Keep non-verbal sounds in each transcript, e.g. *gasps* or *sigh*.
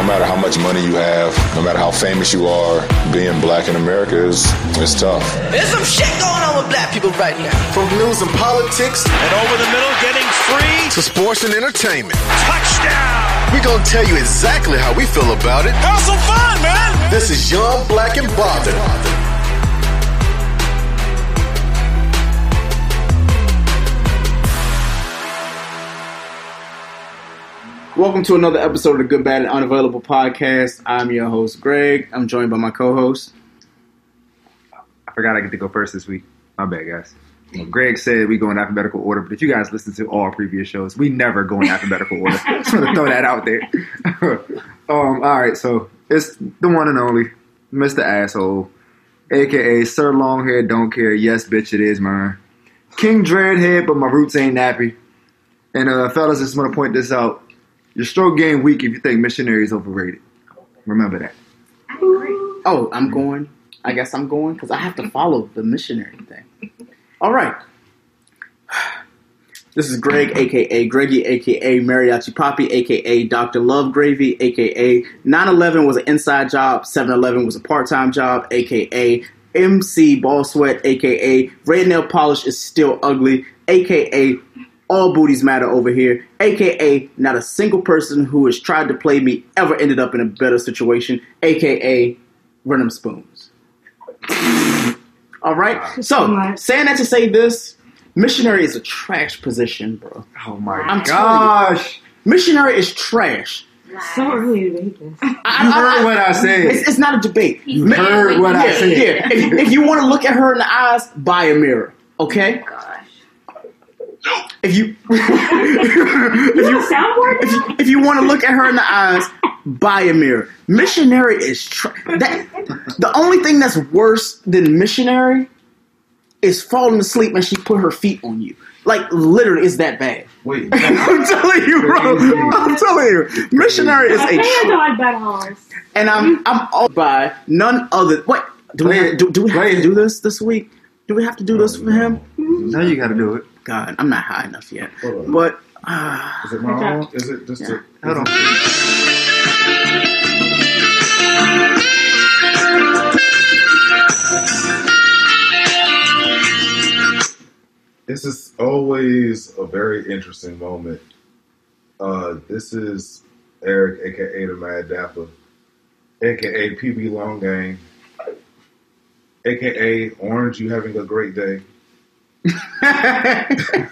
no matter how much money you have, no matter how famous you are, being black in America is it's tough. There's some shit going on with black people right now. From news and politics And over the middle, getting free. to sports and entertainment, Touchdown. we're gonna tell you exactly how we feel about it. Have some fun, man. This is Young, Black, and Bothered. Welcome to another episode of the Good, Bad, and Unavailable podcast. I'm your host, Greg. I'm joined by my co-host. I forgot I get to go first this week. My bad, guys. Well, Greg said we go in alphabetical order, but if you guys listen to all previous shows, we never go in alphabetical order. *laughs* Just want to throw that out there. *laughs* um, all right, so it's the one and only Mr. Asshole, aka Sir Longhair Don't Care. Yes, bitch, it is mine. King Dreadhead, but my roots ain't nappy. And uh, fellas, just want to point this out. Your stroke game weak if you think missionary is overrated. Remember that. Oh, I'm going. I guess I'm going because I have to follow the missionary thing. All right. *sighs* This is Greg, aka Greggy, aka Mariachi Poppy, aka Dr. Love Gravy, aka 9/11 was an inside job, 7-Eleven was a part-time job, aka MC Ball Sweat, aka Red Nail Polish is still ugly, aka all booties matter over here, aka not a single person who has tried to play me ever ended up in a better situation, aka run 'em spoons. All right. So saying that to say this, missionary is a trash position, bro. Oh my I'm telling gosh. Missionary is trash. So early to make this. I, You I- heard what I said. It's, it's not a debate. You heard what I said. yeah. If, if you want to look at her in the eyes, buy a mirror. Okay. If you *laughs* if You you want soundboard if now? you, if you want to look at her in the eyes, buy a mirror. Missionary is tra- that. The only thing that's worse than missionary is falling asleep and she put her feet on you. Like literally, it's that bad. Wait. *laughs* I'm telling you, bro. I'm telling you, missionary is I a. think Tra- know I'd bet horse. and I'm I'm all by none other. What do we do? Do we have to do this this week? Do we have to do this oh, for him? Now you got to do it. God, I'm not high enough yet. Hold on. But uh, Is it my own? Is it just a, Hold on. This is always a very interesting moment. Uh, this is Eric, aka the Mad Dapper, aka PB Long Game, aka Orange. You having a great day? That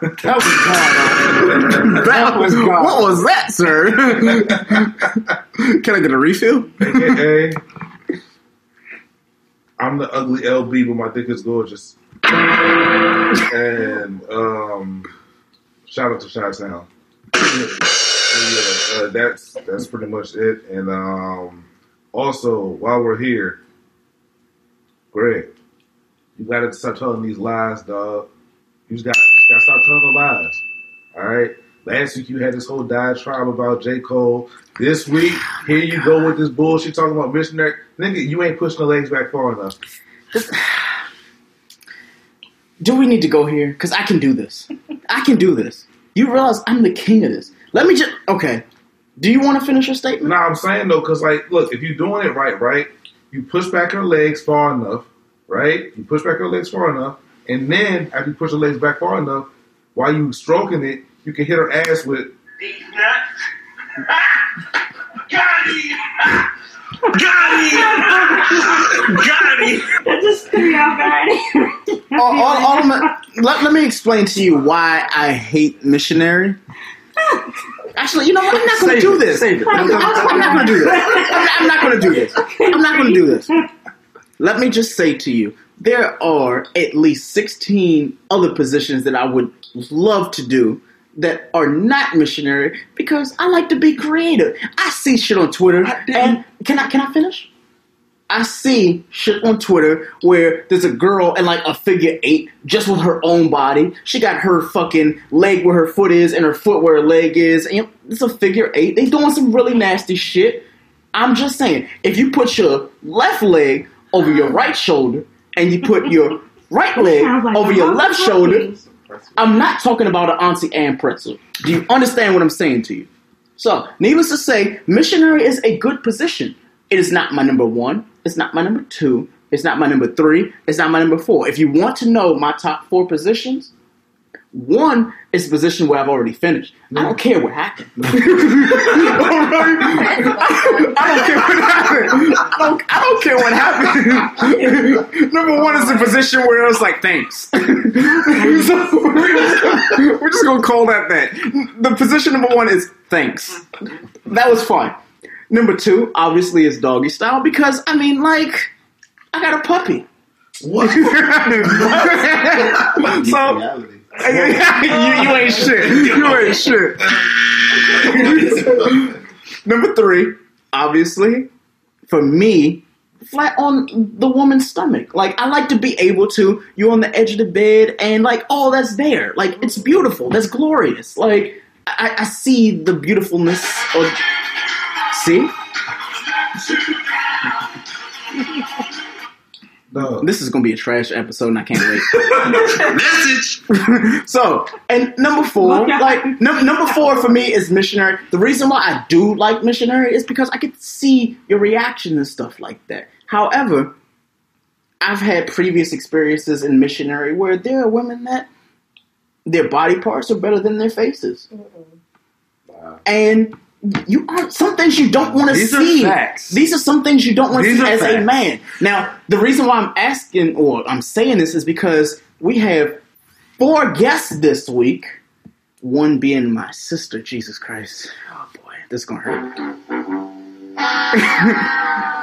was God. that was God. What was that, sir? Can I get a refill? AKA, I'm the ugly LB, but my dick is gorgeous. And um, shout out to Shot Town. yeah, uh, that's that's pretty much it. And um, also, while we're here, Greg, you gotta stop telling these lies, dog. You just got you just gotta stop telling the lies. All right. Last week you had this whole diatribe about J. Cole. This week, here you go with this bullshit talking about missionary. Nigga, you ain't pushing the legs back far enough. *sighs* Do we need to go here? Because I can do this. I can do this. You realize I'm the king of this. Let me just. Okay. Do you want to finish your statement? No, I'm saying though, because like, look, if you're doing it right, right, you push back her legs far enough, right? You push back her legs far enough, and then after you push her legs back far enough, while you stroking it, you can hit her ass with. That just threw me off already. *laughs* all, all, all of my, let, let me explain to you why I hate missionary. Actually, you know what? I'm not going to do this. I'm, I'm- I'm not going to do this. I'm, I'm not going to do this. I'm not going to do this. Let me just say to you, there are at least 16 other positions that I would love to do that are not missionary because I like to be creative. I see shit on Twitter and can I can I finish? I see shit on Twitter where there's a girl in like a figure eight just with her own body. She got her fucking leg where her foot is and her foot where her leg is. And it's a figure eight. They doing some really nasty shit. I'm just saying, if you put your left leg over your right shoulder and you put your *laughs* right leg like over your left shoulder. I'm not talking about an Auntie Ann pretzel. Do you understand what I'm saying to you? So, needless to say, missionary is a good position. It is not my number one. It's not my number two. It's not my number three. It's not my number four. If you want to know my top four positions, one is a position where I've already finished. I don't care what happened. *laughs* I don't care what happened. I don't, I don't care what happened. *laughs* Number one is a position where I was like, thanks. *laughs* So, we're just gonna call that that. The position number one is thanks. That was fun. Number two, obviously, is doggy style because I mean, like, I got a puppy. What? so you, you ain't shit. You ain't shit. Number three, obviously, for me, flat on the woman's stomach. Like I like to be able to. You're on the edge of the bed, and like, oh, that's there. Like it's beautiful. That's glorious. Like I, I see the beautifulness of. See, No. this is gonna be a trash episode, and I can't wait. *laughs* Message. *laughs* so, and number four, like num- number four for me is missionary. The reason why I do like missionary is because I get to see your reaction and stuff like that. However, I've had previous experiences in missionary where there are women that their body parts are better than their faces, and you are some things you don't want to These are see. facts. These are some things you don't want to see are as a man. Now, the reason why I'm asking or I'm saying this is because we have four guests this week. One being my sister, Jesus Christ. Oh boy, this is gonna hurt.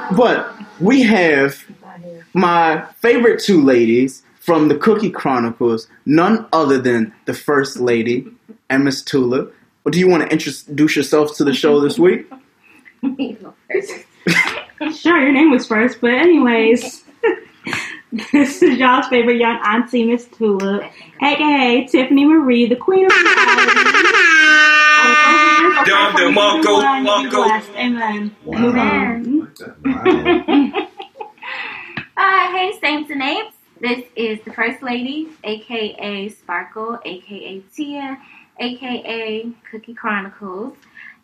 *laughs* but we have my favorite two ladies from the Cookie Chronicles, none other than the First Lady and Miss Tula. Well, do you want to introduce yourself to the show this week? *laughs* Sure, your name was first, but anyways, *laughs* this is y'all's favorite young auntie, Miss Tulip, aka Tiffany Marie, the queen of Down there, Marco, Marco. Amen. Wow. Move on. *laughs* Uh, hey, Saints and Apes. This is the First Lady, aka Sparkle, aka Tia, aka Cookie Chronicles,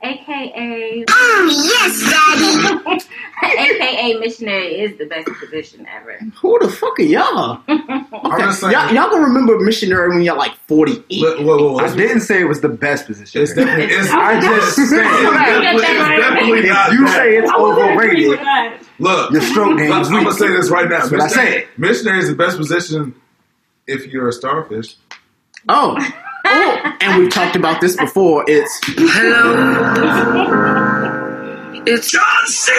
aka mm, yes, Daddy, *laughs* aka Missionary is the best position ever. Who the fuck are y'all? I'm just saying. Y'all, y'all gonna remember missionary when y'all like 48. Whoa, whoa, whoa. I didn't say it was the best position. It's definitely. It's, *laughs* I just *laughs* it's said definitely, it's definitely if not. you that. say it's I wasn't agree overrated. Look, your stroke game I'm going to say this right now. That's what I Missionary- said. Missionary is the best position if you're a starfish. Oh. Oh, and we've talked about this before. It's hello. It's John C.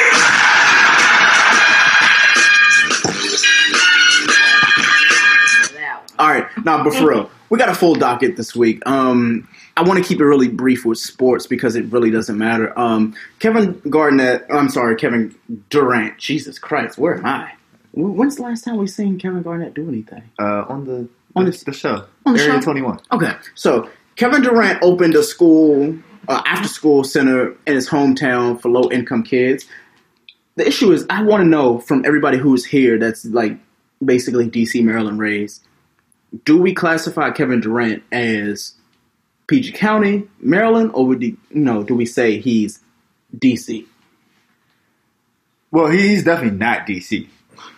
All right. Now, but for real, we got a full docket this week. Um, I want to keep it really brief with sports because it really doesn't matter. Um, Kevin Garnett. I'm sorry, Kevin Durant. Jesus Christ, where am I? When's the last time we seen Kevin Garnett do anything? uh, on the On the, the- show, on the Area show? Twenty One. Okay, so Kevin Durant opened a school, uh, after school center in his hometown for low income kids. The issue is, I want to know from everybody who's here that's like basically DC, Maryland raised, do we classify Kevin Durant as PG County, Maryland, or would you know, do we say he's DC? Well, he's definitely not DC.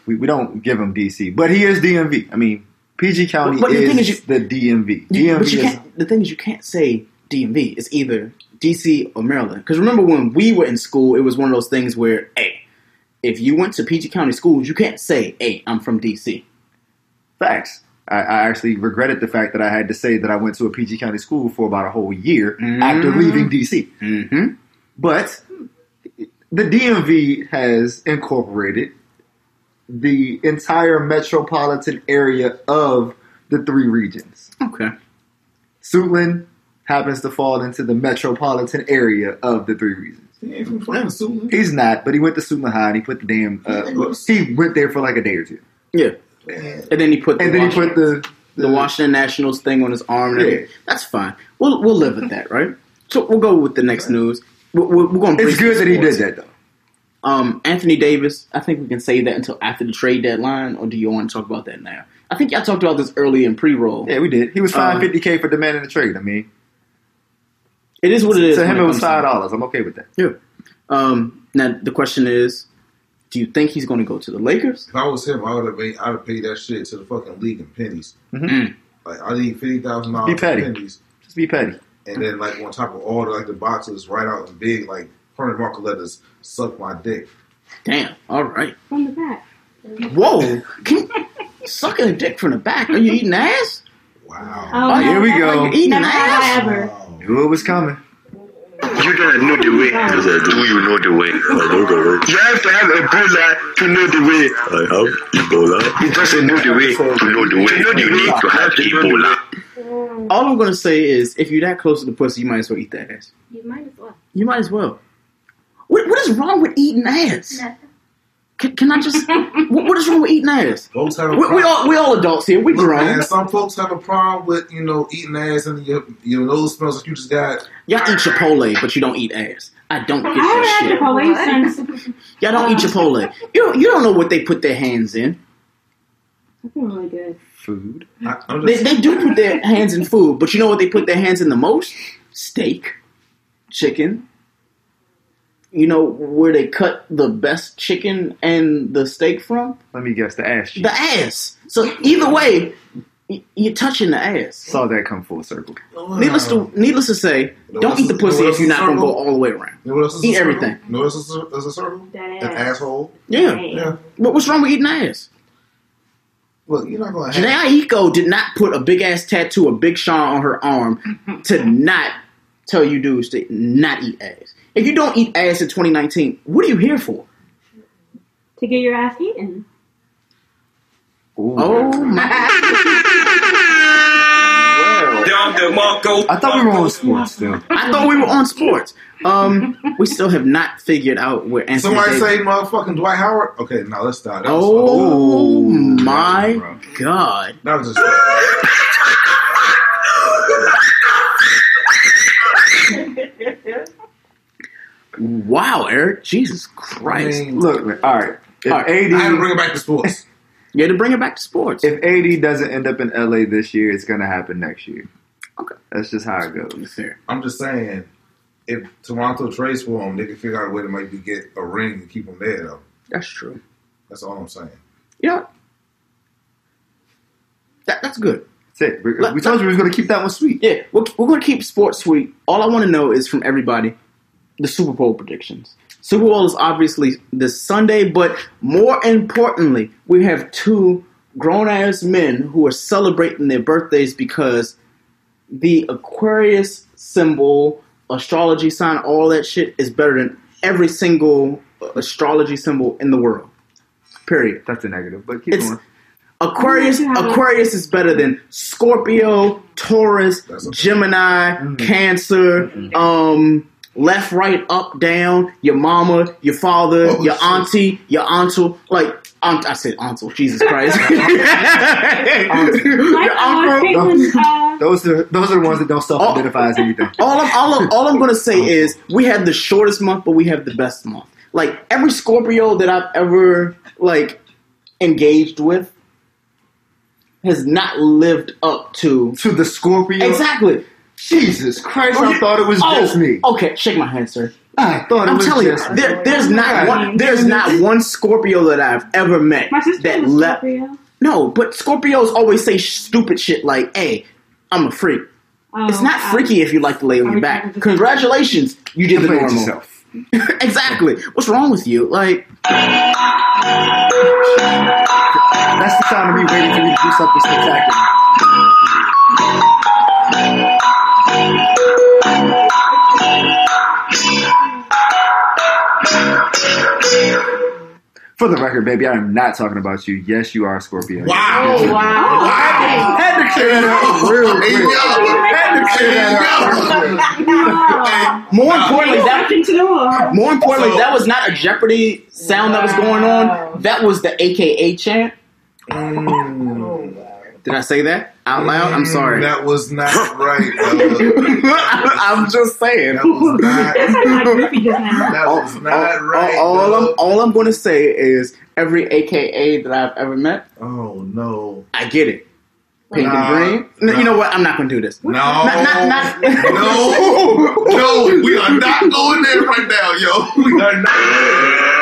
We, we don't give him DC, but he is DMV. I mean, PG County But the is, thing is you- the DMV. You- DMV but you is can't, the thing is, you can't say DMV. It's either DC or Maryland. Because remember when we were in school, it was one of those things where, hey, if you went to PG County schools, you can't say, hey, I'm from DC. facts. I, I actually regretted the fact that I had to say that I went to a PG County school for about a whole year after Mm. leaving DC. Mm-hmm. But the DMV has incorporated the entire metropolitan area of the three regions. Okay. Suitland happens to fall into the metropolitan area of the three regions. He ain't from Florida, Suitland. He's not, but he went to Suitland High and he put the damn. Uh, he went there for like a day or two, Yeah. And then he put the, and then he Washington, put the the Washington Nationals thing on his arm. And Yeah. That's fine. We'll we'll live with that, right? So we'll go with the next news. We're, we're, we're going. It's good that he did that though. Um, Anthony Davis. I think we can save that until after the trade deadline, or do you want to talk about that now? I think y'all talked about this early in pre-roll. Yeah, we did. He was fined Um, fifty k for demanding the trade. I mean, It is what it is. To him, it it was comes to five dollars. I'm okay with that. Yeah. Um, now the question is, do you think he's going to go to the Lakers? If I was him, I would have made, I'd have paid that shit to the fucking league in pennies. Mhm. Like I need fifty thousand dollars in pennies, Just be petty. and then like on top of all the like the boxes right out and big, like permanent market letters, suck my dick. Damn. All right. From the back. Whoa. Sucking a dick from the back. Are you eating ass? Wow. Oh, Oh, here we go. You eating Never ass? ever. Wow. Knew it was coming. You gotta know the way. Oh. Yes, do. you know the way? I know the way. You have to have Ebola to know the way. I have Ebola. It doesn't know the way to know the way. You know you need to have Ebola. Oh. All I'm going to say is, if you're that close to the pussy, you might as well eat that ass. You might as well. You might as well. What, what is wrong with eating ass? Nothing. Can, can I just? *laughs* what, what is wrong with eating ass? Folks have a We, we all we all adults here. We Look, grown. man, some folks have a problem with you know eating ass and your your nose smells like you just got. Y'all eat Chipotle, but you don't eat ass. I don't get I haven't that shit. Chipotle since. *laughs* Y'all don't eat Chipotle. You don't, you don't know what they put their hands in. I feel really good. Food. I, I'm They, they do put their hands in food, but you know what they put their hands in the most? Steak, chicken. You know where they cut the best chicken and the steak from? Let me guess. The ass cheek. The ass. So either way, you're touching the ass. Saw that come full circle. Needless to needless to say, know don't eat the pussy know what if you're not gonna go all the way around. You know what else is Eat circle? everything. No, know what else is a, is a circle? That An asshole. Yeah. Yeah. But what's wrong with eating ass? Look, you're not gonna Jhené have. Aiko did not put a big ass tattoo of Big Sean on her arm to *laughs* not tell you dudes to not eat ass. If you don't eat ass in 2019, what are you here for? To get your ass eaten. Oh my! *laughs* Down. I thought we were on sports still. I thought we were on sports. Um, we still have not figured out where Anthony. Somebody Davis- say motherfucking Dwight Howard. Okay, now let's stop. That was, Oh my god! that was just. *laughs* Wow, Eric, Jesus I Christ! mean, Look, man, all right. If All right, I had to bring it back to sports. *laughs* You had to bring it back to sports. if AD doesn't end up in LA this year, it's gonna happen next year. Okay. That's just how it goes. Fair. I'm just saying, if Toronto trades for him, they can figure out a way to maybe get a ring and keep him there. Though That's true. that's all I'm saying. Yeah, that, that's good. That's it. We, Let- we told you we was gonna keep that one sweet. Yeah, we're, we're going to keep sports sweet. All I want to know is from everybody the Super Bowl predictions. Super Bowl is obviously this Sunday, but more importantly, we have two grown ass men who are celebrating their birthdays because the Aquarius symbol, astrology sign, all that shit is better than every single astrology symbol in the world. Period. That's a negative, but keep It's going. Aquarius. Aquarius is better than Scorpio, Taurus, Gemini, Mm-hmm. Cancer, um, left, right, up, down. Your mama, your father, Oh, your shit. auntie, your uncle. Like aunt, I said uncle. Jesus Christ. *laughs* Your uncle. Caitlyn, uh, Those are those are the ones that don't self-identify as anything. *laughs* All I'm, all, I'm, all I'm going to say is we have the shortest month, but we have the best month. Like every Scorpio that I've ever like engaged with has not lived up to To the Scorpio. exactly. Jesus Christ! I thought it was oh, just me. Okay, shake my hand, sir. I thought it I'm was telling you, just me. there, there's not God. one. There's not one Scorpio that I've ever met my that was left. Scorpio. No, but Scorpios always say stupid shit like, "Hey, I'm a freak." Oh, It's not I- freaky if you like to lay on your back. Congratulations, you did the Play it normal. yourself. *laughs* exactly. What's wrong with you? Like, That's the time of me waiting for you to do something spectacular. For the record, baby, I am not talking about you. Yes, you are a Scorpio. Wow! Oh, wow. Had to clear that up real quick. Hey, yo. No. more importantly, that Walk into the room. more importantly, So- that was not a Jeopardy sound that was going on. That was the AKA chant. Mm. Did I say that out loud? I'm sorry. Mm, that was not *laughs* right. I'm just saying. that was not. That sounded like Griffey just now. That was not right. all, all I'm all I'm going to say is every AKA that I've ever met, Oh no! I get it. Pink Nah, and green. No, You know what? I'm not gonna do this. No, Not, not, not. no, *laughs* no, we are not going there right now, yo. We are not. *laughs*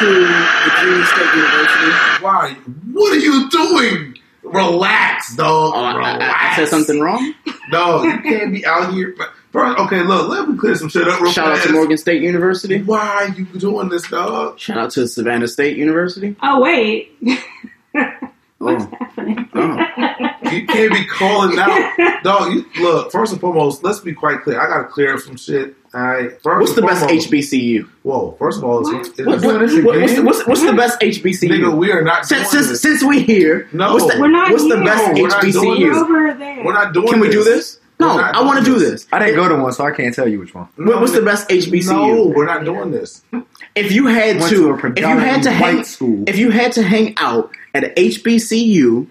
to Virginia State University. Why? What are you doing? Relax, dog. Oh, I, I- I said something wrong. No, you can't be out here. First, okay, look, let me clear some shit up real Shout out to Morgan State University. Why are you doing this, dog? Shout out to Savannah State University. Oh wait, *laughs* what's Oh, happening? oh. You can't be calling out, dog. You, look, first and foremost, let's be quite clear. I gotta clear up some shit. All right. First What's the and best HBCU? Whoa, first of all, it's, it's, What, what, it's- what- what's, the, what's, what's the best HBCU? nigga, we are not since, since, this. since we here, No. what's the, We're not what's the best No, we're not doing HBCU? this. We're not doing. Can we do this? No, I want to do this. I didn't go to one, so I can't tell you which one. What- what's the best HBCU? No, we're not doing this. If you had Went to, to if you had to predominantly hang, school. if you had to hang out at a HBCU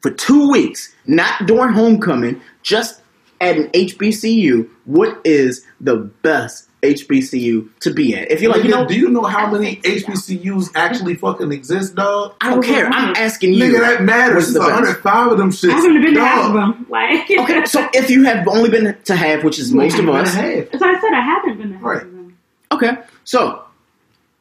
for two weeks, not during homecoming, just at an HBCU, what is the best HBCU to be at? If you're like, you know, do you know how many HBCUs actually fucking exist, dog? I don't care. I'm asking you. Nigga, that matters. what's There's the 105 of them shits. I haven't been to half of them. Like, *laughs* Okay, so *laughs* if you have only been to half, which is most of us, half. so I said I haven't been to half Right. of them. okay. So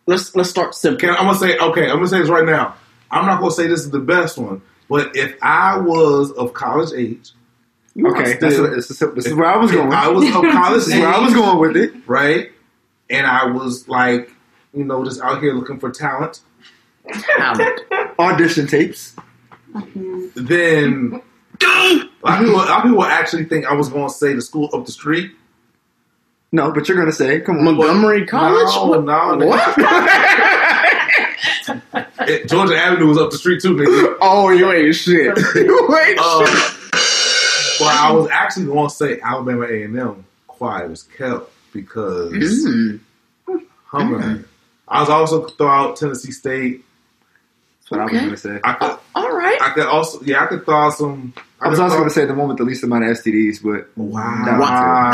let's let's start simple. Can, I'm gonna say okay. I'm gonna say this right now. I'm not gonna say this is the best one, but if I was of college age, Okay, still- what, this, is, this is where I was going. I was of college this is where I was going with it. right? And I was like, you know, just out here looking for talent. Talent. Audition tapes. Then a lot, of people, a people actually think I was going to say the school up the street. No, but you're gonna say, come on. Montgomery College. No, What? no. What? *laughs* *laughs* Eh, Georgia Avenue was up the street too, nigga. *laughs* oh, you ain't shit. *laughs* *laughs* you ain't Uh, shit. well, I was actually going to say Alabama A and M. Quiet as kept because Mm. Hummer. I was also throw out Tennessee State. That's what I was gonna say. I could, All right. I could also, yeah, I could throw out some. I was also gonna say the one with the least amount of STDs, but Wow. that one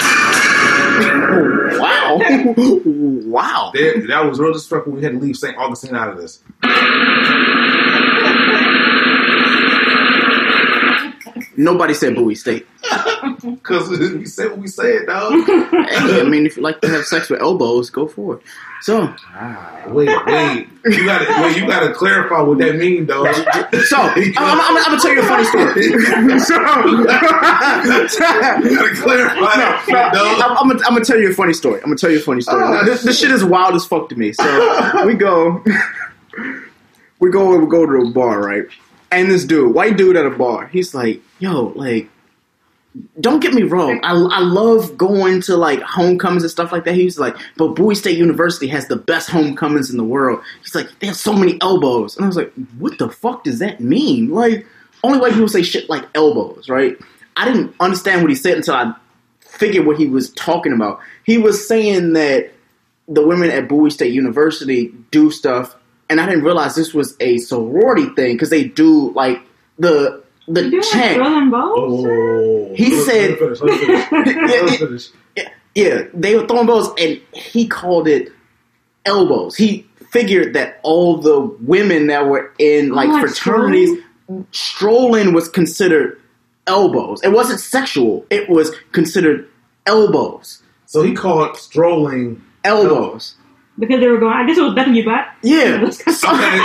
too. wow. wow. That, that was real disrespectful. We had to leave St. Augustine out of this. Nobody said Bowie State. *laughs* Because we said what we said, dog. Hey, I mean, if you like to have sex with elbows, go for it. So, ah, Wait, wait. You gotta wait, you gotta clarify what that means, though. so I'm, I'm, I'm, I'm gonna tell you a funny story. *laughs* so, *laughs* you gotta clarify that shit, dog. I'm, I'm, gonna, I'm gonna tell you a funny story. I'm gonna tell you a funny story. Oh, Now, this, this shit is wild as fuck to me. So we go, we go, we go to a bar, right? And this dude, white dude at a bar, he's like, "Yo, like, don't get me wrong. I, I love going to like homecomings and stuff like that." He's like, "But Bowie State University has the best homecomings in the world." He's like, "They have so many elbows," and I was like, "What the fuck does that mean?" Like, only white people say shit like elbows, right? I didn't understand what he said until I figured what he was talking about. He was saying that the women at Bowie State University do stuff, and I didn't realize this was a sorority thing because they do like the the You doing chant. drill? Oh. He Let- said- let me finish, let me finish. Let me finish. Yeah, they were throwing bows, and he called it elbows. He figured that all the women that were in like like fraternities, strolling was considered elbows. It wasn't sexual. It was considered elbows. So he called strolling. Elbows. Because they were going. I guess it was better you. Yeah. *laughs* Okay,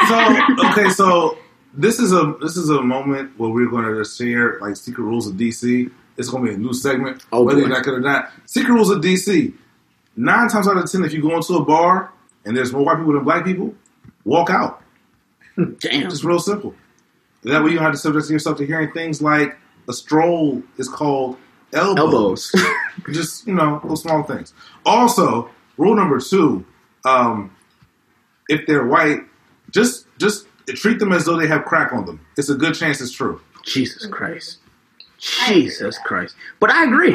so *laughs* okay, so this is a this is a moment where we're going to share like secret rules of DC. It's going to be a new segment, Oh, whether you boy. like it or not. Secret rules of DC. Nine times out of ten, if you go into a bar and there's more white people than black people, walk out. *laughs* Damn. It's real simple. That way you don't have to subject yourself to hearing things like a stroll is called elbows. Elbows. Just you know those small things. Also, rule number two: um, if they're white, just just treat them as though they have crack on them. It's a good chance it's true. Jesus Christ. Jesus Christ. But I agree.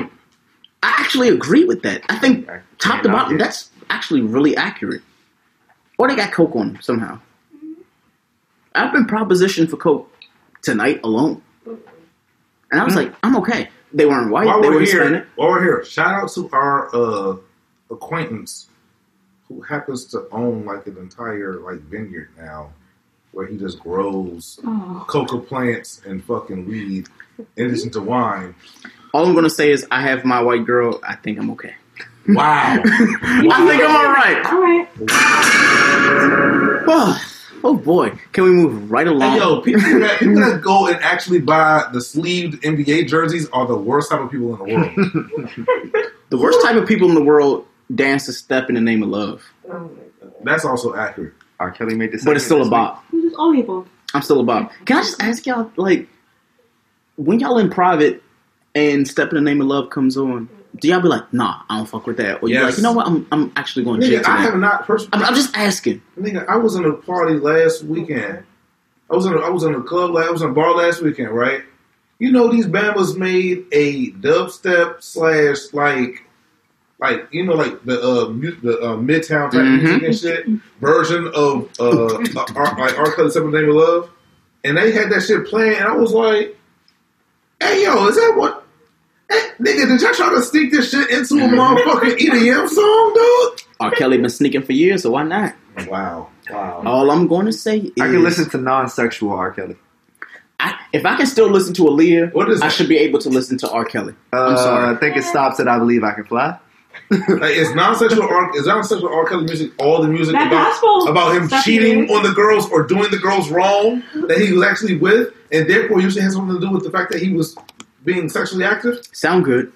I actually agree with that. I think I top to bottom, that's actually really accurate. Or they got Coke on them somehow. I've been propositioned for Coke tonight alone. And I was like, I'm okay. They weren't white, While they we're were here, Hispanic. while we're here, shout out to our uh, acquaintance who happens to own like an entire like vineyard now, where he just grows Oh. coca plants and fucking weed in addition to wine. All I'm gonna say is I have my white girl. I think I'm okay. Wow. *laughs* I think I'm all right. All right. *sighs* Oh, oh boy, can we move right along? Hey, yo, people that, *laughs* people that go and actually buy the sleeved NBA jerseys are the worst type of people in the world. *laughs* the worst type of people in the world dance a step in the name of love, That's also accurate. R. Kelly made this, but it's still a bop. Who's just old people? I'm still a bop. Can I just ask y'all, like, when y'all in private and "Step in the Name of Love" comes on, do y'all be like, "Nah, I don't fuck with that," or you Yes. like, you know what, I'm I'm actually going to Nigga, I have not personally. I'm, I'm just asking. Nigga, I was in a party last weekend. I was in a, I was in a club. la- I was in a bar last weekend, right? You know, these Bambas made a dubstep slash like, like you know, like the uh, mu- the uh, Midtown type Mhm. music and shit version of uh, uh R, like R. Kelly "Seven Name of Love," and they had that shit playing, and I was like, "Hey, yo, is that what?" Hey, nigga, did y'all try to sneak this shit into a motherfucking EDM song, dude? R. Kelly been sneaking for years, so why not? Wow, wow. All I'm going to say is, I can listen to non-sexual R. Kelly. I, if I can still listen to Aaliyah, What is I that? should be able to listen to R. Kelly. Uh, I'm sorry. I think it stops at "I Believe I Can Fly." *laughs* Like, is non-sexual R, is non-sexual R. Kelly music all the music That about about him stuff cheating he on the girls or doing the girls wrong that he was actually with, and therefore usually has something to do with the fact that he was being sexually active? Sound good.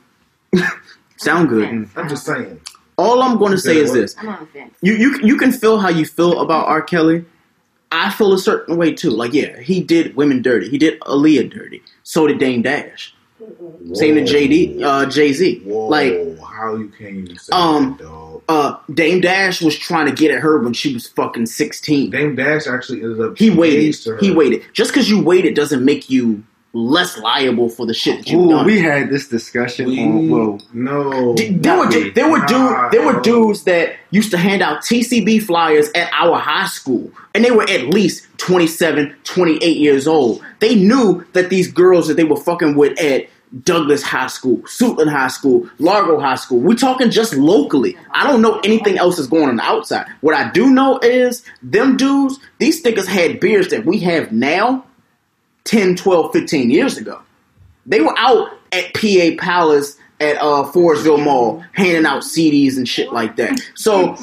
*laughs* Sound good. I'm just saying. All I'm going to say is this: I'm on the fence. you you you can feel how you feel about R. Kelly. I feel a certain way too. Like, yeah, he did women dirty. He did Aaliyah dirty. So did Dame Dash. Same to JD, uh, Jay Z. Like, how you can't even say Um, that, dog? uh, Dame Dash was trying to get at her when she was fucking sixteen. Dame Dash actually ended up He waited. He waited. Just because you waited doesn't make you less liable for the shit that you've Ooh, done. we had this discussion We, on. Whoa, no, D- there were me. there were Nah, dude there were dudes that used to hand out TCB flyers at our high school and they were at least 27 28 years old they knew that these girls that they were fucking with at Douglass High School, Suitland High School, Largo High School. We're talking just locally. I don't know anything else that's going on the outside. What I do know is them dudes, these niggas had beards that we have now 10, 12, 15 years ago. They were out at PA Palace at uh, Forestville Mall handing out CDs and shit like that. So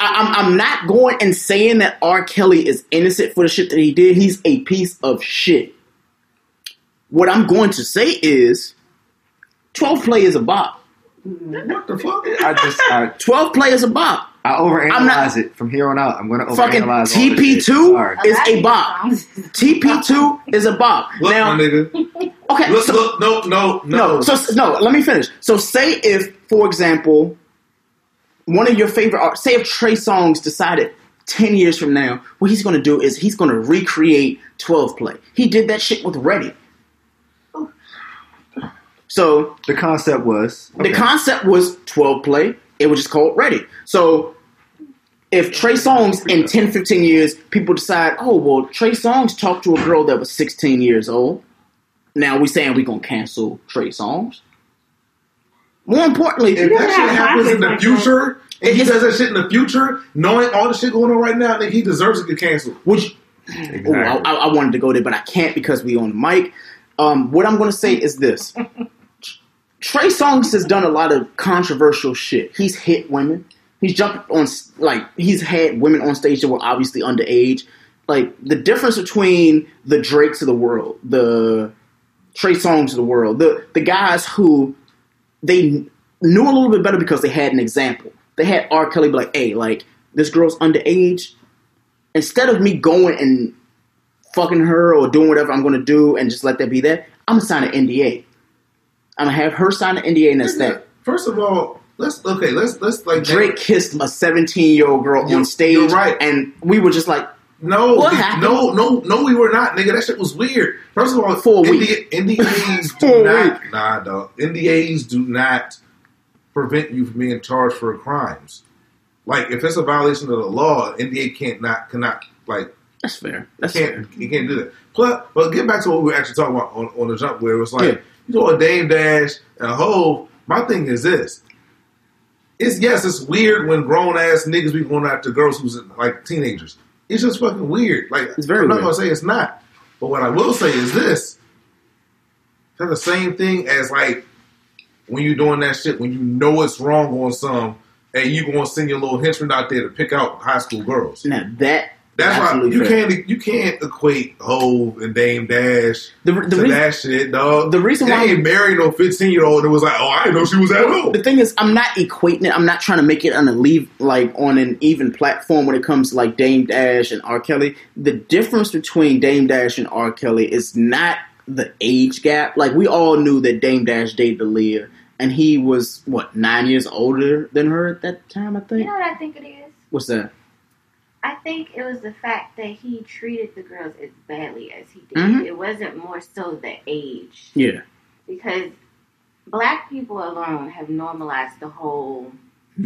I, I'm, I'm not going and saying that R. Kelly is innocent for the shit that he did. He's a piece of shit. What I'm going to say is 12 play is a bop. what the fuck? I just I, 12 play is a bop. I overanalyze I'm not- it from here on out. I'm going to Fucking overanalyze. all. TP2 is a bop. TP2 is a bop. Look, now, my nigga. okay, Look, so- look, no, no, No, no. so no. Let me finish. So, say if, for example, one of your favorite art, say if Trey Songz decided ten years from now, what he's going to do is he's going to recreate twelve play. He did that shit with Ready. So The concept was the concept was twelve play. It was just called Ready. So. If Trey Songz in 10, 15 years, people decide, oh, well, Trey Songz talked to a girl that was 16 years old. Now we saying we going to cancel Trey Songz. More importantly, if You that shit happens in the future, and he It's- does that shit in the future, knowing all the shit going on right now, I think he deserves to get canceled. Which, Exactly. Ooh, I, I wanted to go there, but I can't because we on the mic. Um, what I'm going to say is this: *laughs* Trey Songz has done a lot of controversial shit. He's hit women. He's jumped on like he's had women on stage that were obviously underage. Like the difference between the Drakes of the world, the Trey Songz of the world, the the guys who they knew a little bit better because they had an example. They had R. Kelly be like, "Hey, like this girl's underage." Instead of me going and fucking her or doing whatever I'm going to do and just let that be that, I'm gonna sign an NDA. I'm gonna have her sign an NDA and that's that. First of all, let's okay, let's let's like Drake kissed a 17 year old girl You- on stage, right. and we were just like, No, What th- happened? no, no, no. We were not, nigga. That shit was weird. First of all, For a NDAs *laughs* do not, nah, dog. NDAs do not prevent you from being charged for crimes. Like if it's a violation of the law, NDA can't not cannot like "That's fair. That's fair." can't you can't do that. Plus, but get back to what we were actually talking about on, on the jump, where it was like Yeah. you know a Dame Dash and a whole. My thing is this: it's yes, it's weird when grown ass niggas be going after girls who's like teenagers. It's just fucking weird. Like It's very I'm not weird. gonna say it's not, but what I will say is this: it's the same thing as like when you're doing that shit when you know it's wrong on some, and you gonna send your little henchman out there to pick out high school girls. Now that That's why you fair. can't you can't equate Hove and Dame Dash The, the to reason, that shit, dog. the reason they why- ain't married no fifteen year old that was like, oh, I didn't know she was that old. the thing is, I'm not equating it. I'm not trying to make it on a leave like on an even platform when it comes to like Dame Dash and R. Kelly. The difference between Dame Dash and R. Kelly is not the age gap. Like we all knew that Dame Dash dated Aaliyah, and he was what nine years older than her at that time. I think. You think. know what I think it is? What's that? I think it was the fact that he treated the girls as badly as he did. Mhm. It wasn't more so the age. Yeah. Because black people alone have normalized the whole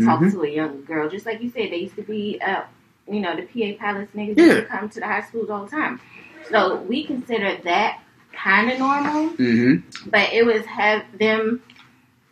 talk Mhm. to a young girl. Just like you said, they used to be, uh, you know, the PA Palace niggas Yeah. used to come to the high schools all the time. So we consider that kind of normal, Mm-hmm. but it was have them.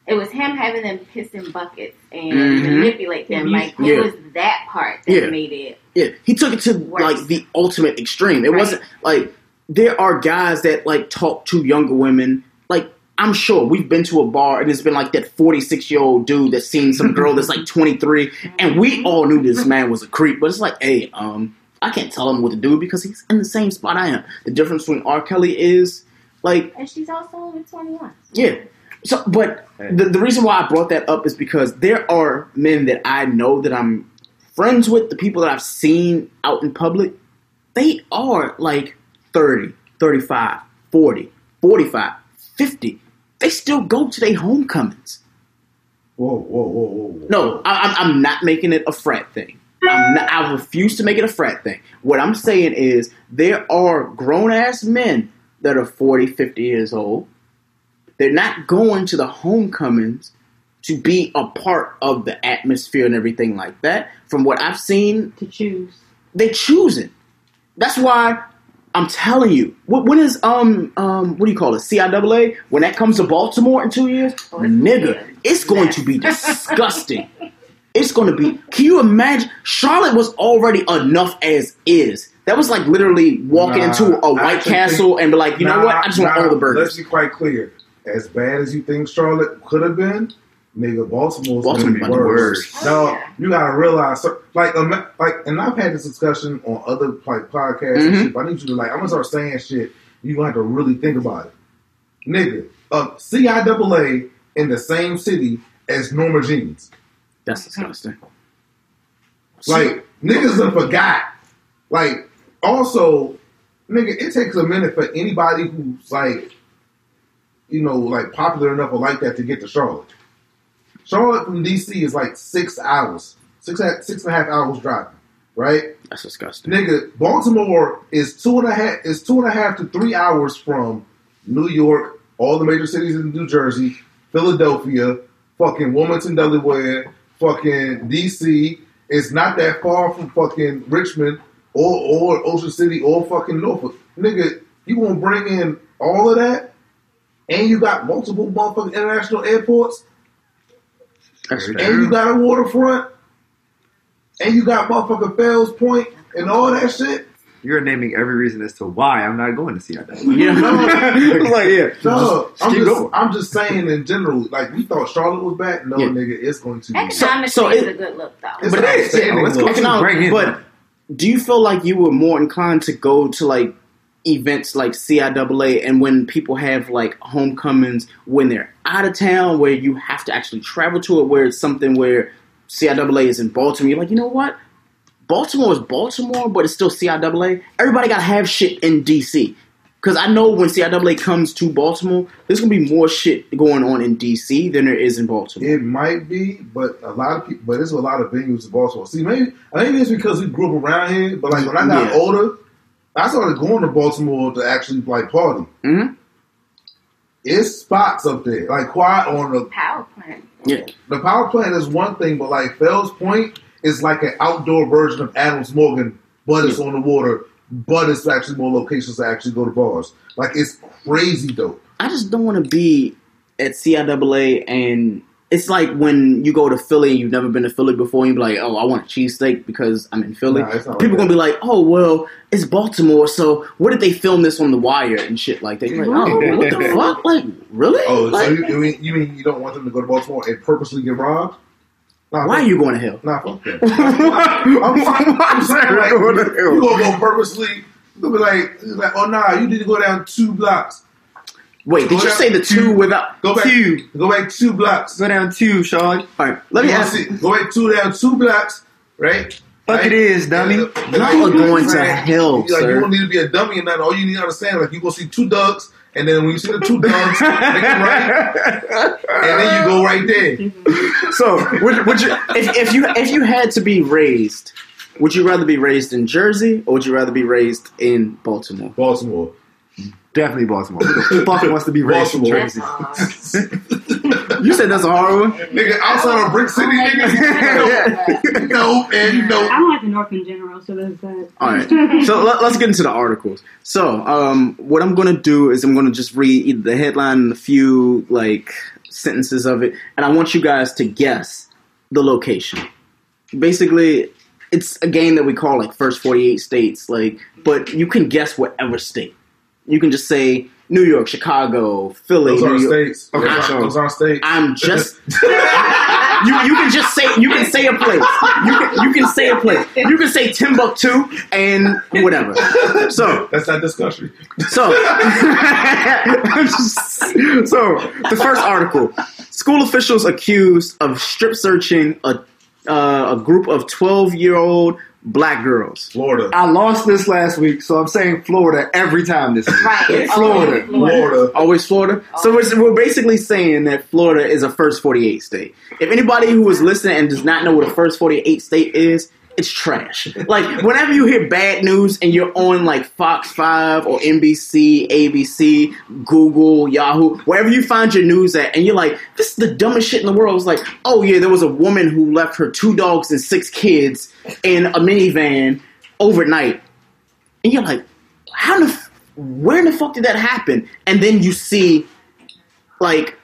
It was him having them piss in buckets and Mhm. manipulate them. Like Yeah. it was that part that Yeah. made it. Yeah, he took it to Worse. like the ultimate extreme. It Right. wasn't like there are guys that like talk to younger women. Like I'm sure we've been to a bar and it's been like that 46 year old dude that's seen some girl that's like 23, and we all knew this man was a creep. But it's like, hey, um, I can't tell him what to do because he's in the same spot I am. The difference between R. Kelly is like And she's also over 21. yeah. So, but the, the reason why I brought that up is because there are men that I know that I'm friends with, the people that I've seen out in public, they are like 30, 35, 40, 45, 50. They still go to their homecomings. Whoa, whoa, whoa, whoa, whoa. No, I, I'm- not making it a frat thing. I'm not, I refuse to make it a frat thing. What I'm saying is there are grown ass men that are 40, 50 years old. They're not going to the homecomings to be a part of the atmosphere and everything like that. From what I've seen, to choose. they choose it. That's why I'm telling you. What, when is um um what do you call it? CIAA? When that comes to Baltimore in two years, Oh, nigga, it's going to be *laughs* disgusting. It's going to be. Can you imagine? Charlotte was already enough as is. That was like literally walking Nah, into a White Castle think- and be like, you know what? I just want all the burgers. Let's be quite clear. As bad as you think Charlotte could have been, nigga, Baltimore's Baltimore gonna be about the worse. worst. No, Oh, yeah. you gotta realize, so- like, ima- like, and I've had this discussion on other like podcasts. and Mhm. shit, but I need you to like, I'm gonna start saying shit. You gonna have to really think about it, nigga. Uh, CIAA in the same city as Norma Jeans. That's disgusting. Like niggas done forgot. Like also, nigga, it takes a minute for anybody who's like, you know, like popular enough or like that to get to Charlotte. Charlotte from DC is like six hours, six six and a half hours driving, right? That's disgusting. Nigga, Baltimore is two and a half is two and a half to three hours from New York, all the major cities in New Jersey, Philadelphia, fucking Wilmington, Delaware, fucking DC. It's not that far from fucking Richmond or or Ocean City or fucking Norfolk. Nigga, you gonna bring in all of that? And you got multiple motherfucking international airports, That's and you got a waterfront, and you got motherfucking Fells Point and all that shit. You're naming every reason as to why I'm not going to see *laughs* that. Yeah. *laughs* like, yeah. No, Just I'm just, going. I'm just saying in general. Like we thought Charlotte was back. No, Yeah. nigga, it's going to be. Economically, so it's a good look, though. It's But it is. outstanding Let's go to Economic- bring in. but do you feel like you were more inclined to go to like events like CIAA and when people have like homecomings when they're out of town where you have to actually travel to it where it's something where CIAA is in Baltimore, you're like, you know what? Baltimore is Baltimore, but it's still CIAA. Everybody gotta have shit in DC. Cause I know when CIAA comes to Baltimore, there's gonna be more shit going on in DC than there is in Baltimore. It might be, but a lot of people. But there's a lot of venues in Baltimore. See, maybe I think it's because we grew up around here. But like when I got Yeah. older, I started going to Baltimore to actually like party. Mhm. It's spots up there, like quiet on the Power plant. Yeah. the power plant is one thing, but like Fells Point is like an outdoor version of Adams Morgan, but it's on the water. But it's actually more locations to actually go to bars. Like it's crazy dope. I just don't want to be at CIAA and it's like when you go to Philly and you've never been to Philly before, and you're like, "Oh, I want a cheesesteak because I'm in Philly." People like gonna be like, "Oh, well, it's Baltimore, so where did they film this on the wire and shit like that?" You're like, "Oh, what the *laughs* fuck? Like, really? Oh, Like, so you, you mean you mean you don't want them to go to Baltimore and purposely get robbed? Nah, why are you going to hell?" Nah, fuck that. *laughs* I'm, I'm saying like you, you gonna go purposely. You be like, like, oh nah, you need to go down two blocks. Wait, did Go you say the two without? Go back Two. Go back two blocks. Go down two, Sean. All right, let me You wanna ask. see- Go back two down two blocks, right? Fuck Right? it is, dummy. And, uh, Y'all are going to Right. hell, Like, sir. You don't need to be a dummy and nothing. All you need to understand, like you gonna see two ducks, and then when you see the two *laughs* ducks, make right, and then you go right there. *laughs* So, would, would you, if, if you if you had to be raised, would you rather be raised in Jersey or would you rather be raised in Baltimore? Baltimore. Definitely Baltimore. Who the fuck wants to be raised in Baltimore. Jersey? *laughs* You said that's a hard one. Nigga, outside of Brick City, nigga, *laughs* no, and no. I don't like the North in general, so that's that. All right. So let, us get into the articles. So, um, what I'm going to do is I'm going to just read either the headline and a few like sentences of it, and I want you guys to guess the location. Basically, it's a game that we call like first 48 states, like, but you can guess whatever state. You can just say New York, Chicago, Philly, Those New are York. states. Okay, so- those are states. I'm *laughs* just you. You can just say you can say a place. You can you can say a place. You can say Timbuktu and whatever. So That's not this country. so *laughs* so the first article: school officials accused of strip searching a uh, a group of twelve year old black girls. Florida. I lost this last week, so I'm saying Florida every time this week. Right. Florida. Florida. Always Florida. So we're, we're basically saying that Florida is a first 48 state. If anybody who is listening and does not know what a first 48 state is, it's trash. Like, whenever you hear bad news and you're on like Fox 5 or NBC, ABC, Google, Yahoo, wherever you find your news at, and you're like, this is the dumbest shit in the world. It's like, oh yeah, there was a woman who left her two dogs and six kids in a minivan overnight. And you're like, how the, where in the fuck did that happen? And then you see, like,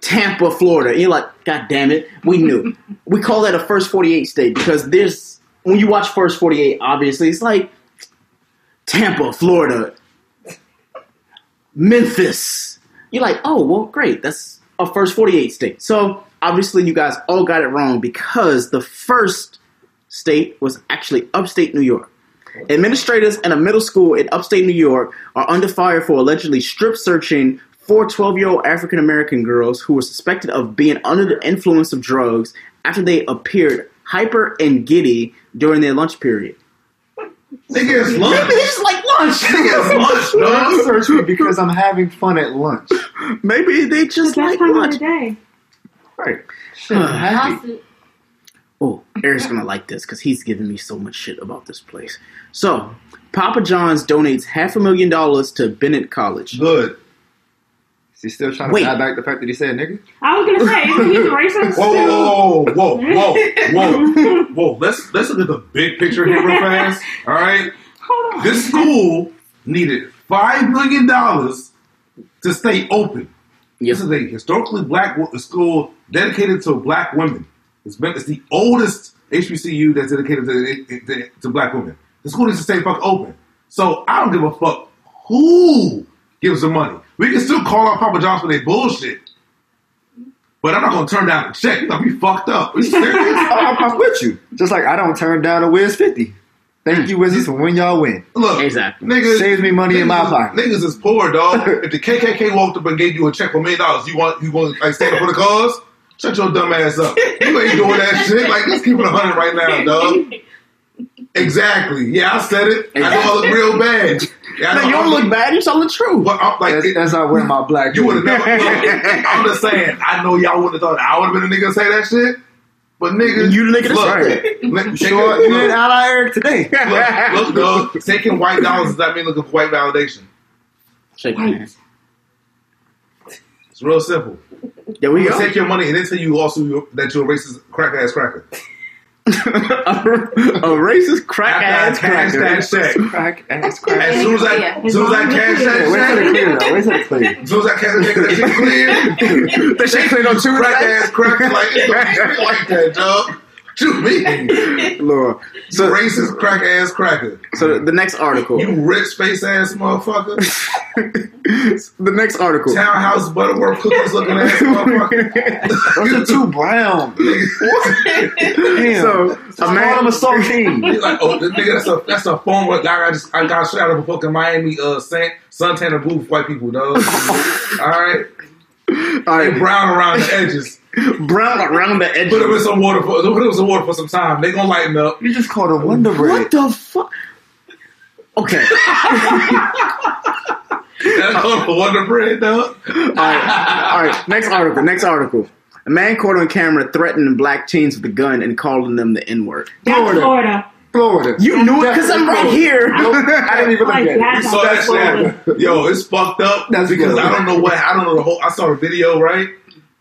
Tampa, Florida. And you're like, God damn it, we knew. we call that a first 48 state because there's, when you watch First 48, obviously, it's like Tampa, Florida, Memphis. You're like, oh, well, great. That's a first 48 state. So obviously, you guys all got it wrong because the first state was actually upstate New York. Administrators in a middle school in upstate New York are under fire for allegedly strip searching four 12 year old African American girls who were suspected of being under the influence of drugs after they appeared hyper and giddy during their lunch period. Nigga, it's lunch. Maybe it's like lunch. Nigga, it's *laughs* lunch, Don't dog. search because I'm having fun at lunch. Maybe they just Best like time of lunch. the day. Right. Shit, I'm *sighs* happy. Oh, Eric's gonna like this because he's giving me so much shit about this place. So, Papa John's donates half a million dollars to Bennett College. Good. Is he still trying to Wait. buy back the fact that he said nigga? I was gonna say, isn't he racist? Whoa, too? whoa, whoa, whoa, whoa, whoa, *laughs* whoa. Let's let's look at the big picture here real fast. All right. Hold on. This school needed five million dollars to stay open. Yes. This is a historically black school dedicated to black women. It's been it's the oldest HBCU that's dedicated to, to, to black women. The school needs to stay fuck open. So I don't give a fuck who gives the money. We can still call out Papa John's for their bullshit. But I'm not gonna turn down a check. You gonna be fucked up. Are you serious? *laughs* I'm, I'm with you. Just like I don't turn down a Wiz 50. Thank you, Wizzies, for when y'all win. Look, Exactly. Niggas, Saves me money in my pocket. Niggas is poor, dog. *laughs* if the KKK walked up and gave you a check for a million dollars, you want you want like stand up for the cause? Shut your dumb ass up. You ain't doing that *laughs* shit. Like let's keep it a hundred right now, dog. Exactly. Yeah, I said it. I know I look real bad. Yeah, I No, you don't look bad. You telling the truth. But I'm like, That's, that's not wearing my black. you would have hoodie. never. Look, *laughs* I'm just saying. I know y'all wouldn't have thought I would have been a nigga to say that shit. But nigga, You the nigga look, say it. Nigga, Sure, you didn't out Eric today. look, look, *laughs* dog. Taking white dollars does not mean looking for white validation. Shake my hand. It's real simple. There we You go. take your money and then tell you also that you're a racist crack ass cracker. *laughs* a racist crack ass After I cracker. cashed that check. Crack ass crack. As soon as I, as soon as I cash that Wait till it check, clear though. Wait till it clear. as soon as I cash that check, *laughs* that shit clear. That shit cleared on Tuesday. Crack ass cracker like it's gonna be straight like that, dog. What *laughs* you mean? Lord. You So, racist crack ass cracker. so the next article. You rich face ass motherfucker. *laughs* the next article. Townhouse Butterworth cookies looking ass motherfucker. Those *laughs* are too brown. Damn. So, a Call man, them a saltine. He's like, oh, this nigga, that's a that's a former guy. I just I got shot out of a fucking Miami uh San, Santana booth, white people, dog. All right, all they brown around the edges. brown around the edges. Put them in some water for put them in some water for some time. They gonna lighten up. You just called them Wonder Bread. What the fuck? Okay. *laughs* That's called a Wonder Bread, dog. All right. All right. Next article. Next article. A man caught on camera threatening black teens with a gun and calling them the N word. Florida. Florida. Florida. You knew it because I'm right here. Nope, I didn't even look at it. that. You saw that shit. Yo, it's fucked up That's because Florida. I don't know what I don't know the whole. I saw the video right,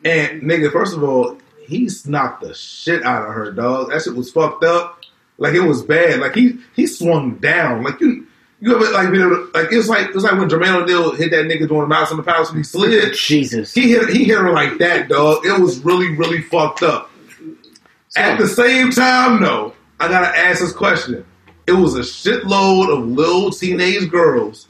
and nigga, first of all, he knocked the shit out of her, dog. That shit was fucked up. Like it was bad. Like he he swung down. Like you you ever like been able like it was like it was like when Jermaine O'Neal hit that nigga doing the Malice on the palace when he slid. Jesus. He hit he hit her like that, dog. It was really really fucked up. At the same time, though, I gotta ask this question. It was a shitload of little teenage girls.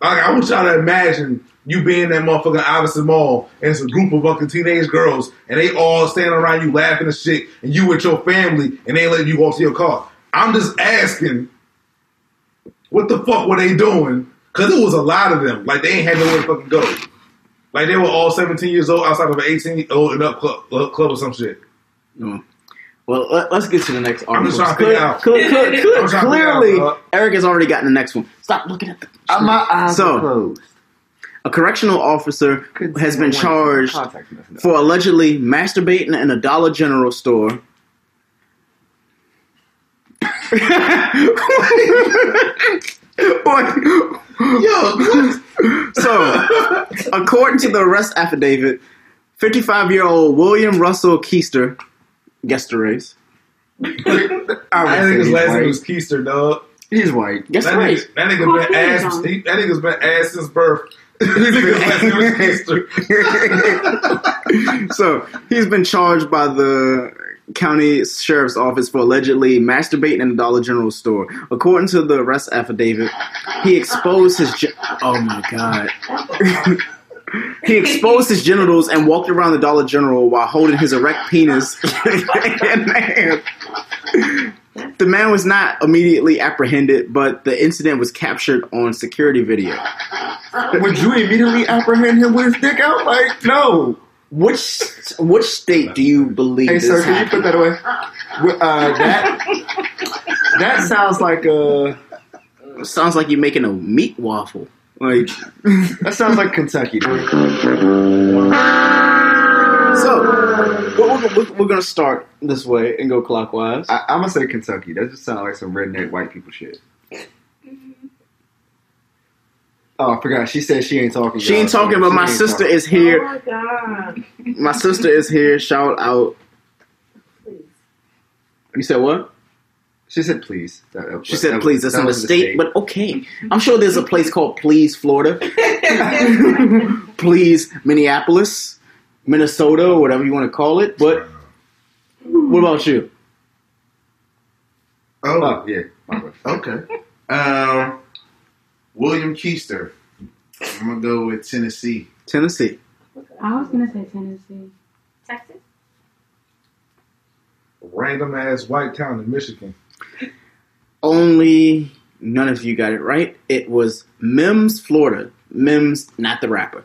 Like I want y'all to imagine you being that motherfucking Iverson Mall and it's a group of fucking teenage girls and they all standing around you laughing and shit and you with your family and they letting you walk to your car. I'm just asking, what the fuck were they doing? Cause it was a lot of them. Like they ain't had nowhere to fucking go. Like they were all 17 years old outside of an 18 old up club, club or some shit. No. Well, let, us get to the next article. I'm just trying to figure Clear- out. clear- clear- clear- I'm trying to figure clearly, out, Eric has already gotten the next one. Stop looking at the. Uh, My eyes So- are closed. A correctional officer Couldn't has been charged contact messing up. for allegedly masturbating in a Dollar General store. What? so, according to the arrest affidavit, 55 year old William Russell Keister, guess the race. *laughs* I I think say his he's last name was Keister, dog. He's white. Guess That the race. nigga, that nigga been ass. He, that nigga's been ass since birth. *laughs* *laughs* Nigga's last name was Keister. so he's been charged by the county sheriff's office for allegedly masturbating in a Dollar General store. According to the arrest affidavit, he exposed his. Ge- oh my god. He exposed his genitals and walked around the Dollar General while holding his erect penis *laughs* in hand. The man was not immediately apprehended, but the incident was captured on security video. Would you immediately apprehend him with his dick out? Like, no. Which which state do you believe Hey, sir, can you put that away? Uh, that that sounds like a Sounds like you're making a meat waffle. Like that sounds like Kentucky. so, we're, we're, we're gonna start this way and go clockwise. I, I'm gonna say Kentucky. That just sounds like some redneck white people shit. Mm-hmm. Oh, I forgot. She said she ain't talking. She ain't talking, but She my sister talking. is here. Oh my god. My sister is here. Shout out. You said what? She said please. That- that- She that- said that- please. That's that in the was state, but okay. I'm sure there's a place called Please, Florida. *laughs* Please, Minneapolis, Minnesota, or whatever you want to call it. But what about you? Oh, Oh yeah. okay. Um, William Keister. I'm gonna go with Tennessee. Tennessee. I was gonna say Tennessee. Texas. Random ass white town in Michigan. Only none of you got it right. It was Mims, Florida. Mims, not the rapper.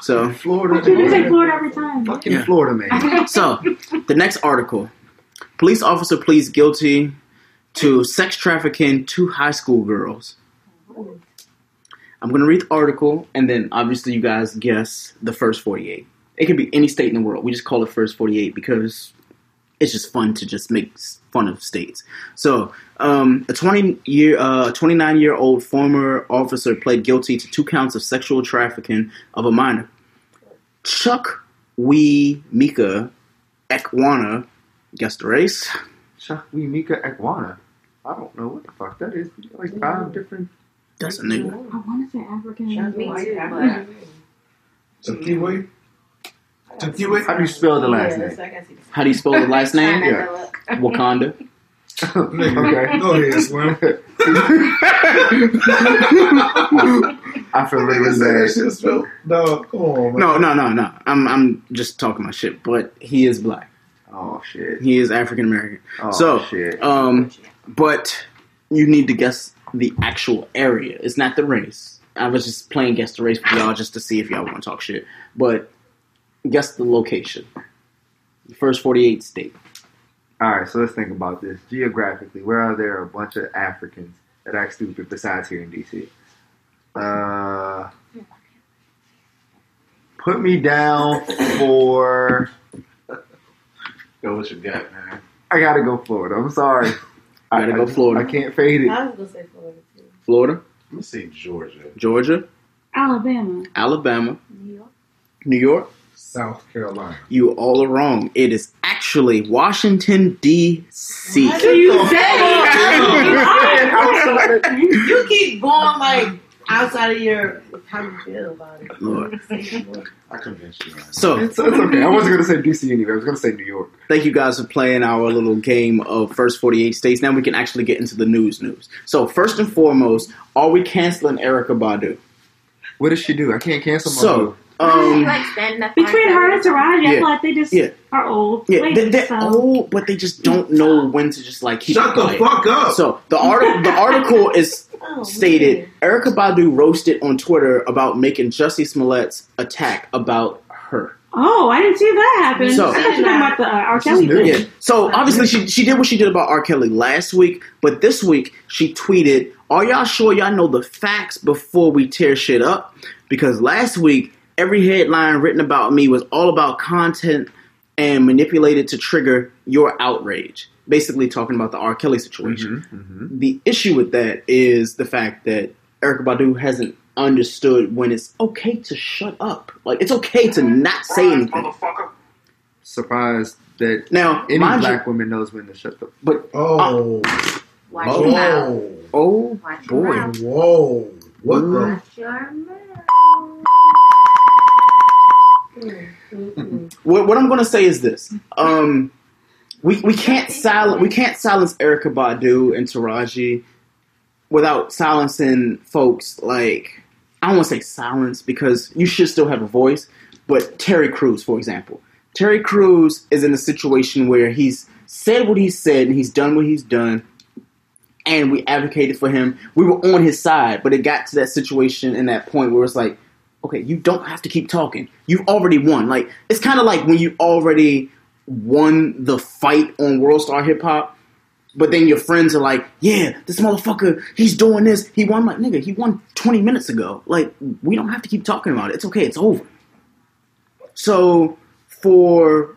So, Florida. You say Florida every time. Fucking Yeah. Florida man. *laughs* so the next article: Police officer pleads guilty to sex trafficking two high school girls. I'm going to read the article, and then obviously you guys guess the first 48. It could be any state in the world. We just call it first 48 because it's just fun to just make fun of states. So, um, a 20 year, uh, 29 year old former officer pled guilty to two counts of sexual trafficking of a minor. Chuck Wee Mika Ekwana, guess the race, Chukwuemeka Ekwana. I don't know what the fuck that is. Like five different. That's a nigga. I want to say African. Me too, but Takiwe? Takiwe? How do you spell the last name? How do you spell the last name? Trying not to look. Wakanda. *laughs* okay. Go ahead, *laughs* Slim. I feel really Nigga say that bad. shit spelled. Dog, come on, man. No, no, no, no. I'm I'm just talking my shit. But he is black. Oh shit. He is African American. Oh so, shit. um, but you need to guess the actual area. It's not the race. I was just playing guess the race for y'all just to see if y'all want to talk shit. But guess the location. The first 48 state. All right, so let's think about this geographically. Where are there a bunch of Africans that act stupid besides here in DC? Uh, put me down for. Go with your gut, man. I gotta go Florida. I'm sorry. I Gotta go I just- Florida. I can't fade it. I was gonna say Florida too. Florida, Let me say Georgia. Georgia, Alabama. Alabama, New York. New York. South Carolina. You all are wrong. It is actually Washington, D.C. Why So you said *laughs* *laughs* You keep going like outside of your how you feel about it. Lord. I convinced you, man. So, It's, it's okay. I wasn't gonna say DC anyway. I was gonna say New York. thank you guys for playing our little game of first 48 states. Now we can actually get into the news news. So, first and foremost, are we canceling Erykah Badu? What does she do? I can't cancel my So, move. she um, like standing up Between her and Taraji, I Yeah. feel like they just Yeah. are old. yeah, ladies, they, they're so. old, but they just don't know when to just like keep Shut the quiet. fuck up. So the article, *laughs* the article is Oh, stated man. Erykah Badu roasted on Twitter about making Jussie Smollett's attack about her. Oh, I didn't see that happen. So- I thought you were talking about the uh, R. Kelly thing. Yeah. So obviously she she did what she did about R. Kelly last week, but this week she tweeted, "Are y'all sure y'all know the facts before we tear shit up?" Because last week every headline written about me was all about content and manipulated to trigger your outrage. Basically talking about the R. Kelly situation. Mm-hmm. The issue with that is the fact that Erykah Badu hasn't understood when it's okay to shut up. Like it's okay to not say anything. Surprised that Now, any black you, woman knows when to shut up. but Oh. Watch your mouth. Oh. oh Watch your boy. Whoa. What the? Your. What, what I'm going to say is this: um, we we can't silence we can't silence Erykah Badu and Taraji without silencing folks like I don't want to say silence because you should still have a voice, but Terry Crews, for example, Terry Crews is in a situation where he's said what he said and he's done what he's done. And we advocated for him. We were on his side, but it got to that situation and that point where it's like, okay, you don't have to keep talking. You've already won. Like it's kind of like when you already won the fight on World Star Hip Hop, but then your friends are like, "Yeah, this motherfucker, he's doing this. He won." I'm like, nigga, he won 20 minutes ago. Like we don't have to keep talking about it. It's okay. It's over. So for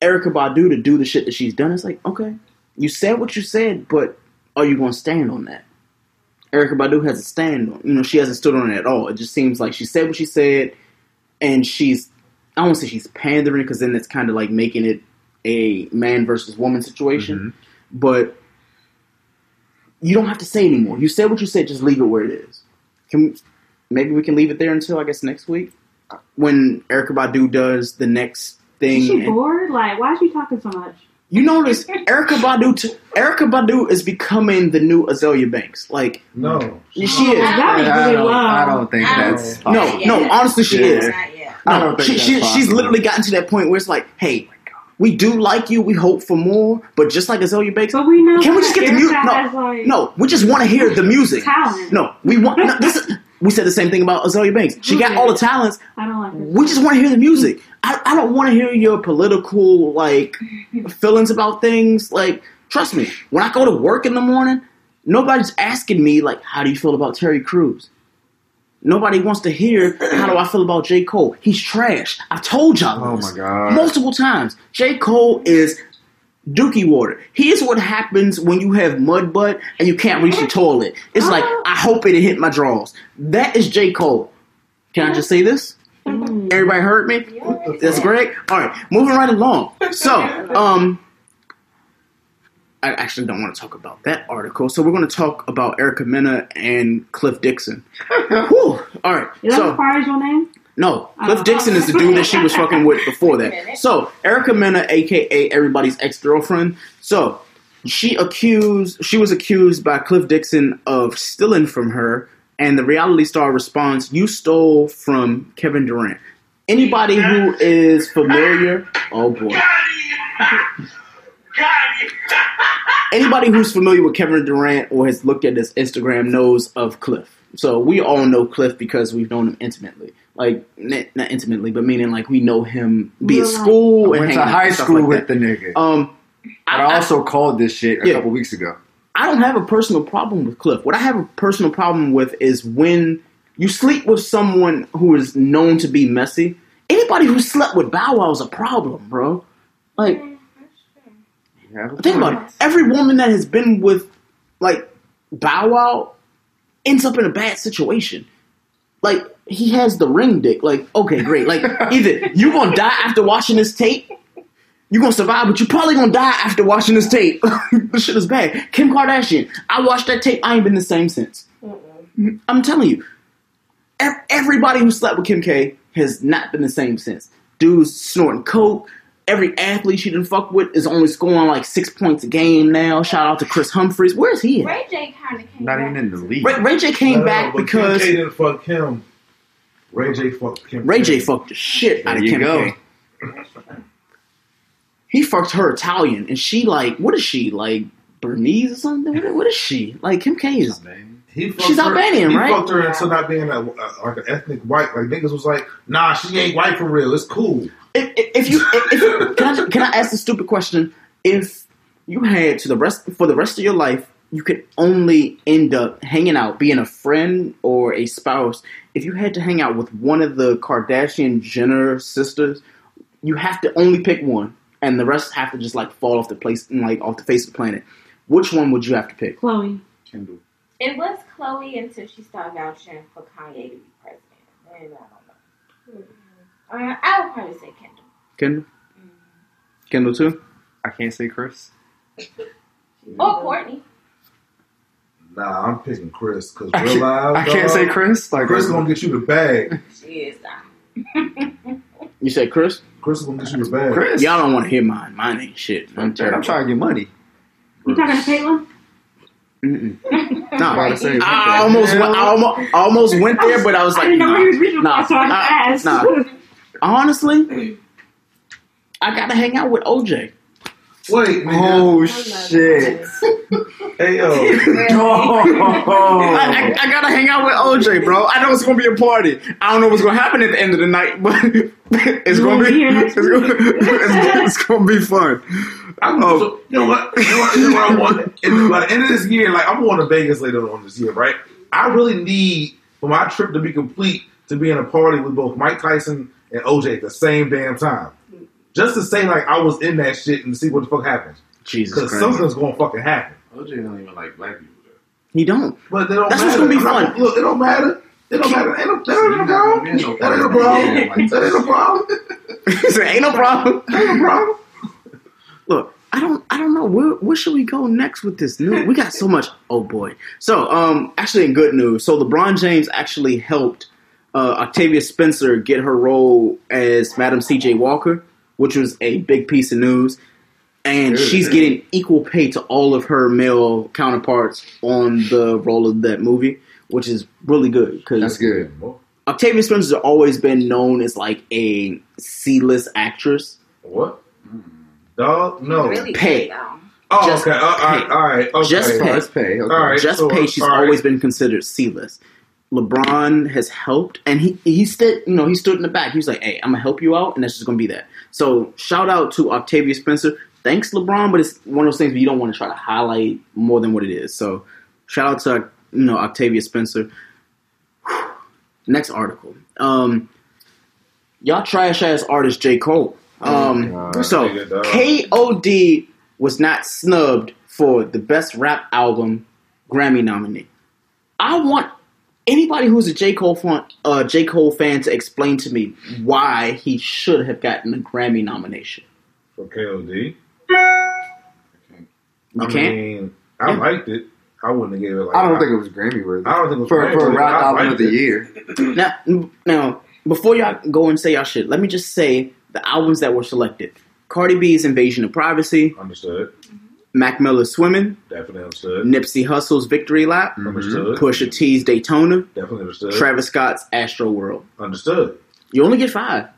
Erykah Badu to do the shit that she's done, it's like, okay, you said what you said, but are you going to stand on that? Erykah Badu has a stand on. You know, she hasn't stood on it at all. It just seems like she said what she said, and she's. I don't say she's pandering because then it's kind of like making it a man versus woman situation. Mm-hmm. But you don't have to say anymore. You said what you said. Just leave it where it is. Can maybe we can leave it there until I guess next week when Erykah Badu does the next thing. Is she and- bored? Like, why is she talking so much? You notice Erykah Badu. T- Erykah Badu is becoming the new Azealia Banks. Like No. she is. Oh, that was I really don't, low. I don't think I don't- that's No, possible. no. Honestly, she Yeah. is. Not yet. I No, don't think she, that's she, she's literally gotten to that point where it's like, hey, we do like you. We hope for more, but just like Azealia Banks, But we know Can we that just get the music? No, like, no, we just want to hear the music. Talent. No, we want. No, this is, we said the same thing about Azealia Banks. She got all the talents. I don't like her. We just want to hear the music. I, I don't want to hear your political like mm-hmm. feelings about things. Like, trust me, when I go to work in the morning, nobody's asking me like, "How do you feel about Terry Crews?" Nobody wants to hear how do I feel about J. Cole. He's trash. I told y'all Oh this my God. multiple times. J. Cole is dookie water. Here's what happens when you have mud butt and you can't reach the toilet. It's like uh-huh. I hope it hit my drawers. That is J. Cole. Can I just say this? Everybody heard me? That's great. All right, moving right along. So, um, I actually don't want to talk about that article. So we're going to talk about Erica Mena and Cliff Dixon. *laughs* Whew. All right. Is that So far your name? no, Cliff Oh. Dixon is the dude that she was fucking with before that. *laughs* So Erica Mena, aka everybody's ex girlfriend. So she accused, she was accused by Cliff Dixon of stealing from her, and the reality star responds, "You stole from Kevin Durant." Anybody who is familiar, oh boy. Anybody who's familiar with Kevin Durant or has looked at his Instagram knows of Cliff. So we all know Cliff because we've known him intimately. Like n- not intimately, but meaning like we know him be at school I and went to high school like with that. the nigga. Um, but I, also called this shit a Yeah. couple weeks ago. I don't have a personal problem with Cliff. What I have a personal problem with is when you sleep with someone who is known to be messy. Anybody who slept with Bow Wow is a problem, bro. Like, Yeah, think about it. Every woman that has been with, like, Bow Wow ends up in a bad situation. Like, he has the ring dick. Like, okay, great. Like, *laughs* either you gonna die after watching this tape, you gonna survive, but you're probably gonna die after watching this tape. *laughs* this shit is bad. Kim Kardashian, I watched that tape. I ain't been the same since. I'm telling you, everybody who slept with Kim K has not been the same since. Dudes snorting coke. Every athlete she didn't fuck with is only scoring like six points a game now. Shout out to Kris Humphries. Where's he at? Ray J kind of came Not back. even in the league. Ray, Ray J came No, no, back but because Kim K didn't fuck him. Ray J fucked Kim. Ray K. J fucked the shit out of you Kim go. K. *laughs* He fucked her Italian, and she like, what is she like? Bernese or something? What, what is she? Like Kim K is. He She's her, Albanian, he right? fucked her into not being a, a, like an ethnic white. Like niggas was like, nah, she ain't white for real. It's cool. If, if you, if, if, *laughs* can I can I ask a stupid question? If you had to the rest for the rest of your life, you could only end up hanging out, being a friend or a spouse. If you had to hang out with one of the Kardashian Jenner sisters, you have to only pick one, and the rest have to just like fall off the place, and like off the face of the planet. Which one would you have to pick? Khloé. Kendall. It was Khloé until she started vouching for Kanye to be president. And I don't know. Uh, I would probably say Kendall. Kendall. Kendall too. I can't say Kris. *laughs* Or Kourtney. Nah, I'm picking Kris because real life. I can't say Kris. Like Kris gonna get you the bag. She is. *laughs* You said Kris. Kris gonna get you the bag. Kris. Y'all don't want to hear mine. Mine ain't shit. I'm I'm trying to get money. You talking to Caitlyn? Mm-mm. *laughs* Say, I almost, went, I almost, almost *laughs* went there, but I was I like, didn't know nah, where he was reaching nah, for, so I nah, asked. nah. *laughs* Honestly, I gotta hang out with OJ. Wait, nigga. Oh shit! *laughs* Hey yo, I, I, I gotta hang out with OJ, bro. I know it's gonna be a party. I don't know what's gonna happen at the end of the night, *laughs* but it's gonna be, be here next it's gonna, it's, it's gonna be fun. I'm, Oh. so, you know what? You know what? You know what I want? In, by the end of this year, like I'm going to Vegas later on this year, right? I really need for my trip to be complete to be in a party with both Mike Tyson and OJ at the same damn time, just to say like I was in that shit and see what the fuck happens. Jesus Because something's gonna fucking happen. OJ don't even like black people. he don't. But they don't That's matter. what's gonna be I'm fun. Look, it don't matter. It don't matter. Ain't no, that ain't no problem. That ain't no problem. That ain't no problem. *laughs* He "Ain't no problem." *laughs* Ain't no problem. Look, I don't, I don't know where where should we go next with this news. We got so *laughs* much. Oh boy. So, um, actually, in good news, so LeBron James actually helped uh, Octavia Spencer get her role as Madam C.J. Walker, which was a big piece of news. And Good. she's getting equal pay to all of her male counterparts on the role of that movie, which is really good because That's good. Octavia Spencer's always been known as like a C-list actress. What? Dog? No. Really Pay. though. Oh, Just okay. Uh, all right. pay. All right. Okay. Just pay. Let's pay. Okay. All right. Just so, pay. She's all right. always been considered C-list. LeBron has helped, and he he stood you know he stood in the back. He was like, "Hey, I'm gonna help you out, and that's just gonna be that." So shout out to Octavia Spencer. Thanks, LeBron, but it's one of those things where you don't want to try to highlight more than what it is. So shout out to you know Octavia Spencer. Next article. Um, y'all trash ass artist J Cole. Um, God. so KOD was not snubbed for the best rap album Grammy nominee. I want anybody who's a J Cole fan, uh, J Cole fan to explain to me why he should have gotten a Grammy nomination. For KOD. You I can't. mean, I Yeah. liked it. I wouldn't have gave it like. I don't think it was Grammy worthy. I don't think it was for Grammy for a worthy, rap but I album of the it. year. Now, now, before y'all go and say y'all shit, let me just say the albums that were selected: Cardi B's "Invasion of Privacy," Understood. Mac Miller's "Swimming," Definitely understood. Nipsey Hussle's "Victory Lap," mm-hmm. Understood. Pusha T's "Daytona," Definitely understood. Travis Scott's "Astro World." Understood. You only get five.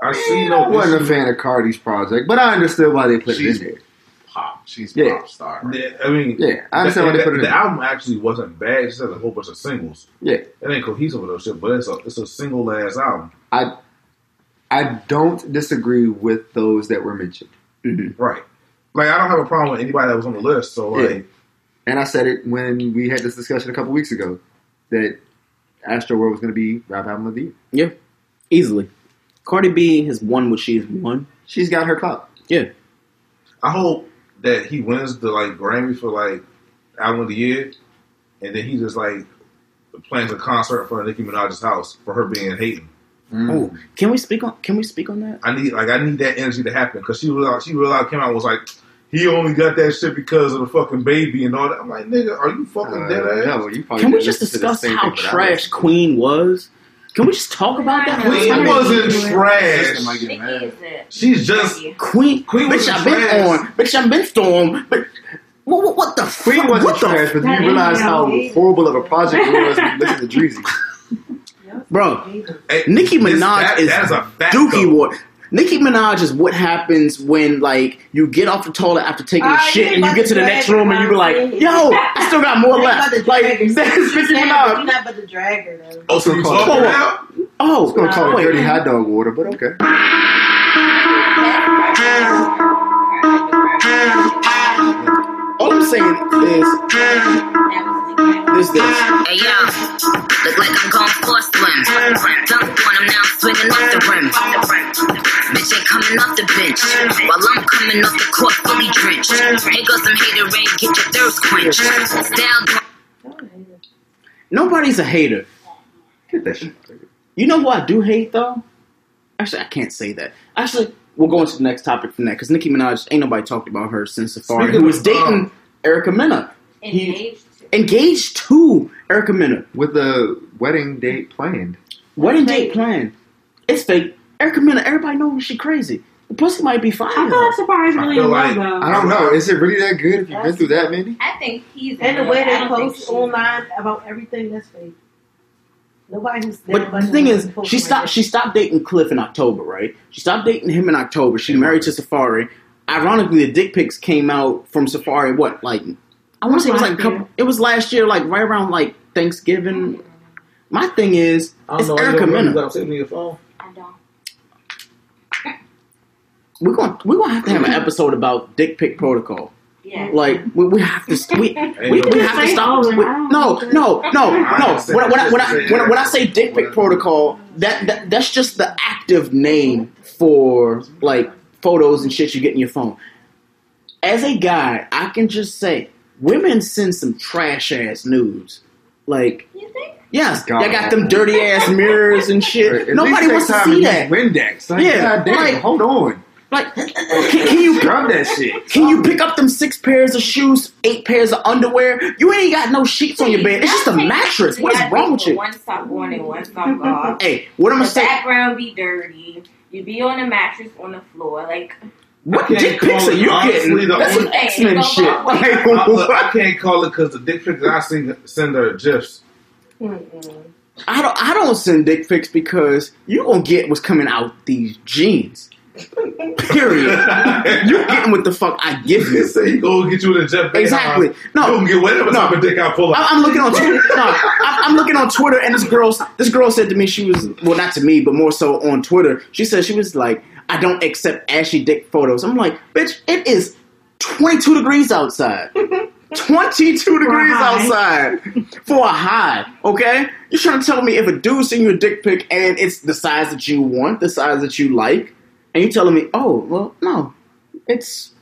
I see eh, I no wasn't a fan of Cardi's project, but I understood why they put She's it in there. pop. She's Yeah. pop star. Right? Yeah, I mean, Yeah, I understand the, why they put it the, in. the album actually wasn't bad. It just had a whole bunch of singles. Yeah, It ain't cohesive with those shit, but it's a it's a single ass album. I I don't disagree with those that were mentioned, mm-hmm. Right. Like I don't have a problem with anybody that was on the list. So like, Yeah. and I said it when we had this discussion a couple weeks ago that Astro World was going to be rap album of the year. Yeah, easily. Cardi B has won what she's won. She's got her clout. Yeah, I hope that he wins the like Grammy for like album of the year, and then he just like plans a concert for Nicki Minaj's house for her being hating. Oh, can we speak on? Can we speak on that? I need like I need that energy to happen because she realized she realized came out was like he only got that shit because of the fucking baby and all that. I'm like nigga, are you fucking Uh, dead ass? no, you Can we just listen to the discuss how thing, trash listened. Queen was? Can we just talk about that? for a Queen wasn't trash. Sister might Nikki is it. She's just Queen, Queen bitch, I've been on, bitch, I've been stormed, but what, what, what the Queen fuck? wasn't What trash, but That you realize how no- horrible of a project it was when you listen to *laughs* Dreezy. bro? Hey, Nicki Minaj that- is that's a Dookie though. War. Nicki Minaj is what happens when like you get off the toilet after taking a shit and you get to to the next room and you be like, "Yo, I still got more *laughs* You ain't about left." Like drag her. *laughs* that's Nicki You're Minaj. not about to drag her though. Oh, so you Hold talking on. now? Oh, Gonna call it wait. dirty hot dog water, but okay. All I'm saying is this: this. Hey yo, look like I'm going for a swim. Dunk on him now, I'm swinging off the rim. Bitch ain't coming off the bench while I'm coming off the court fully drenched. Here goes some hater rain, get your thirst quenched. Style Nobody's a hater. Get that shit. You know who I do hate though? Actually, I can't say that. Actually, we'll go into the next topic from that because Nicki Minaj ain't nobody talked about her since Safaree, Speaking who was dating um, Erica Mena. Engaged. Engaged to Erica Mena. With the wedding date planned. Wedding date planned. It's fake. Erica Mena, everybody knows she crazy. The pussy might be fine. I feel like Safaree's really feel like- love though. I don't know. Is it really that good if you've been through that many? I think he's. And the in way love. they I don't think post online about everything that's fake. Nobody who's But the thing is, she stopped. She stopped dating Cliff in October, right? She stopped dating him in October. She married to Safaree. Ironically, the dick pics came out from Safaree. What, like, I want to say it was like a Last couple. year. It was last year, like right around like Thanksgiving. My thing is, it's Erica Mena. got saved in your phone. I don't. We're going. We're going to have to have an episode about dick pic protocol. Yeah. Like we, we have to we, *laughs* we, we have to stop. all of it. we- no, no, no, no. When, I- when, I- when, I, when, I- when I say dick pic protocol, that, that that's just the active name for like photos and shit you get in your phone. As a guy, I can just say women send some trash ass nudes. Like, You think? yes, God. they got them dirty ass mirrors and shit. At Nobody wants to see that. Windex. Like, Yeah, God damn, like- hold on. Like, *laughs* can, can you Scrub that shit. Can you pick up them six pairs of shoes, eight pairs of underwear? You ain't got no sheets on your bed. It's just a mattress. What is wrong with you? One stop on and one stop off. Hey, what I'm the gonna say? background be dirty. You be on a mattress on the floor. Like What dick pics are you honestly, getting? the That's some only- X Men shit. Like, I, look, I *laughs* can't call it because the dick pics I send, send her gifs. I don't. I don't send dick pics because you gonna get what's coming out these jeans. Period. you getting what the fuck I give He you. say he gonna get you in the jet. Exactly. No. you gonna get whatever No. type of dick I pull I- out. I'm looking on Twitter. No, I'm I'm looking on Twitter, and this girl, this girl said to me, she was well, not to me, but more so on Twitter. She said she was like, "I don't accept ashy dick photos." I'm like, "Bitch, it is 22 degrees outside. *laughs* 22 degrees outside for a high. Okay, you're trying to tell me if a dude send you a dick pic and it's the size that you want, the size that you like, and you telling me, oh, well, no, it's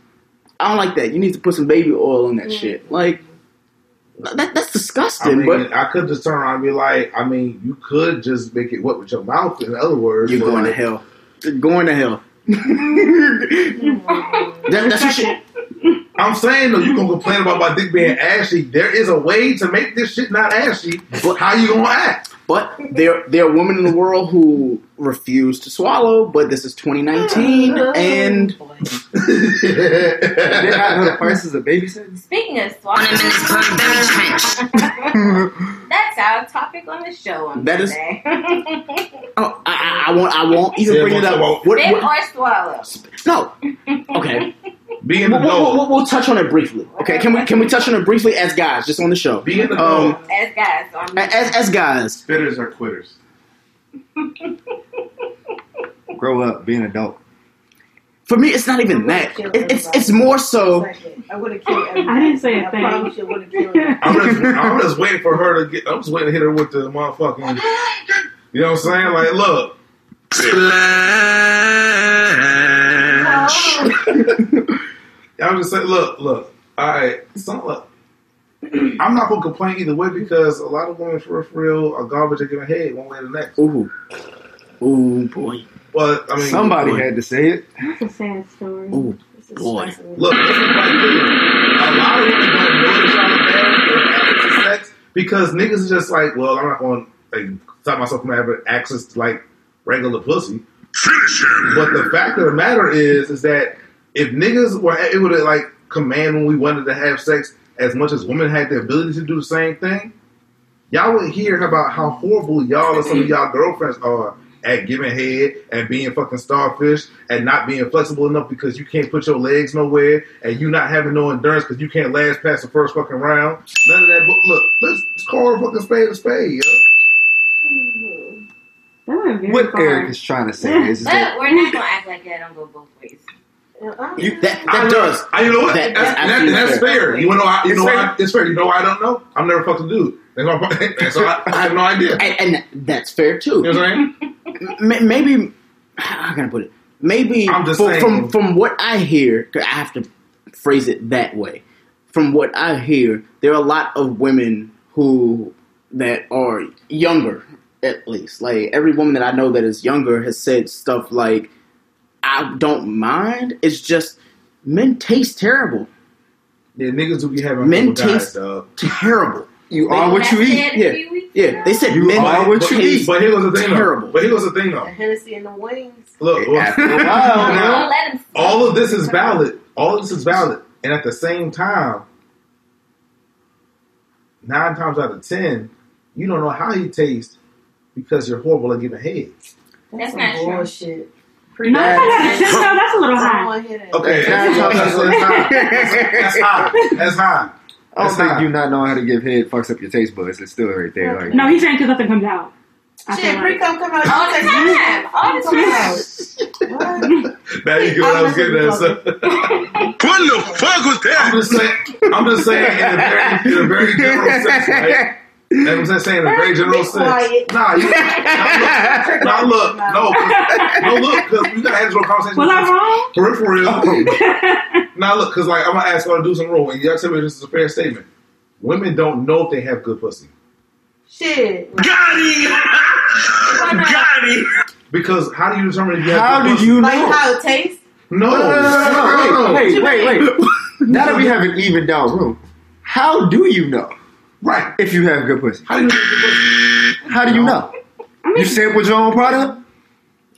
I don't like that. You need to put some baby oil on that shit. Like that, that's I disgusting. mean, but I could just turn around and be like, I mean, you could just make it wet with your mouth. In other words, you're but going to hell. You're going to hell. *laughs* that, that's what she. I'm saying though, you gonna complain about my dick being ashy. There is a way to make this shit not ashy. But how you gonna act? But there, there are women in the world who refuse to swallow. But this is 2019, *laughs* and *laughs* They not know the prices of babysitting. Speaking of On him in swallowing, this Burberry trench. *laughs* that's our topic on the show on That is- Sunday. *laughs* oh, I, I, I won't, I won't even Say it bring it up. more. What, Spit what, or swallow? no, okay. Being We'll, the we'll, dog. we'll, we'll touch on it briefly. Okay, can we can we touch on it briefly as guys, just on the show? Being the Um, dog. As guys, on as as guys, Spitters are quitters. *laughs* Grow up, be an adult. For me, it's not even that. It, it's it's more so. I would have killed everybody. I didn't say a I thing. promise you, I would have killed everybody. I'm just, I'm just waiting for her to get. I'm just waiting to hit her with the motherfucking. You know what I'm saying? Like, look. I'm just saying, look, look. All right, some, look. I'm not gonna complain either way because a lot of women, for real, for real, are garbage at giving head one way or the next. Ooh, ooh, boy, But I mean, Somebody had to say it. That's a sad story. ooh, boy. Look, let's be quite clear. A lot of women don't know that y'all are bad when it to sex because niggas is just like, well, I'm not going to like, stop myself from having access to like regular pussy. But the fact of the matter is, is that if niggas were able to like command when we wanted to have sex as much as women had the ability to do the same thing, y'all would hear about how horrible y'all and some of y'all girlfriends are at giving head and being fucking starfish and not being flexible enough because you can't put your legs nowhere and you not having no endurance because you can't last past the first fucking round. None of that. But look, let's call a fucking spade a spade, yo. That went very What far. Eric is trying to say is, is *laughs* that we're not gonna act like that. Don't go both ways. You, that I that know- does. I, you know what? That- that's, that's that's, that's fair. fair. You know, I, you It's know, fair. I, it's fair. You know, I don't know. I'm never fucking dude. That's my, so I, *laughs* I have no idea. And, and that's fair too. You know what I'm saying? *laughs* Maybe how can I put it? Maybe from, from from what I hear, I have to phrase it that way. From what I hear, there are a lot of women who that are younger, at least. Like every woman that I know that is younger has said stuff like, "I don't mind. It's just men taste terrible. Yeah, niggas will be having Men men guys, taste terrible. You are what you eat. Yeah, yeah. They said You men are what you eat. But here was the thing, terrible. though. But here was the thing, The though. Hennessy and the wings. Look, After while, man. all of this is valid. All of this is valid, and at the same time, nine times out of ten, you don't know how you taste because you're horrible at giving head. That's some not true. bullshit. No, that's, that's, no, that's a little I high. want to hear that. Okay, *laughs* that's, that's, that's high. That's high. That's high. *laughs* I don't That's think high. you not knowing how to give head fucks up your taste buds. It's still right there. Like, No, he's saying because nothing comes out. I feel Shit, like. pre-cum come out. All the time. All the time. What? Now you get what I was getting at. So. What the fuck was I'm just saying. I'm just saying in a very, in a very general sense, right? That's what I'm saying in a very general Be sense. quiet. Nah, you. *laughs* Now look, now look, no, 'cause- no, look, because we gotta have this real conversation. Was I wrong? For real, for real. Oh. *laughs* now look, because like I'm gonna ask y'all to do some rule, and y'all tell me this is a fair statement. Women don't know if they have good pussy Shit. Got him! Got him! because how do you determine if you have how good do pussy? you Like how it tastes? No, No, no, no, no, no, wait, wait, wait, wait. Now that we have an even down room, how do you know Right. if you have good pussy? How do you know you have good pussy? How do you know? You sampled your own product?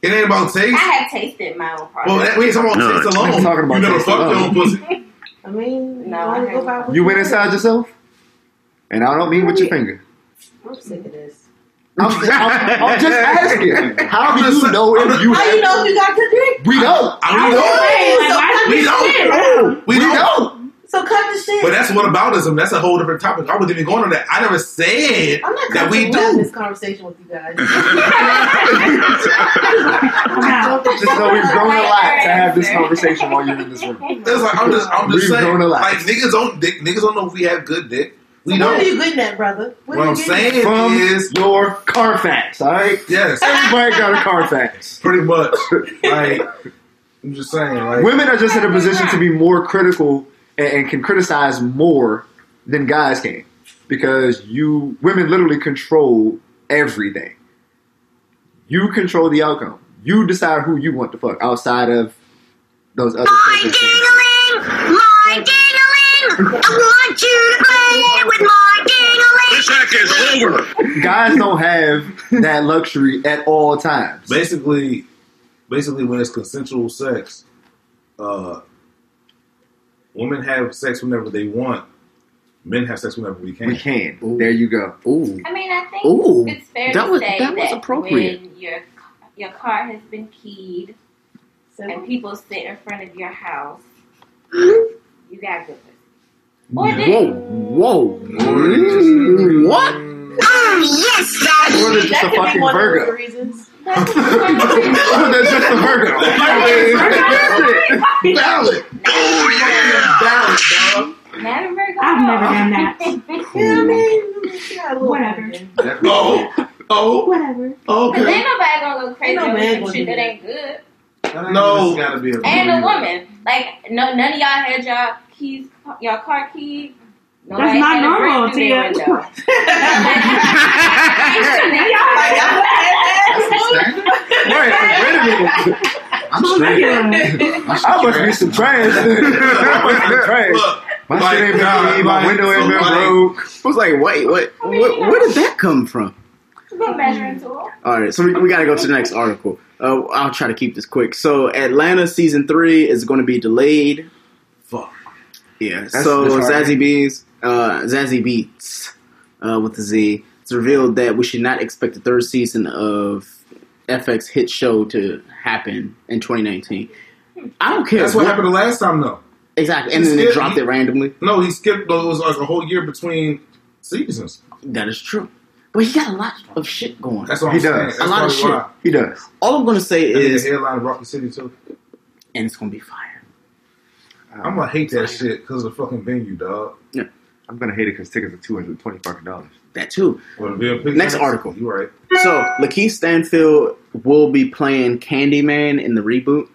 It ain't about taste. I have tasted my own product. Well, that, we ain't talking about No, taste alone. I'm talking about you never taste fucked your own pussy. *laughs* I mean, No, you I go by You went inside yourself? And I don't mean with your finger. I'm sick of this. I'm, I'm, I'm just *laughs* asking. How do you know if you How have you know if you got good dick? We don't. I mean, so no. We the shit. don't. We We don't. don't. So cut the shit. But that's what aboutism. That's a whole different topic. I wasn't even going on that. I never said I'm not that we comfortable having do. this conversation with you guys. Wow. Just know we've grown a lot to have this conversation while you're in this room. It's like I'm just, I'm just We've grown a saying. lot. Like niggas don't, dick, niggas don't know if we have good dick. We So what are you getting at, brother? What I'm are you getting saying From is, your Carfax, all right? yes, Everybody got a Carfax. pretty much. Like I'm just saying. Like Women are just in a position to be more critical and, and can criticize more than guys can because you women literally control everything. You control the outcome. You decide who you want to fuck outside of those other circumstances. My dingling, my dingling. want you to play with my ding This act is over. Guys don't have that luxury at all times. Basically, basically, when it's consensual sex, uh, women have sex whenever they want. Men have sex whenever we can. We can. There you go. Ooh. I mean, I think Ooh, it's fair that to was- say that that, was appropriate. when your your car has been keyed and people sit in front of your house, *gasps* you got good pussy. Or Whoa, whoa, Mm, what? Oh, yes, Daddy. Or they're just a fucking Virgo. Reasons. Or just a Virgo. Valid. Oh yeah. Valid, dog. Never Virgo. I've never done that. Yeah, I mean, yeah, a little Whatever. bit. Oh, oh, Whatever. But okay. ain't nobody gonna go crazy Ain't no over man some shit that that. ain't good. No. gotta be a And a woman. Like no none of y'all had y'all keys y'all car key. Nobody not had a normal, through their Tia. Wait, *laughs* wait a minute. I'm straight. I must be some trash. I must be trash. Look, My like, shit ain't been nah, clean. My like, window ain't been somebody- broke. I was like, wait, what? I mean, Where, where did that come from? Measuring tool. All right, so we, we got to go to the next article. Uh, I'll try to keep this quick. So, Atlanta season three is going to be delayed. Fuck. Yeah. That's so disheartening. Zazie Beetz, uh, Zazie Beetz, uh, with the Z, it's revealed that we should not expect the third season of FX hit show to happen in 2019. I don't care. That's what happened the last time, though. Exactly, and He then they dropped he- it randomly. No, he skipped. Though it was like a whole year between seasons. That is true. But he got a lot of shit going. That's what He I'm saying. does. That's A lot of shit. why. He does. All I'm going to say And then is, the headline of Broccoli City too. and it's going to be fire. I'm gonna hate that shit because of the fucking venue, dog. I'm gonna hate it because tickets are two hundred twenty fucking dollars. That too. Well, the Bill Next article. You right? So, LaKeith Stanfield will be playing Candyman in the reboot.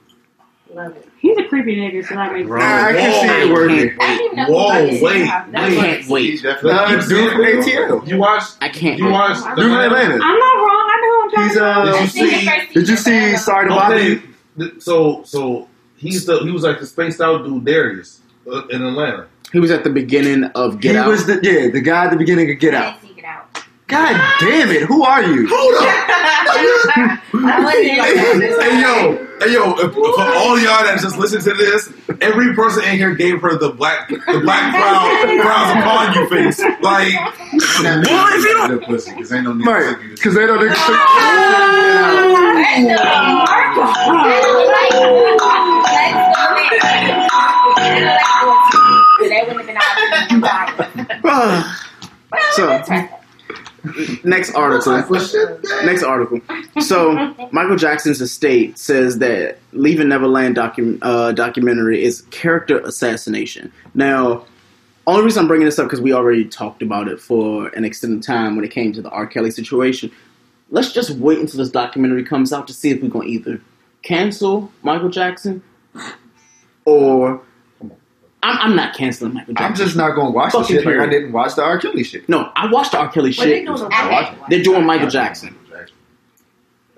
Love it. He's a creepy nigga, so that makes Bro. sense. I can see I it working. can't wait. didn't know Whoa, who was wait, in I wait. can't wait. Dude from ATL. You watched? I can't You wait. watched? Dude from Atlanta. I'm not wrong. I know who I'm He's talking about. uh. Did you see? Did you see? Sorry to bother you. so so he's the he was like the spaced out dude Darius uh, in Atlanta. He was at the beginning of Get he Out. He was the yeah the guy at the beginning of Get Out. Get out. God damn it! Who are you? Hold up. Hey yo, hey yo! If, for all y'all that just listen to this, every person in here gave her the black, the black frown, frowns upon you face. Like, Boy, if you don't. Pussy, because ain't no need Right? to take you Because they don't. *sighs* so, next article. Next article. So, Michael Jackson's estate says that Leaving Neverland docu- uh, documentary is character assassination. Now, only reason I'm bringing this up because we already talked about it for an extended time when it came to the R. Kelly situation. Let's just wait until this documentary comes out to see if we're going to either cancel Michael Jackson or. I'm, I'm not canceling Michael Jackson. I'm just not gonna watch the Fucking shit like I didn't watch the R. Kelly shit. No, I watched the R. Kelly But they shit. doing I watched it. They're doing Michael Jackson.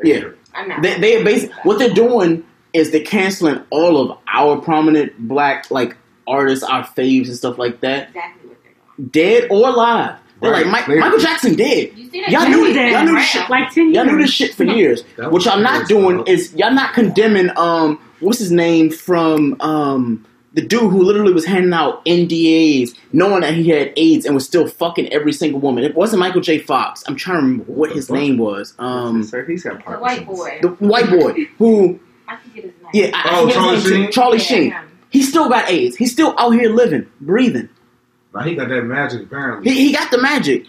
Yeah. I'm. They they basically what they're doing is they're canceling all of our prominent black like artists, our faves and stuff like that, exactly what they're doing. dead or alive. They're Right, like clearly. Michael Jackson dead. You see that? Y'all knew was it. Y'all knew this shit. like ten years. Y'all knew this shit for years. What y'all not doing is y'all not condemning um what's his name from um the dude who literally was handing out NDAs, knowing that he had AIDS and was still fucking every single woman. It wasn't Michael J. Fox. I'm trying to remember what his name was. Um, Sir, he's got The white boy. the white boy who I forget his name. yeah, I, I Oh, forget his Charlie. Sheen? Charlie Yeah, Sheen. him. He still got AIDS. He's still out here living, breathing. now he got that magic apparently. He, he got the magic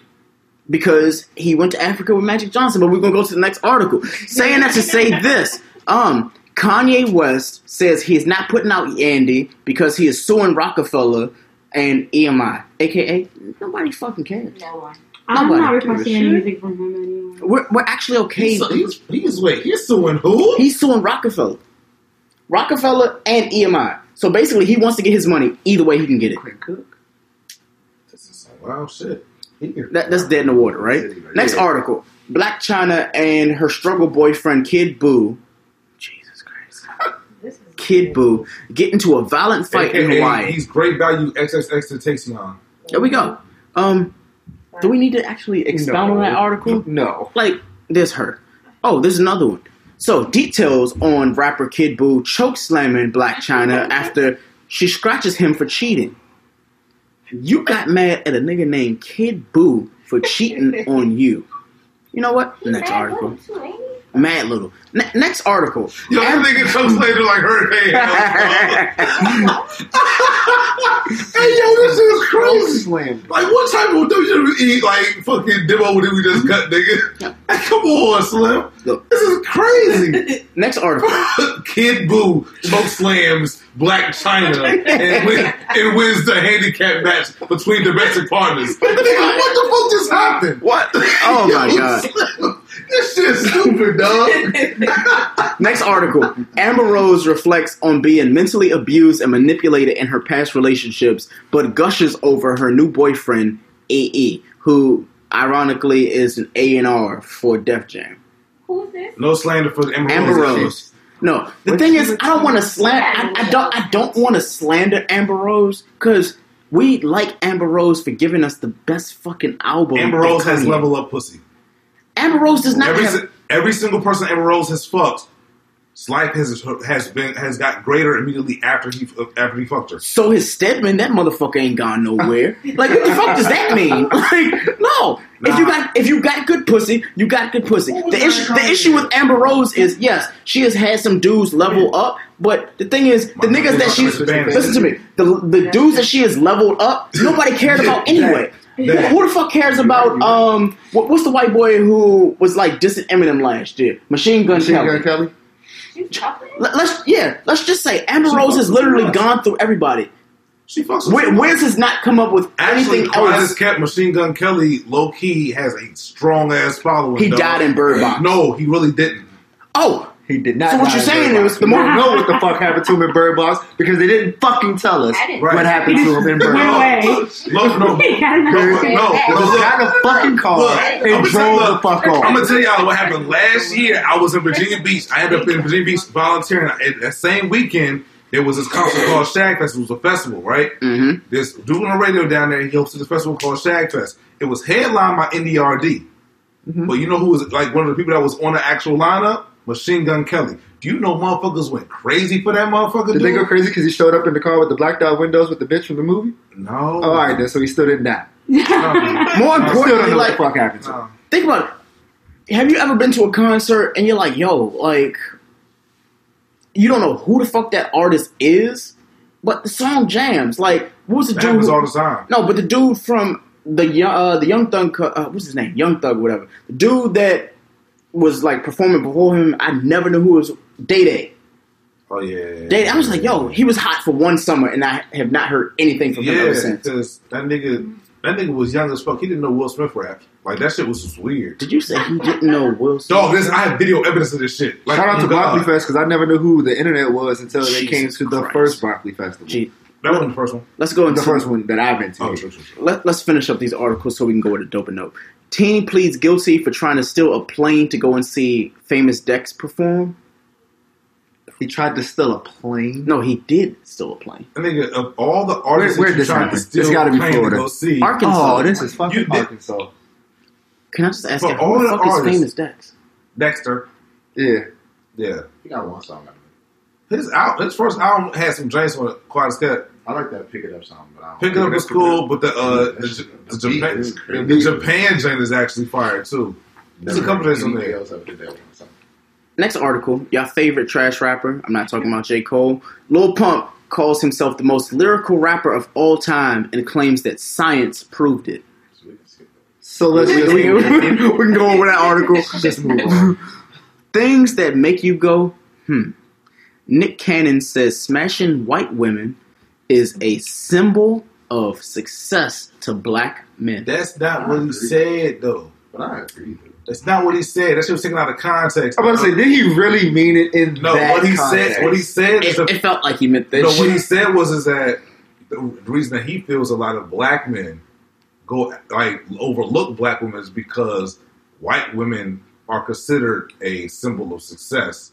because he went to Africa with Magic Johnson. But we're gonna go to the next article. Saying that to say *laughs* this, um, Kanye West says he's not putting out Yandhi because he is suing Roc-A-Fella and EMI, aka nobody fucking cares. No one. I'm Nobody not requesting any music from him anymore. We're, we're actually okay. He's, he's, he's wait, he's suing who? He's suing Roc-A-Fella, Roc-A-Fella and EMI. So basically, he wants to get his money. Either way, he can get it. This is some wild shit. Here. That, that's dead in the water, right? Next Yeah. article: Blac Chyna and her struggle boyfriend Kid Buu. Jesus Christ. This is Kid Buu get into a violent fight in AKA, Hawaii. He's great value XXXTentacion. There we go. Um, do we need to actually expound on that article? No. Like, there's her. Oh, there's another one. So, details on rapper Kid Buu choke slamming Blac Chyna after she scratches him for cheating. You got mad at a nigga named Kid Buu for cheating *laughs* on you. You know what? Next article. Mad little. Ne- next article. Yo, that nigga her *laughs* like hurricane. *laughs* hey, yo, this is crazy. Like, what type of WWE like fucking demo did we just cut, nigga? *laughs* Come on, Slim. This is crazy. Next article. Kid Buu choke slams Blac Chyna and, win, and wins the handicap match between domestic partners. Nigga, what the fuck just happened? What? Oh my god. Slim, This shit's stupid, dog. *laughs* Next article. Amber Rose reflects on being mentally abused and manipulated in her past relationships, but gushes over her new boyfriend, AE, who ironically is an A&R for Def Jam. Who's this? No slander for Amber, Amber Rose. Rose. No, the thing is, I don't want to slander. I, I don't. I don't want to slander Amber Rose because we like Amber Rose for giving us the best fucking album. Amber Rose has level up pussy. Amber Rose does not every, have. every single person Amber Rose has fucked, life has has been has got greater immediately after he after he fucked her. So his Stedman, that motherfucker ain't gone nowhere. *laughs* Like, what the fuck does that mean? *laughs* Like, no. If you got if you got good pussy, you got good pussy. The issue the issue with Amber Rose is yes, she has had some dudes level up, but the thing is, the niggas that she's listen to me, the the dudes that she has leveled up, nobody cared about anyway. Yeah. Who the fuck cares about um what, what's the white boy who was like dissing Eminem last year? Machine Gun Machine Kelly. Gun Kelly. Let- Let's yeah, let's just say Amber She Rose has literally us. gone through everybody. She fucks Where. Wiz has not come up with Actually, anything quiet else. as kept, Machine Gun Kelly, low key, has a strong ass following. He dog. died in Bird Box. No, he really didn't. Oh, He did not. So what die you're saying is the more- don't know what the *laughs* fuck happened to him in Bird Box because they didn't fucking tell us I what happened to him in Bird Box. away. Look, *laughs* no, no, no, another- no, They just got a fucking car Look, and I'ma drove tell- the fuck off. I'm gonna tell y'all what happened last year. I was in Virginia Beach. I ended up in Virginia Beach volunteering. And that same weekend, there was this concert called Shag Fest. It was a festival, right? Mhm. This dude on the radio down there, he hosted this festival called Shag Fest. It was headlined by NDRD. Mm-hmm. But you know who was like one of the people that was on the actual lineup? Machine Gun Kelly. Do you know motherfuckers went crazy for that motherfucker? Did they go crazy because he showed up in the car with the blacked out windows with the bitch from the movie? No. Oh, all right, then. So he still didn't die. More I still don't importantly, know what like the fuck happened to him. No. think about it. Have you ever been to a concert and you're like, yo, like, you don't know who the fuck that artist is, but the song jams. Like, what was the That dude? happens who- all the time. No, but the dude from the young, uh, the Young Thug, uh, what's his name? Young Thug, whatever. The dude that was like performing before him, I never knew who was Day Day. Oh yeah. Day, I was like, yo, he was hot for one summer, and I have not heard anything from him Yeah, ever since. because that nigga, that nigga was young as fuck. He didn't know Will Smith rap. Like that shit was just weird. Did you say he didn't know Will Smith? Dog, this I have video evidence of this shit. Like, Shout out to God. Broccoli Fest because I never knew who the internet was until they came to the Christ. first Broccoli Festival. Gee, That wasn't the first one. let's go into The first one that I've been to. Oh, true, true, true. Let, let's finish up these articles so we can go with a dope note. Teen pleads guilty for trying to steal a plane to go and see famous Dex perform. He tried to steal a plane. No, he did steal a plane. I nigga, of all the artists Where- that where'd you this tried to steal, It's gotta be Florida. To go see, Arkansas. Oh, this is fucking You did- Can I just ask For you, all who the the fuck is artists- famous Dex? Dexter. Yeah. Yeah, He got one song. out of it. his al- his first album had some drinks on it. Quite as cut. I like that Pick It Up song, but I don't Pick it up was cool, but the uh the, J- the The Japan is the Japan joint is actually fire too. There's a couple days on there. else ever did that one, so. Next article, your favorite trash rapper. I'm not talking about J. Cole. Lil Pump calls himself the most lyrical rapper of all time and claims that science proved it. So we can skip that. So let's we, just we- we can go over that article. *laughs* just move on. Things that make you go, hmm. Nick Cannon says smashing white women is a symbol of success to black men. That's not what he said though. But I agree. That's not what he said. That shit was taken out of context. I'm about to say, did he really mean it in no. that What he context? said. What he said is It, the it felt like he meant that. No, shit. what he said was is that the reason that he feels a lot of black men go like overlook black women is because white women are considered a symbol of success.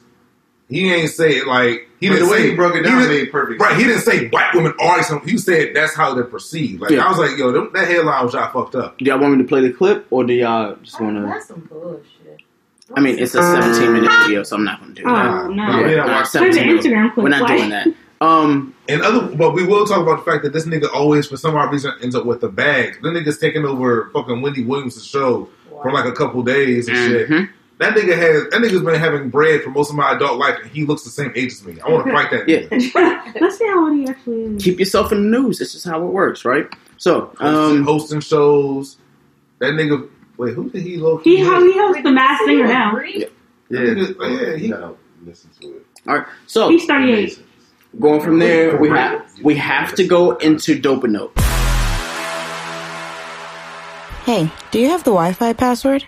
He ain't say it like he But didn't the way say he broke it down made perfect Right, he didn't say black women are something. He said that's how they're perceived. Like Yeah. I was like, yo, them- that headline was y'all fucked up. Do y'all want me to play the clip, or do y'all just want to? That's some bullshit. I mean, it's a 17 minute video, so I'm not going to do Oh, that. no. Yeah, Not watch 17 Play Instagram clip, We're not why? doing that. Um, And other, but we will talk about the fact that this nigga always, for some odd reason, ends up with the bags. The nigga's taking over fucking Wendy Williams' show for like a couple days and shit. That nigga has that nigga's been having bread for most of my adult life, and he looks the same age as me. I want to fight that Yeah. nigga. *laughs* Let's see how old he actually is. keep yourself in the news. This is how it works, right? So, Hosting, um, hosting shows. That nigga. Wait, who did he low? He ho- he hosts the Masked Singer now. Yeah, yeah, he, You gotta listen to it. all right. So, He's 38. going from there, we have we have to go into Dope Note. Hey, do you have the Wi Fi password?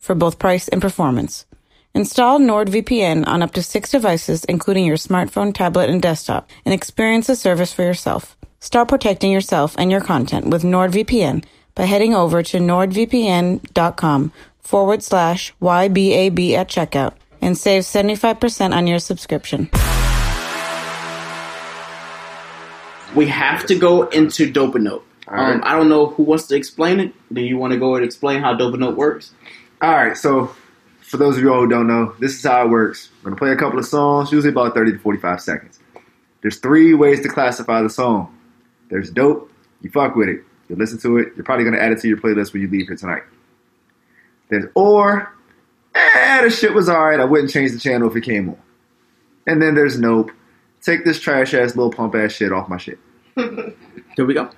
for both price and performance. Install NordVPN on up to six devices, including your smartphone, tablet, and desktop, and experience the service for yourself. Start protecting yourself and your content with NordVPN by heading over to nordvpn.com forward slash YBAB at checkout and save 75% on your subscription. We have to go into Dope Note. right. Um, I don't know who wants to explain it. Do you want to go and explain how Dope Note works? All right, so for those of you all who don't know, this is how it works. We're gonna play a couple of songs, usually about thirty to forty-five seconds. There's three ways to classify the song. There's dope, you fuck with it, you listen to it, you're probably gonna add it to your playlist when you leave here tonight. There's or, eh, the shit was alright, I wouldn't change the channel if it came on. And then there's nope, take this trash ass little pump ass shit off my shit. *laughs* Here we go.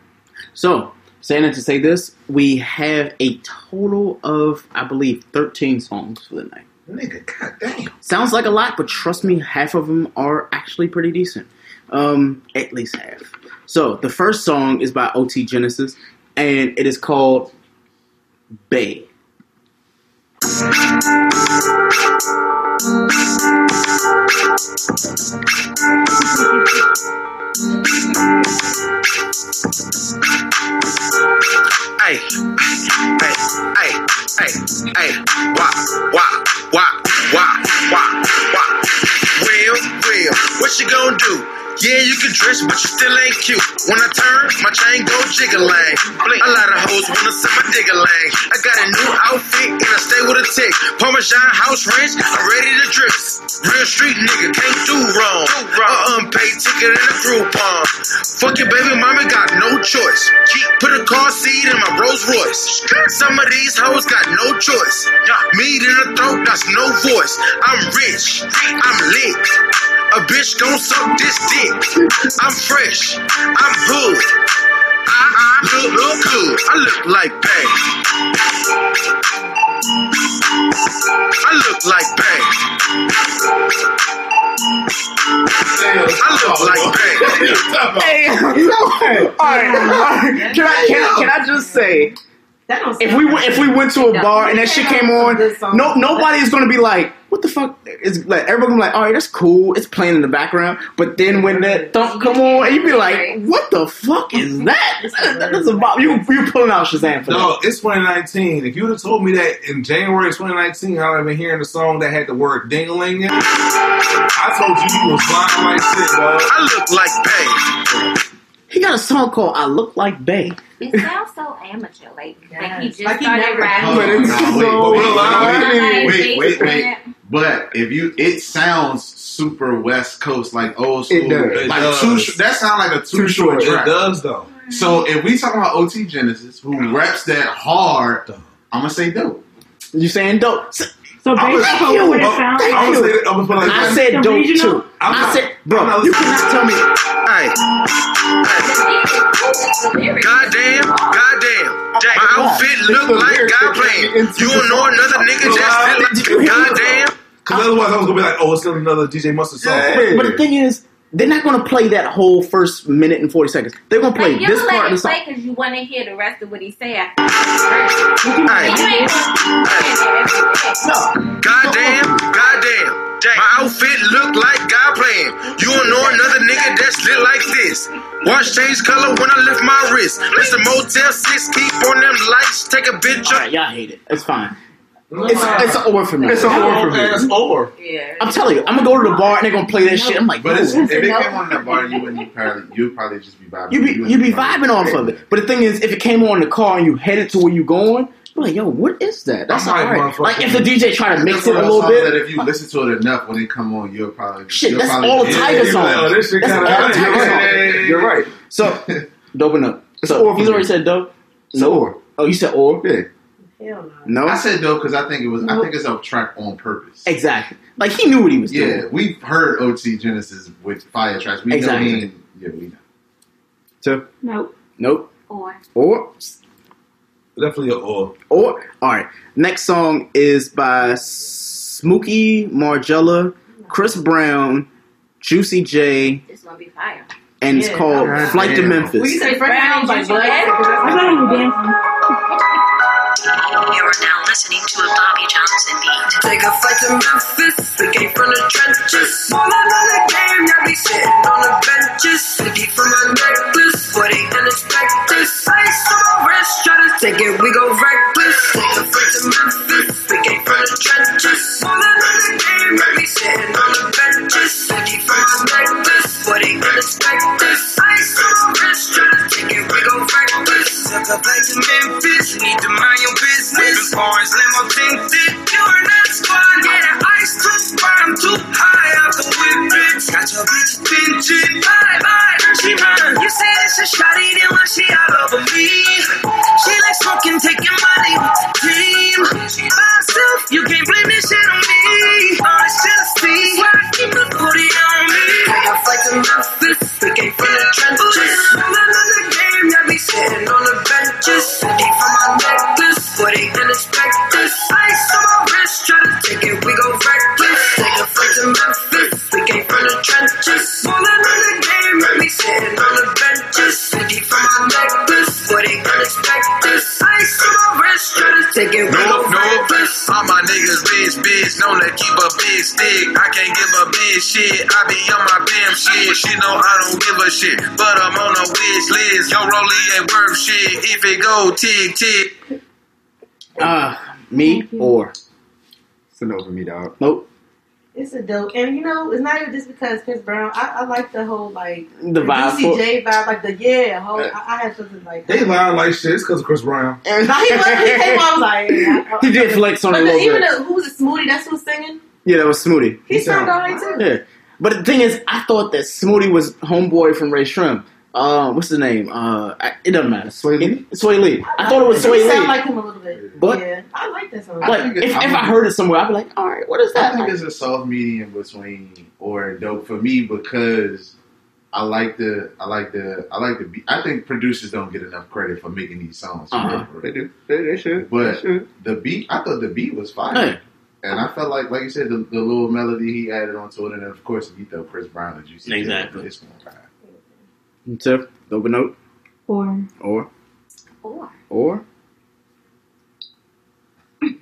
So, saying that to say this, we have a total of, I believe, 13 songs for the night. nigga, goddamn. Sounds like a lot, but trust me, half of them are actually pretty decent. Um, at least half. So, the first song is by OT Genasis, and it is called Bae. *laughs* Hey, hey, hey, hey, hey, wah, wah, wah, wah, wah, wah. Real, real, what you gonna do? Yeah, you can dress, but you still ain't cute. When I turn, my chain go jiggalang. A lot of hoes wanna send my diggalang. I got a new outfit and I stay with a tick. Parmesan house ranch, I'm ready to dress. Real street nigga, can't do wrong. A unpaid ticket in a Groupon. Fuck your baby mama, got no choice. Put a car seat in my Rolls Royce. Some of these hoes got no choice. Meat in the throat, that's no voice. I'm rich, I'm lit. A bitch gon' suck this dick. I'm fresh, I'm hood. I, I look, look good. I look like bang. I look like bang. I look like bang. Hey, *laughs* all right, all right. Can I, can, can I just say, if we if we went to a bar and that shit came on, no nobody is gonna be like, what the fuck? is like everybody like, all right, that's cool. It's playing in the background. But then when that thump come on, you be like, what the fuck is *laughs* that? That is a bop. You you pulling out Shazam for No, that? it's 2019. If you would have told me that in January 2019, I would have been hearing the song that had the word dingling in it, I told you you was lying like shit, dog. I look like Bae. He got a song called "I Look Like Bae." It sounds so amateur, like like he just Like he started never- rapping. But it's But so we're lying. wait, wait, wait. But if you, it sounds super West Coast, like old school. It does. Like It does. too. That sounds like a too, Too short short. It does, though. So if we talking about OT Genasis, who raps that hard, I'm gonna say dope. You saying dope? So I was- based off of what it sounds I'm like, gonna say that- I'm gonna put it like I said dope regional? too. I'm I not- said, I'm bro, not you listening. cannot tell me. Hey, goddamn, goddamn. My outfit look like God playing. You don't know another nigga just fit like goddamn. Because uh, otherwise, I was gonna be like, "Oh, it's still another DJ Mustard song." But, but the thing is, they're not going to play that whole first minute and forty seconds. They're going to play Like, this part of the song. because you want to hear the rest of what he say after. Goddamn, goddamn. My outfit look like God playing. You don't know another nigga that's lit like this. Watch change color when I lift my wrist. It's the Motel 6, keep on them lights, take a bitch All up. right, y'all hate it. It's fine. It's it's an or for me. It's an or for me. It's or. Yeah. I'm telling you, I'm gonna go to the bar and they're gonna play that shit. I'm like, But it's, if it came on that bar, you wouldn't probably you'd probably just be vibing. you be wouldn't you be vibing off of it. But the thing is, if it came on in the car and you headed to where you going, you're like, yo, what is that? That's alright. Like if the DJ try to mix it a little songs That bit. if you listen to it enough, when it come on, you'll probably Shit, you'll that's probably all the Tyga yeah, yeah, songs. oh, this shit That's kinda- all the Tyga yeah, songs. yeah, yeah, yeah. You're right. So, *laughs* doping up. It's So or he's already said dope. It's or. Oh, you said or? Yeah. Hell no. No. I said no because I think it was. I think it's a track on purpose. Exactly. Like he knew what he was doing. Yeah, we've heard OT Genasis with fire tracks. We Exactly. know he. Yeah, we know. So Nope. nope. Or Or Definitely an or. or all right. Next song is by Smooky MarGielaa, Chris Brown, Juicy J, it's gonna be fire. and it's called God Flight to. Memphis. Well, you said Frank Brown by Blood. You're now listening to a Bobby Johnson beat. Take a flight to Memphis. We came from the trenches. All another game, y'all be sitting on the benches. Sticky from my necklace, what they unexpect this. Ice on my wrist, try to take it, we go reckless. Take a flight to Memphis. We came from the trenches. All another game, y'all be sitting on the benches. Sticky from my necklace, what they unexpect this. Took a flight to Memphis, need to mind your business. Orange limo tinted, you're not squad, yeah, that ice too spot, I'm too high off the whip, bitch. Got your bitch attention, bye bye, she run. You say it's a shawty, then when she all over me. She like smoking, taking money with the team. By herself, you can't blame this shit on me. All this jealousy, why I keep the booty on me. Take a flight to Memphis, we came from the trenches. Sitting on the benches. Deep from my necklace, what they unexpect this. Ice on my wrist, try to take it, we go reckless. Take a flight to Memphis, we came from the trenches. All another game, y'all be sitting on the benches. Wrist, try to take it, we go Nope, nope. All my niggas bitch, bitch, known to keep a big stick. I can't give a big shit. I be on my damn shit. She know I don't give a shit, but I'm on a wish list. Yo, Rolly ain't worth shit. If it go tick tick. Uh, me or Send over me, dog. nope. It's a dope, and you know, it's not even just because Chris Brown. I, I like the whole like The vibe for- J vibe, like the yeah. Whole, I, I had something like They that. lying like shit. It's because of Chris Brown. Nah, *laughs* he, was, he came on, I was like, yeah, He did flex on it a little even bit. the, who was it? Smooky. That's who's singing. Yeah, that was Smooky. He sounded alright too. Yeah. But the thing is, I thought that Smooky was homeboy from Rae Sremmurd. Uh, what's the name? Uh, I, it doesn't matter. Swae Lee. Swae Lee. I thought it was Swae He sound like him a little bit. But- yeah, I like that song. like, if, if I heard it somewhere, I'd be like, all right, what is that? I that? think it's a soft medium between or dope for me because I like the I like the I like the beat. I think producers don't get enough credit for making these songs. Uh-huh. real, for real. They do. They, they should. But they should. the beat, I thought the beat was fire. Hey. And I felt like, like you said, the, the little melody he added onto it, and of course, you throw Chris Brown and Juicy J, Exactly. It's gonna ride. So, dope note Or. or. Or. Or. *laughs*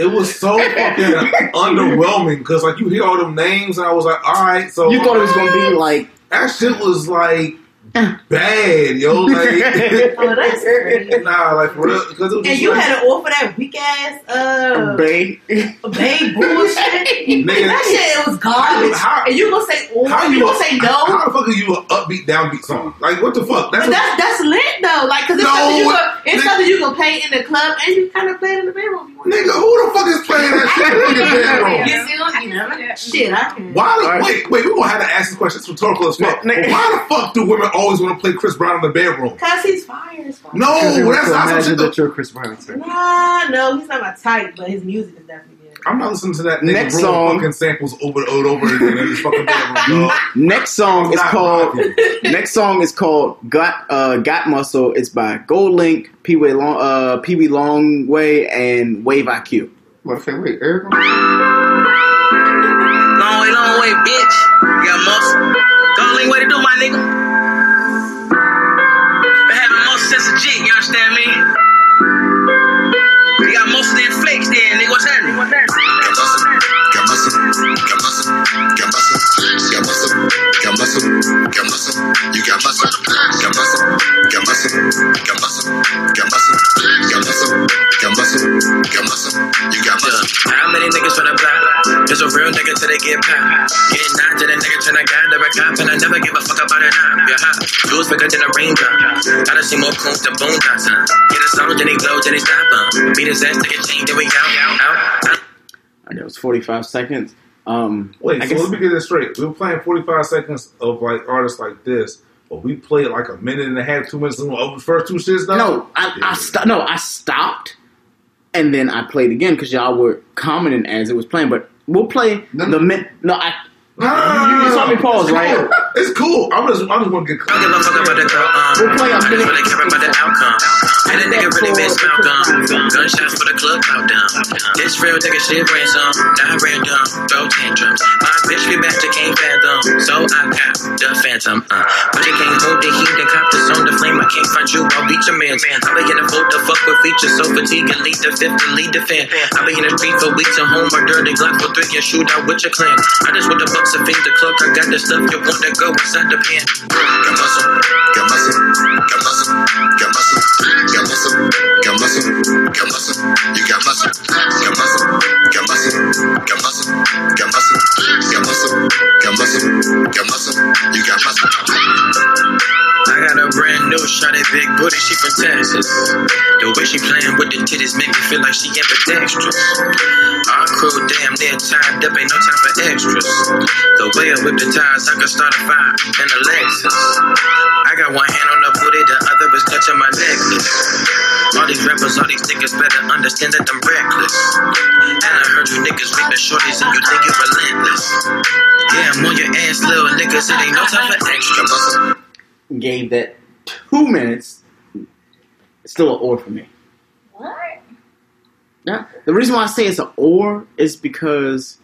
It was so fucking underwhelming because like you hear all them names and I was like, all right, so you thought it was gonna be *laughs* like that shit was like *laughs* bad, yo. Like, *laughs* oh, that's *laughs* great. nah, like for real, because it was And you like, had an offer that weak ass uh Bay. babe bullshit. Nigga. that shit was garbage. How- and you gonna say oh, how you, you gonna say no? How the fuck are you an upbeat, downbeat song? Like what the fuck? That's But what, that's that's lit though, like because it's No, something you gonna, it's nigga- something you can play in the club and you kind of play it in the bedroom. If you want. nigga. Who the fuck is playing that shit in the bedroom? You see what you know? Shit, I can. Why the Alright. wait wait? We gonna have to ask this question. It's rhetorical as fuck. Nick- Nick- Why the fuck do women always want to play Chris Brown in the bedroom? Cause he's fire. It's fire. No, Because they want that's not some imagine shit. that that- you're Chris Brown. Nah, no, he's not my type, but his music is definitely good. I'm not listening to that nigga Next Next song. fucking samples over and over again in his fucking bedroom. Next song is called. rocking. *laughs* Next song is called "Got uh, Got Muscle." It's by GoldLink, Pee Wee Long, uh, Pee Wee Longway, and Wave IQ. What say? Wait, Eric. Long way, long way, bitch. You got muscle. The only way to do, my nigga. You got muscle, got muscle, got muscle, got muscle, got muscle, got muscle, got muscle, got muscle. You got muscle. How many niggas tryna block? There's a real nigga till they get popped. Getting knocked to the nigga tryna guide the cop, and I never give a fuck about it. Nah. Yeah, hot. You was bigger than a raindrop. Gotta see more coons than boondocks. Huh? Get a song, then they blow, then they stop. Huh? Beat his ass, take a chain, then we out, out, out. out. And it was 45 seconds. Um, Wait, I so guess let me get this straight. We were playing 45 seconds of like artists like this, but we played like a minute and a half, two minutes of the first two shits now? no, I, I sto- no, I stopped, and then I played again because y'all were commenting as it was playing. But we'll play the min. No, I. No, no, no, you, no, you saw me pause, It's right? cool. It's cool. I'm just, I just want to get I don't give a about the um, We'll play a I just minute. really care about the outcome. And a nigga really miss Malcolm. Gunshots for the club countdown. This real nigga shit ransom, not random. Throw tantrums. My bitch be back to King Phantom, so I cop the Phantom. Uh. But you can't hold the heat and cop the zone, the flame. I can't find you, I'll beat your man. I be in the fold to fuck with features, so fatigue and lead the fifth and lead the fan. I be in the street for weeks at home, or dirty Glock for three and shoot out with your clan. I just want the bucks and feed the cloak. I got the stuff you want to go inside the pan. Got muscle, got muscle, got muscle, got muscle, got muscle, got muscle, got muscle. You got muscle, got muscle, got muscle, got muscle, got muscle, got muscle, got muscle, got muscle. You got muscle. I got a brand new shotty big booty, she from Texas. The way she playing with the titties make me feel like she ambidextrous. Our crew damn near tied up, ain't no time for extras. The way I whip the tires, I can start a fire in a Lexus. I got one hand on the booty, the other is touching my necklace. All these rappers, all these niggas better understand that I'm reckless. And I heard you niggas raping shorties and you think you're relentless. Yeah, I'm on your ass, little niggas, it ain't no time for extra muscle. Gave that two minutes. It's still an or for me. What? Yeah. The reason why I say it's an or is because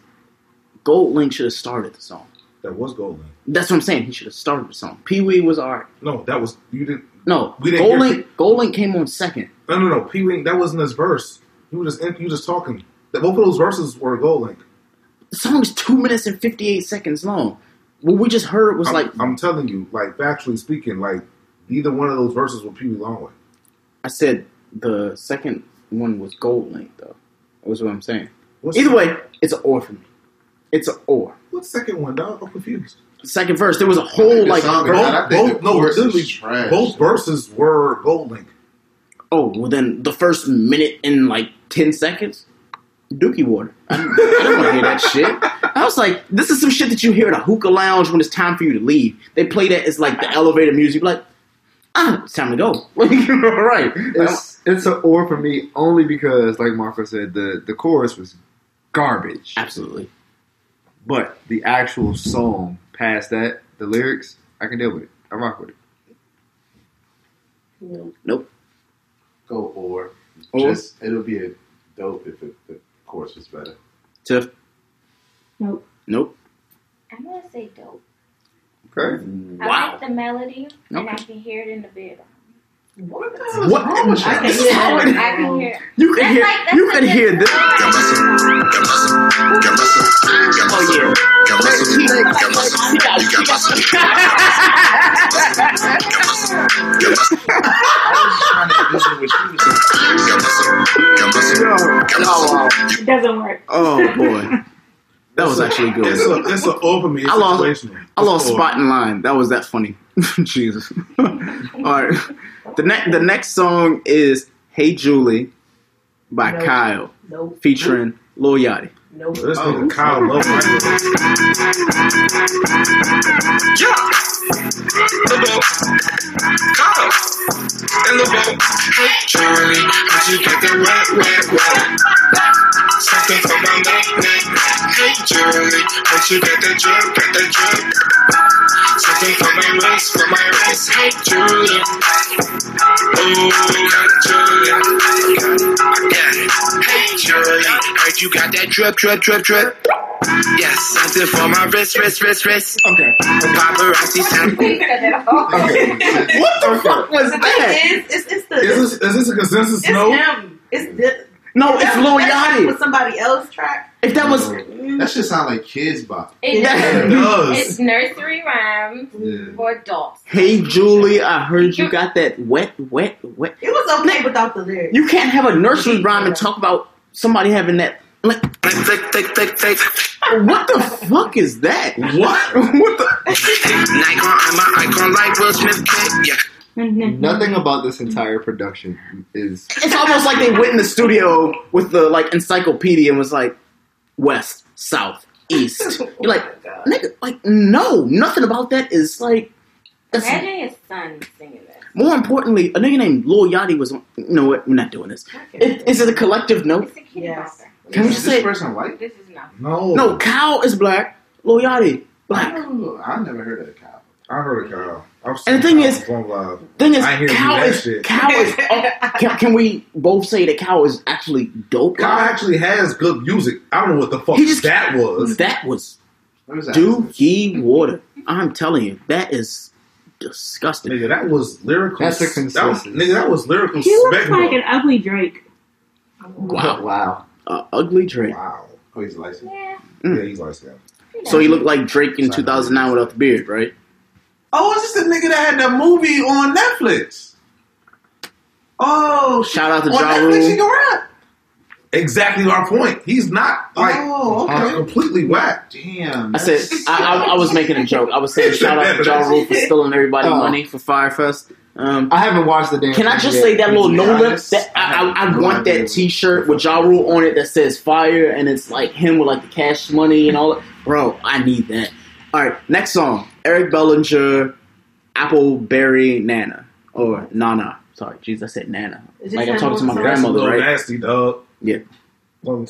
GoldLink should have started the song. That was Golden. That's what I'm saying. He should have started the song. Pee Wee was alright. No, that was you didn't. No, We didn't Gold hear Link. GoldLink came on second. No, no, no. Pee Wee, that wasn't his verse. You were just you were just talking. That both of those verses were GoldLink. The song is two minutes and fifty eight seconds long. What we just heard was I'm, like I'm telling you, like factually speaking, like neither one of those verses were Pee Wee Longway. I said. The second one was GoldLink, though. That was what I'm saying. What's Either the- way, it's an or for me. It's an or. What second one, dog? I'm confused. Second verse, there was a whole like. song is both- not- I think both no, chorus is literally, trash. both verses were GoldLink. Oh, well then the first minute and like 10 seconds, Dookie Water. I, I don't want to hear that shit. I was like, this is some shit that you hear at a hookah lounge when it's time for you to leave. They play that as like the elevator music, like, ah, it's time to go. *laughs* right. It's it's an or for me only because, like Marco said, the the chorus was garbage. Absolutely. But the actual song, past that, the lyrics, I can deal with it. I rock with it. Nope. Go or. Or? Just it'll be a dope if it, the chorus was better. Tiff. Nope. Nope. I'm gonna say dope. Okay. I Wow. like the melody, and I Okay. can hear it in the bedroom. What? I can hear it. I can hear. You can That's hear. like- you can hear this. Oh yeah. You what doesn't work. Oh boy, that was actually good. It's a it's a over me. I lost- I lost It's a- spot in line. That was that funny. *laughs* Jesus. *laughs* All right. The next the next song is "Hey Julie" by Nope. Kyle, Nope. featuring Lil Yachty. Nope. This oh. nigga Kyle love Michael. Yeah. The boat. Kyle. In the boat. Hey, Charlie, how'd you get the wet, wet, wet? Something from my neck, neck. Hey, Charlie, how'd you get the drip, get the drip? Something from my wrist, from my wrist. Hey, Julia. Ooh, got it, I got it. Hey, Julia, how'd heard you got that drip, drip, drip, drip. Yes, something for my wrist, wrist, wrist, wrist. Okay. Paparazzi sound. *laughs* What the fuck was The that? thing is, it's, it's the Is this, is this a consensus? it's No. him. It's the, No, it's Lil Yachty. With somebody else track. If that was That should sound like kids bop. It Yeah, it does. It's nursery rhymes Yeah. for adults. Hey Julie, I heard you got that wet, wet, wet. It was okay without the lyrics. You can't have a nursery rhyme and talk about somebody having that. Like, what the fuck is that? What? *laughs* what the? Nikon, I'm an icon like Will Smith. Yeah. Nothing about this entire production is. It's almost like they went in the studio with the like encyclopedia and was like, west, south, east. *laughs* Oh You're like, nigga, like no, nothing about that is like. That's, Imagine his son singing this. More importantly, a nigga named Lil Yachty was. on- You know what? We're not doing this. It, is it a collective note? It's a kid Yes. bopper. Can we Is just this say person white? This is not. No. no? Cal is black. Lil Yachty black. I never heard of the cow. I heard it, Kyle. I've And the thing is- perform. Thing is, I hear you Cal that is. Cal is. *laughs* Oh, can, can we both say that Cal is actually dope? Kyle actually has good music. I don't know what the fuck He just- that was. That was What was that? dookie water. I'm telling you, that is disgusting. Nigga, that was lyrical. That's a that was, consensus. nigga, that was lyrical. He looks spectrum. like an ugly Drake. Wow, Wow. uh, ugly Drake. Wow. Oh, he's licensed. Yeah. Mm. Yeah, he's like that. So he looked like Drake in 2009 without the beard, right? Oh, is this the nigga that had that movie on Netflix? Oh. Shout out to on Ja Netflix, he Rule. can rap. Exactly our point. He's not like oh, okay. completely whack. Damn. I said I, I, I was making a joke. I was saying shout out to Ja Rule for stealing everybody Oh. money for Fyre Fest. Um, I haven't watched the damn. can I just yet. say that little be no lip? honest, That I, I, I I want that T-shirt with Ja Rule on it that says "Fire" and it's like him with like the cash money and all that. Bro, I need that. All right, next song: Eric Bellinger, Appleberry Nana or Nana. Sorry, jeez, I said Nana. Is Like I'm talking to my Nana? That's a grandmother, little right? nasty, dog. Yeah. One. What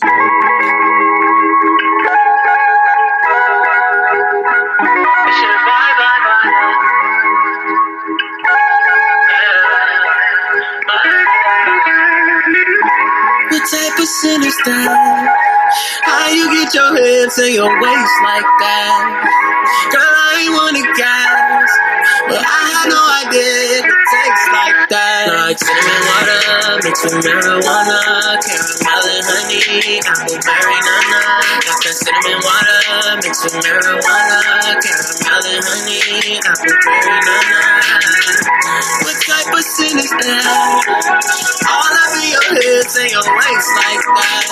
type of sin is that? How you get your hips and your waist like that? Girl, I ain't wanna gas, but I had no idea it could taste like that. Like cinnamon water mixed with marijuana, caramel honey, appleberry nana. Got that cinnamon water mixed with marijuana, caramel and honey, appleberry nana. What type of sin is that? All up in your hips and your waist like that.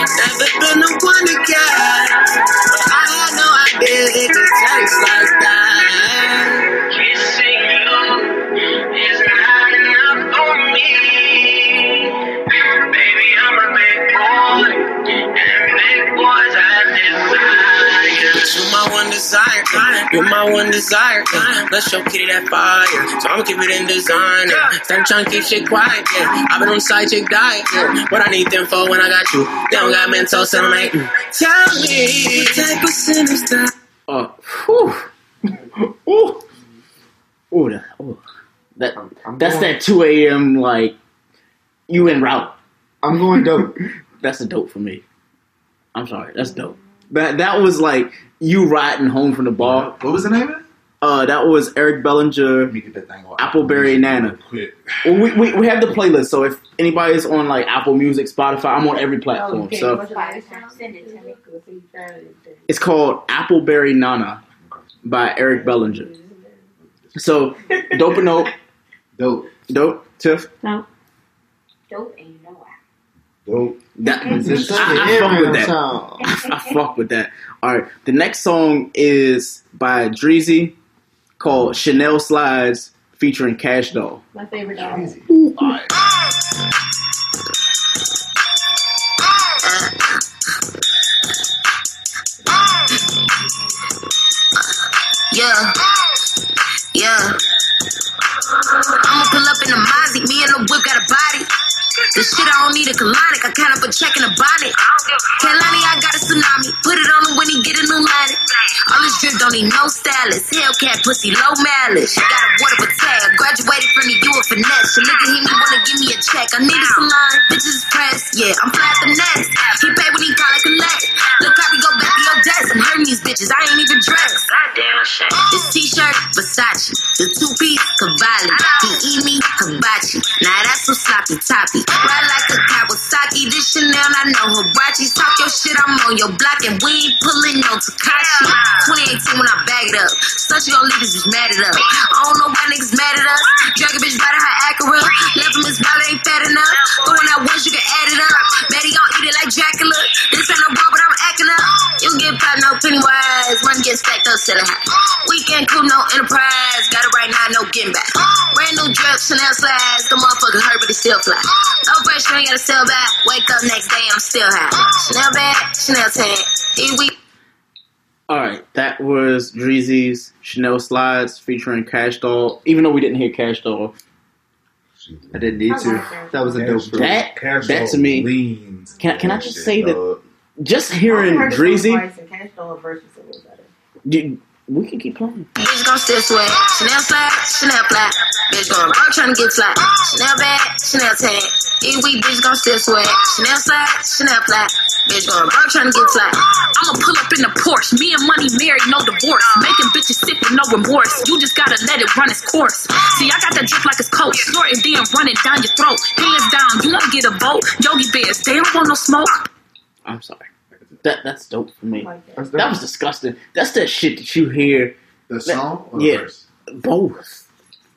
Never been the one to gas, you my one desire, you're my one desire. Let's show kitty that fire, so I'ma keep it in design. Start trying to keep shit quiet. Yeah. I've been on side chick diet. Yeah. What I need them for when I got you? They don't got mental, so I'm like, tell me, what type of sin is that? Uh, whew. Ooh. Ooh, that, ooh. that I'm that's going, that 2 a.m. like you en route. I'm going dope. *laughs* That's a dope for me. I'm sorry, that's dope. That that was like you riding home from the bar. What was the name of it? Uh, that was Eric Bellinger, Let me get that thing on. Appleberry Nana. Quick. Well, we, we we have the playlist, so if anybody's on like Apple Music, Spotify, I'm on every platform. Okay, So what's your last Send it to me. it's called Appleberry Nana by Eric Bellinger. So dope or nope, Dope. dope, Tiff. So Dope and you know why. Dope. That, I, I fuck with that. *laughs* Sound. I fuck with that. All right, the next song is by Dreezy called Chanel Slides featuring Cash Doll. My favorite dog. Crazy. All right. Yeah. Yeah. I'ma pull up in the Mozzie, me and the whip got a body. This shit I don't need a colonic, I count up a check in a bonnet. Kalani, I got a tsunami, put it on him when he get a new line. All this drip don't need no malice. Hellcat pussy, low malice. Got a a tag. Graduated from the U of finesse. A nigga hit me wanna give me a check. I need a salon. Bitches is pressed. Yeah, I'm flat the next. He pay when he call it collect. Look, copy go back to your desk. I'm hurting these bitches. I ain't even dressed. This t-shirt, Versace. The two-piece, Cavalli. He eat me, hibachi. Now that's some sloppy toppy. Ride like a Kawasaki. This Chanel, I know Hibachi. Talk your shit, I'm on your block. And we ain't pulling no Takashi. 2018 when I bag it up. Such gon' leave us just mad at us. I don't know why niggas mad at us. Drag a bitch right her Acura. Left him his wallet ain't fat enough. Throwing out once, you can add it up. Betty gon' eat it like Dracula. This ain't no ball, but I'm acting up. You get popped, no penny wise. Money get stacked up, selling high. Weekend cool, no enterprise. Got it right now, no getting back. Brand new drip, Chanel slides. The motherfucker hurt, but he still fly. No pressure, ain't gotta sell back. Wake up next day, I'm still high. Chanel bag, Chanel tag. Here we All right, that was Dreezy's Chanel Slides featuring Cash Doll. Even though we didn't hear Cash Doll, I didn't need to. That was a dope. Cash- that Cash that Doll to me. Can can I just say that dog. Just hearing heard Dreezy, Bryce and Kash Doll versus a little better. you- we can keep playing. Bitch gon' still sweat. Chanel flat, Chanel flat. Bitch gon' work tryna get flat. Chanel bag, Chanel tag. Eat weak, bitch gon' still sweat. Chanel flat, Chanel flat. Bitch gon' work tryna get flat. I'ma pull up in the Porsche. Me and money married, no divorce. Making bitches sick with no remorse. You just gotta let it run its course. See, I got that drip like it's coke. Snorting, then running down your throat. Hands down, you wanna get a boat. Yogi Bears, they don't want no smoke. I'm sorry. That that's dope for me. That's That dope. was disgusting. That's that shit that you hear. The song or the yeah, verse? both.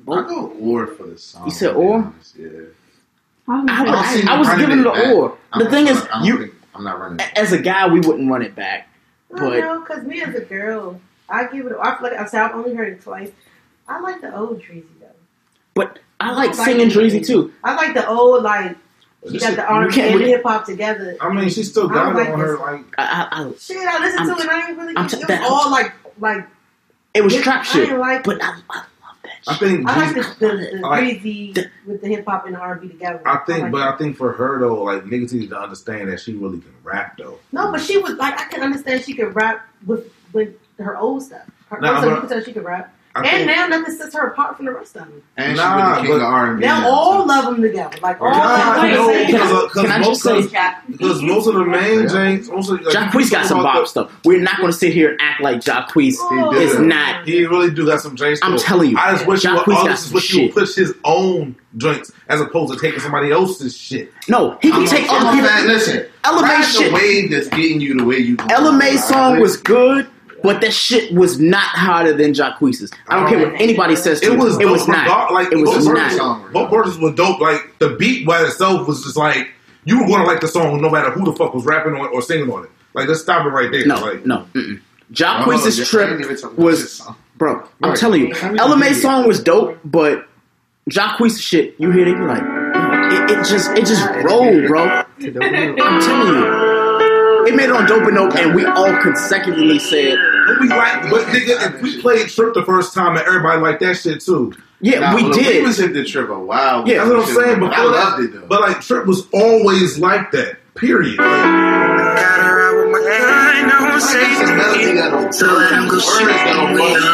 I go or for the song. You said to or? Yeah. I, I don't see was, I was giving it it back. the or. The don't- thing is, I don't you think- I'm not running. it. as a guy, we wouldn't run it back. I don't But know, because me as a girl, I give it. I feel like I said I've only heard it twice. I like the old Dreezy though. but I like I like singing the Dreezy Dreezy. too. I like the old like she got the R&B and hip hop together. I mean, she still got don't it like on her this. like. I, I, I, Shit, I listened I'm to t- it. I ain't really. I'm it t- was that- all like like. it was I trap didn't shit. like But it. I, I I think. I like the, Dreezy- the, the I like- Dreezy with the hip hop and the R&B together. I think, like but it. I think for her though, like niggas need to understand that she really can rap though. no, but she was like I can understand she could rap with with her old stuff. Her Nah, old stuff, you can tell she could rap. I and think- now nothing sets her apart from the rest of them. And Nah, she was the king but- of R&B. Now now, all too. of them together, like all Nah, of them. no, singing. because uh, 'cause Can I most, just say- because most of the main James, most of, like, Jacquees got some about Bob stuff. We're not going to sit here and act like Jacquees Oh. is not. He really do got some James. I'm telling you, I just wish you would, I got just some wish you would shit. push his own joints as opposed to taking somebody else's shit. No, he can I'm take a, I'm other a people. Listen, Ella Mai ride the shit. wave that's getting you the way you. Ella Mai's song was good, but that shit was not harder than Jacquees's. I don't care what anybody says. To It was. It was not. Like It was both not. verses, both verses were dope. Like the beat by itself was just like you were going to like the song no matter who the fuck was rapping on it or singing on it. Like let's stop it right there. No, like, no. Mm-mm. Jacquees's trip didn't even talk about was, this song. bro. I'm Right. telling you, How many Ella did May's you song was dope, but Jacquees' shit, you hear it, you like, it, it just, it just rolled, bro. I'm telling you, it made it on Dope and Dope, and we all consecutively said, But we like, but nigga, if we played Trip the first time and everybody liked that shit too. yeah, Nah, we did. We was hit the trip a while. Yeah, That's what I'm saying. But Before I that, loved it though. But like Trip was always like that. Period. Like, So let them go with a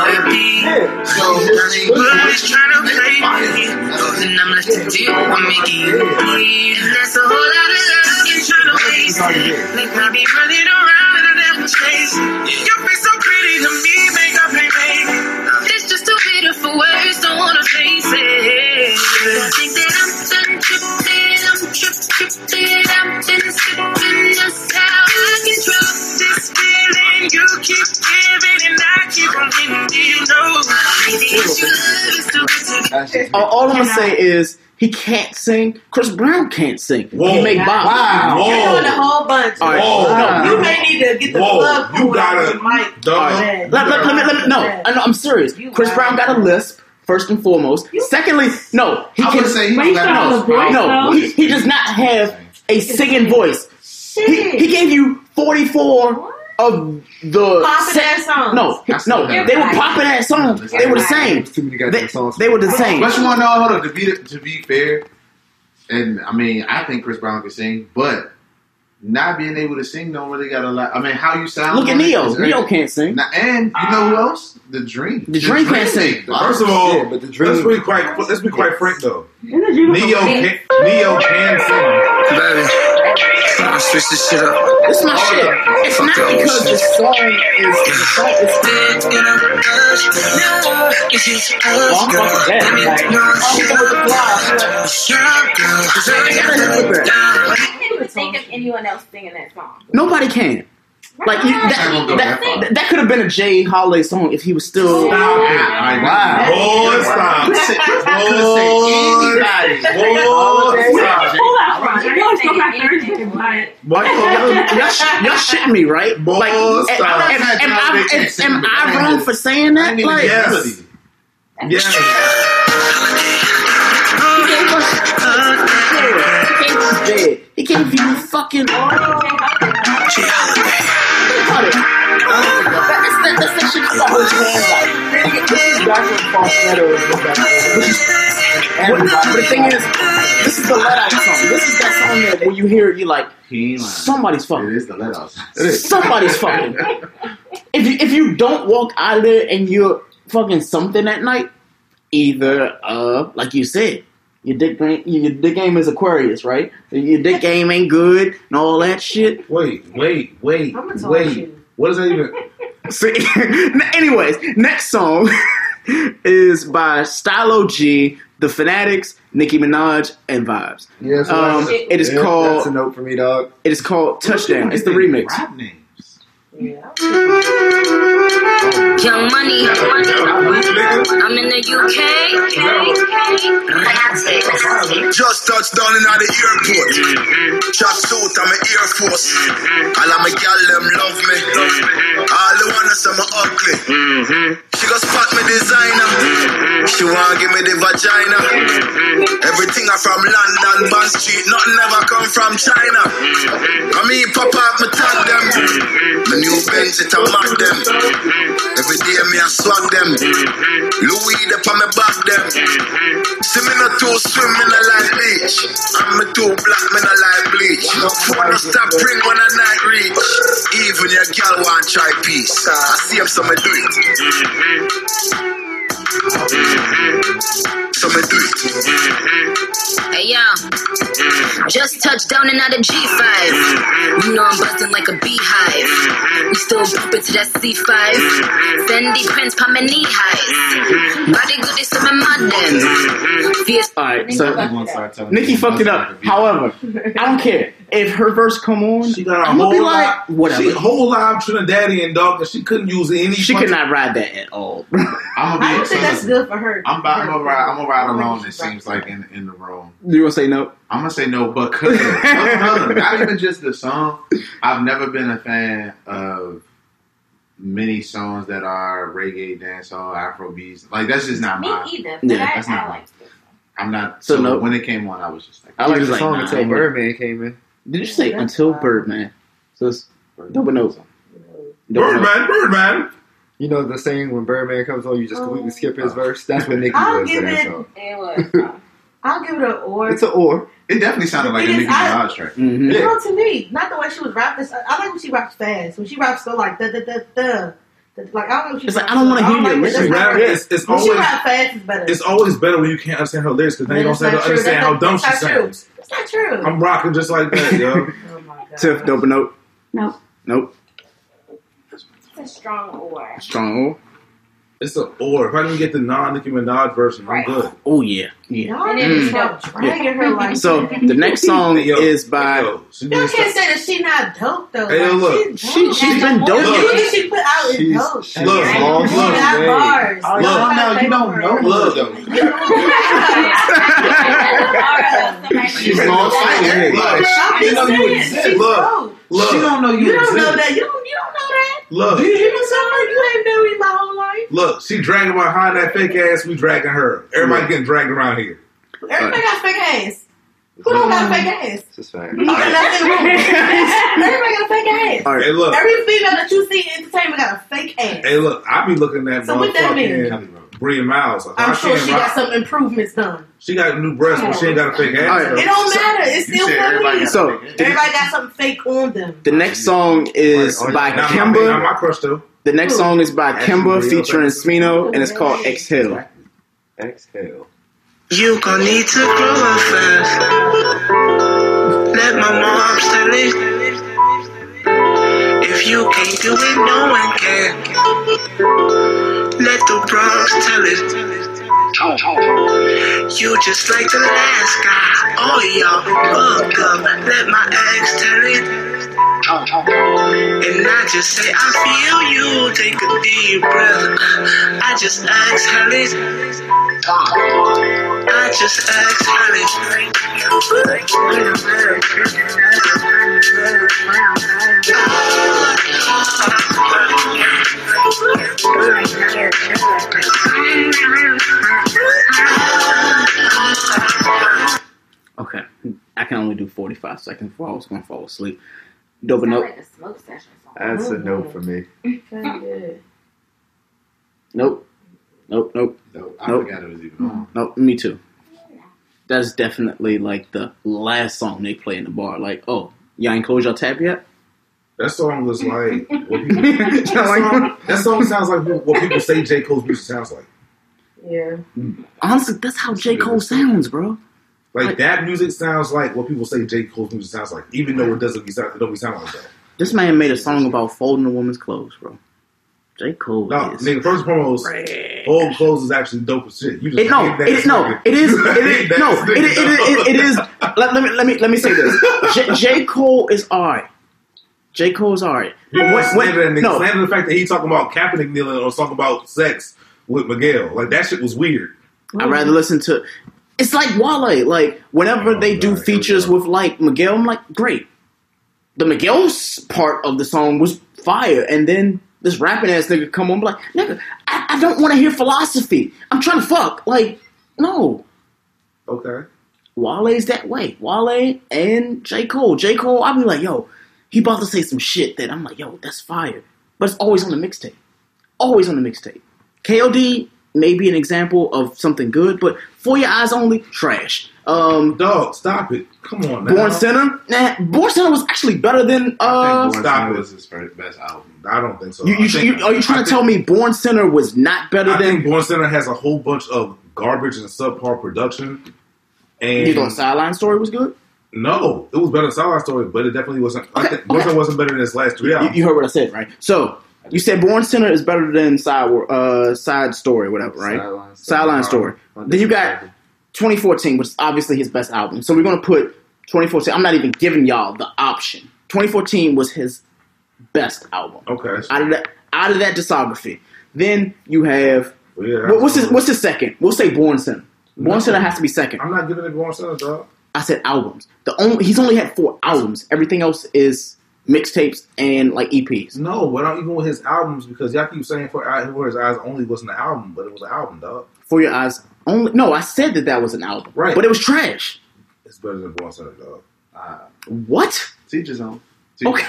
So, Bullets trying to play me. And I'm left to deal with making you bleed. And that's a whole lot of love you're trying to waste. Make I be running around and I never chase. Your face so pretty to me, make up pay me. It's just too for words, don't wanna face it. I think that I'm done tripping, I'm trip tripping, I'm been sipping. That's how I control this feeling you keep giving, and I keep on getting you know. Maybe it's your love is too good to all, all I'm gonna say is he can't sing. Chris Brown can't sing. Whoa. He make bop. Wow. You're doing a whole bunch. All right. Whoa. No, You may need to get the Whoa. plug You gotta- out of the mic. Dog. Let, let, let me, let me, no, Bad. I know, I'm serious. You Chris wild. Brown got a lisp, first and foremost. Secondly, no, he I can would say he got a no. voice, No, he, he does not have a singing voice. He, he gave you 44 of the Poppin' sa- ass songs. No, no, not they were right. popping ass songs. They were the same. Too many They, goddamn songs. they were the same. But you want to know? Hold on. To be to be fair, and I mean, I think Chris Brown can sing, but not being able to sing don't really got a lot. I mean, how you sound? Look at on it Ne-Yo. Ne-Yo can't sing. Now, and you know who else? The Dream. The Dream can't sing. First of all, Yeah, but the dream- let's be quite let's be quite frank though. Isn't the dream Ne-Yo can, Ne-Yo can sing. Baby, I'ma switch this shit up. It's my shit. It's not because the song is the song is You know, no, it's just us, girl. Let me know I'm shit. with the fly. Yeah, girl. 'Cause I gotta hit with can't even think of anyone else singing that song. Nobody can. Like you, that, I'm gonna go that, that that, that could have been a J. Holiday song if he was still. Stop it. I- Wow. Boy, stop. Could say- could Boy, say anybody. Boy, stop. Did you pull that from? I know it's from my Thursday, but Boy, *laughs* y'all, y'all, sh- y'all shitting me, right? Boy, like, am, am, am, I, am, am I wrong for saying that? didn't Like, get Yes. he gave us, he gave us dead. He gave you fucking. Oh, Think about it. That's that, that's that shit his hands out. This is falsetto was back. But, but the thing is, this is the let out song. This is that song that when you hear it, you're like, He ain't lying. somebody's fucking. It is the let out. Somebody's fucking. If you if you don't walk out of there and you're fucking something at night, either uh like you said, your dick game your dick game is Aquarius, right? Your dick game ain't good and all that shit. Wait, wait, wait, I'm wait. You. What is that even? *laughs* See, anyways, next song *laughs* is by Stylo G, The Fanatics, Nicki Minaj, and Vibes. Yeah, so Um, it is yeah, called- That's a note for me, dog. It is called Touchdown. It's the remix. Young money. I'm in the UK. Just touched down in the airport. Track suit, I'm an Air Force. All of my gal them love me. All the wanna say me ugly. She go spot me designer. She wanna give me the vagina. Everything I from London, Bond Street. Nothing ever come from China. I mean, pop up, me tag them. My new Benz, it a mad them. Every day me I swag them. Louis, the on me back them. See me not too swim in the light beach. I'm me too black, me not like bleach. Phone stop ring when the night reach. Even your girl want try peace. I see him, so me do it yeah. So me do. Hey yo, just touched down and out of G5. You know I'm buzzing like a beehive. We still bumping to that C5. Fendi Prince, pa my knee highs. Body good, they some modern. Fierce. All right, so You gonna start telling Nicki fucked it up. However, I don't care if her verse come on. She got a I'm gonna be whole like, lot, whatever. She whole live Trinidadian dog, and she couldn't use any. She fucking- could not ride that at all. I'm gonna don't be. think that's good for her. I'm about, I'm gonna ride. I'm gonna ride I alone. It seems like in in the room. you gonna say no? I'm gonna say no because not even just the song. I've never been a fan of many songs that are reggae, dancehall, Afro beats. Like that's just not Me my. either. But Yeah, I, that's I not like this. I'm not. So So, no. when it came on, I was just like, I like the like song nine. until Birdman came in. Did you say until Birdman? So it's double no. Double no. Birdman, Birdman. You know the saying when Birdman comes on, you just completely skip his verse. That's what Nicki I'll was for give that it- song. It was. I'll give it an or. It's an or. it definitely sounded like a It is- Nicki Minaj track. Mhm. You know, to me, not the way she was rapping. I, I like when she raps fast. When she raps so like da da da da. Like I don't know. If she It's like, I don't wanna hear like your that. lyrics. That's Rap, right. it's, it's When she always rap fast is better. it's always better when you can't understand her lyrics because then you don't That's not true. understand That's how not- dumb she that's not sounds. It's not true. I'm rocking just like that, yo. *laughs* oh my god. Tiff, double note. Nope. Nope. It's a strong or. Strong O. It's an or. If I didn't get the non Nicki Minaj version, I'm good. Oh yeah. Yeah. Y'all mm. And need then to it's stop dope. dragging her like. So the next song Yo, is by yo, Y'all can't to- say that she not dope though. Hey, yo, look. she's she dope. she's been dope. The Look. she put out is dope. she's Look, She look, got look, bars. Oh, Look. no, no, you don't know Look. though. She's long sighted. Look, I'm she didn't know you exist. Look. Look, She don't know you. You don't know that. You don't. You don't know that. Look, Do you hear me, summer? You ain't been with me my whole life. look. She dragging my behind that fake ass. We dragging her. Everybody getting dragged around here. Everybody got fake ass. Who don't got a fake ass? It's just fact. That's in the room. Everybody got a fake ass. All right, hey, look. Every female that you see in entertainment got a fake ass. Hey, look, I be looking at So what that mean? Motherfucking Bria Myles. Like, I'm sure she rock- got some improvements done. She got new breasts, but she ain't got a fake ass. All right. It don't matter. It's still funny. So Everybody got something fake on them. the next song is oh, by Not my- not Kimba. my crush though. The next song is by Kimba featuring Smino, and it's called Exhale. Exhale. You gon' need to grow up fast. Let my mom tell it. If you can't do it, no one can. Let the bros tell it. You just like the last guy. Oh, y'all fucked up. Let my ex tell it. And I just say, I feel you. Take a deep breath. I just exhale it. I just exhale Okay, I can only do 45 seconds before I was going to fall asleep. Dope note. Like a smoke session. That's a no for me. *laughs* Nope. Nope. Nope. Nope. I Nope. forgot it was even on. Nope. Me too. That's definitely like the last song they play in the bar. Like, oh, y'all ain't closed your tab yet? That song was like what *laughs* people, that, song, that song sounds like what people say J Cole's music sounds like. Yeah. Mm. Honestly, that's how J. Cole sounds, bro. Like that music sounds like what people say J Cole's music sounds like, even though it doesn't be sound, it don't be sound like that. This man made a song about folding a woman's clothes, bro. J. Cole No, is. nigga, first and foremost, old clothes is actually dope as shit. You just It, no, that it, no, it is. It is no, it, it, it, it, is. Let, let me let me let me say this. J, J. Cole is alright. J. Cole is alright. *laughs* But when- slander that no, Slander the fact that he talking about Kaepernick kneeling or talking about sex with Miguel. Like that shit was weird. I'd rather listen to. It's like Wale. Like whenever Oh, they do features with like Miguel, I'm like, great. The Miguel's part of the song was fire, and then this rapping ass nigga come on, be like, nigga, I, I don't want to hear philosophy. I'm trying to fuck. Like, no. Okay. Wale's that way. Wale and J. Cole. J. Cole, I'll be like, yo, he about to say some shit that I'm like, yo, that's fire. But it's always on the mixtape. Always on the mixtape. KOD may be an example of something good, but For Your Eyes Only, trash. Um, Dog, stop it. Come on now. Born Sinner? Nah, Born Sinner was actually better than. Uh, Stop it. was his first best album. I don't think so. you, you, think- you, are you trying I to tell me Born Sinner was not better I than. think Born Sinner has a whole bunch of garbage and subpar production. And You thought Sideline Story was good? no, it was better than Sideline Story, but it definitely wasn't. I think Born Sinner wasn't better than his last three You, albums. you heard what I said, right? So you said Born Sinner is better than Side uh, Side Story, whatever, right? Sideline Story. Sideline Story. Then you got 2014, which is obviously his best album. So we're gonna put 2014. I'm not even giving y'all the option. 2014 was his best album. Okay. Out of that, out of that discography, then you have Yeah, what- what's his what's his second? We'll say Born Sinner. Born No. Sinner has to be second. I'm not giving it Born Sinner, dog. I said albums. The only he's only had four albums. Everything else is mixtapes and like EPs. No, but I'm even with his albums because y'all keep saying for for his eyes only wasn't an album, but it was an album, dog. For Your Eyes Only. No, I said that that was an album, Right. But it was trash. It's better than Born Sinner, dog. Uh, What? Teacher's on. Okay.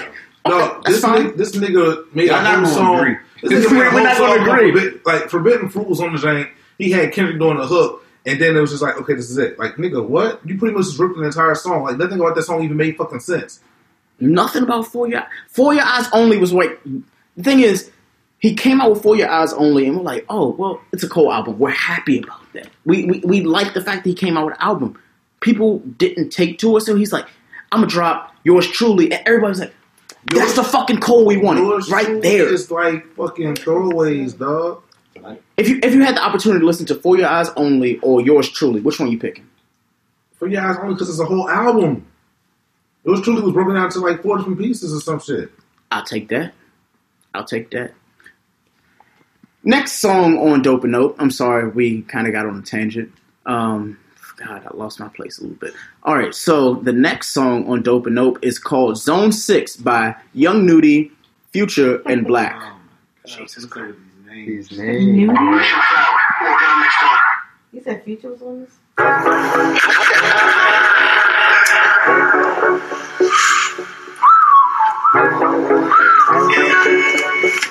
No, this nigga, this nigga made Y'all a not whole song. agree. This nigga made a We're whole not gonna song agree. Forbidden- like Forbidden Fruit was on the jank. He had Kendrick doing the hook, and then it was just like, okay, this is it. Like, nigga, what? You pretty much just ripped an entire song. Like, nothing about that song even made fucking sense. Nothing about For Your For Your Eyes Only was like the thing is he came out with For Your Eyes Only and we're like, oh well, it's a cool album. We're happy about that. We we, we like the fact that he came out with an album. People didn't take to it, so he's like, I'm gonna drop yours truly, and everybody's like, that's the fucking Cole we wanted right there. is like fucking throwaways, dog. If you if you had the opportunity to listen to For Your Eyes Only or Yours Truly, which one you picking? For your eyes only because it's a whole album. Yours truly was broken down to like four different pieces or some shit. I'll take that. I'll take that. Next song on Dope and Note. I'm sorry, we kind of got on a tangent. Um, God, I lost my place a little bit. All right, so the next song on Dope and Nope is called Zone Six by Young Nudy, Future, and Black. Oh my God, Jesus Christ. His name. You said Future was on this?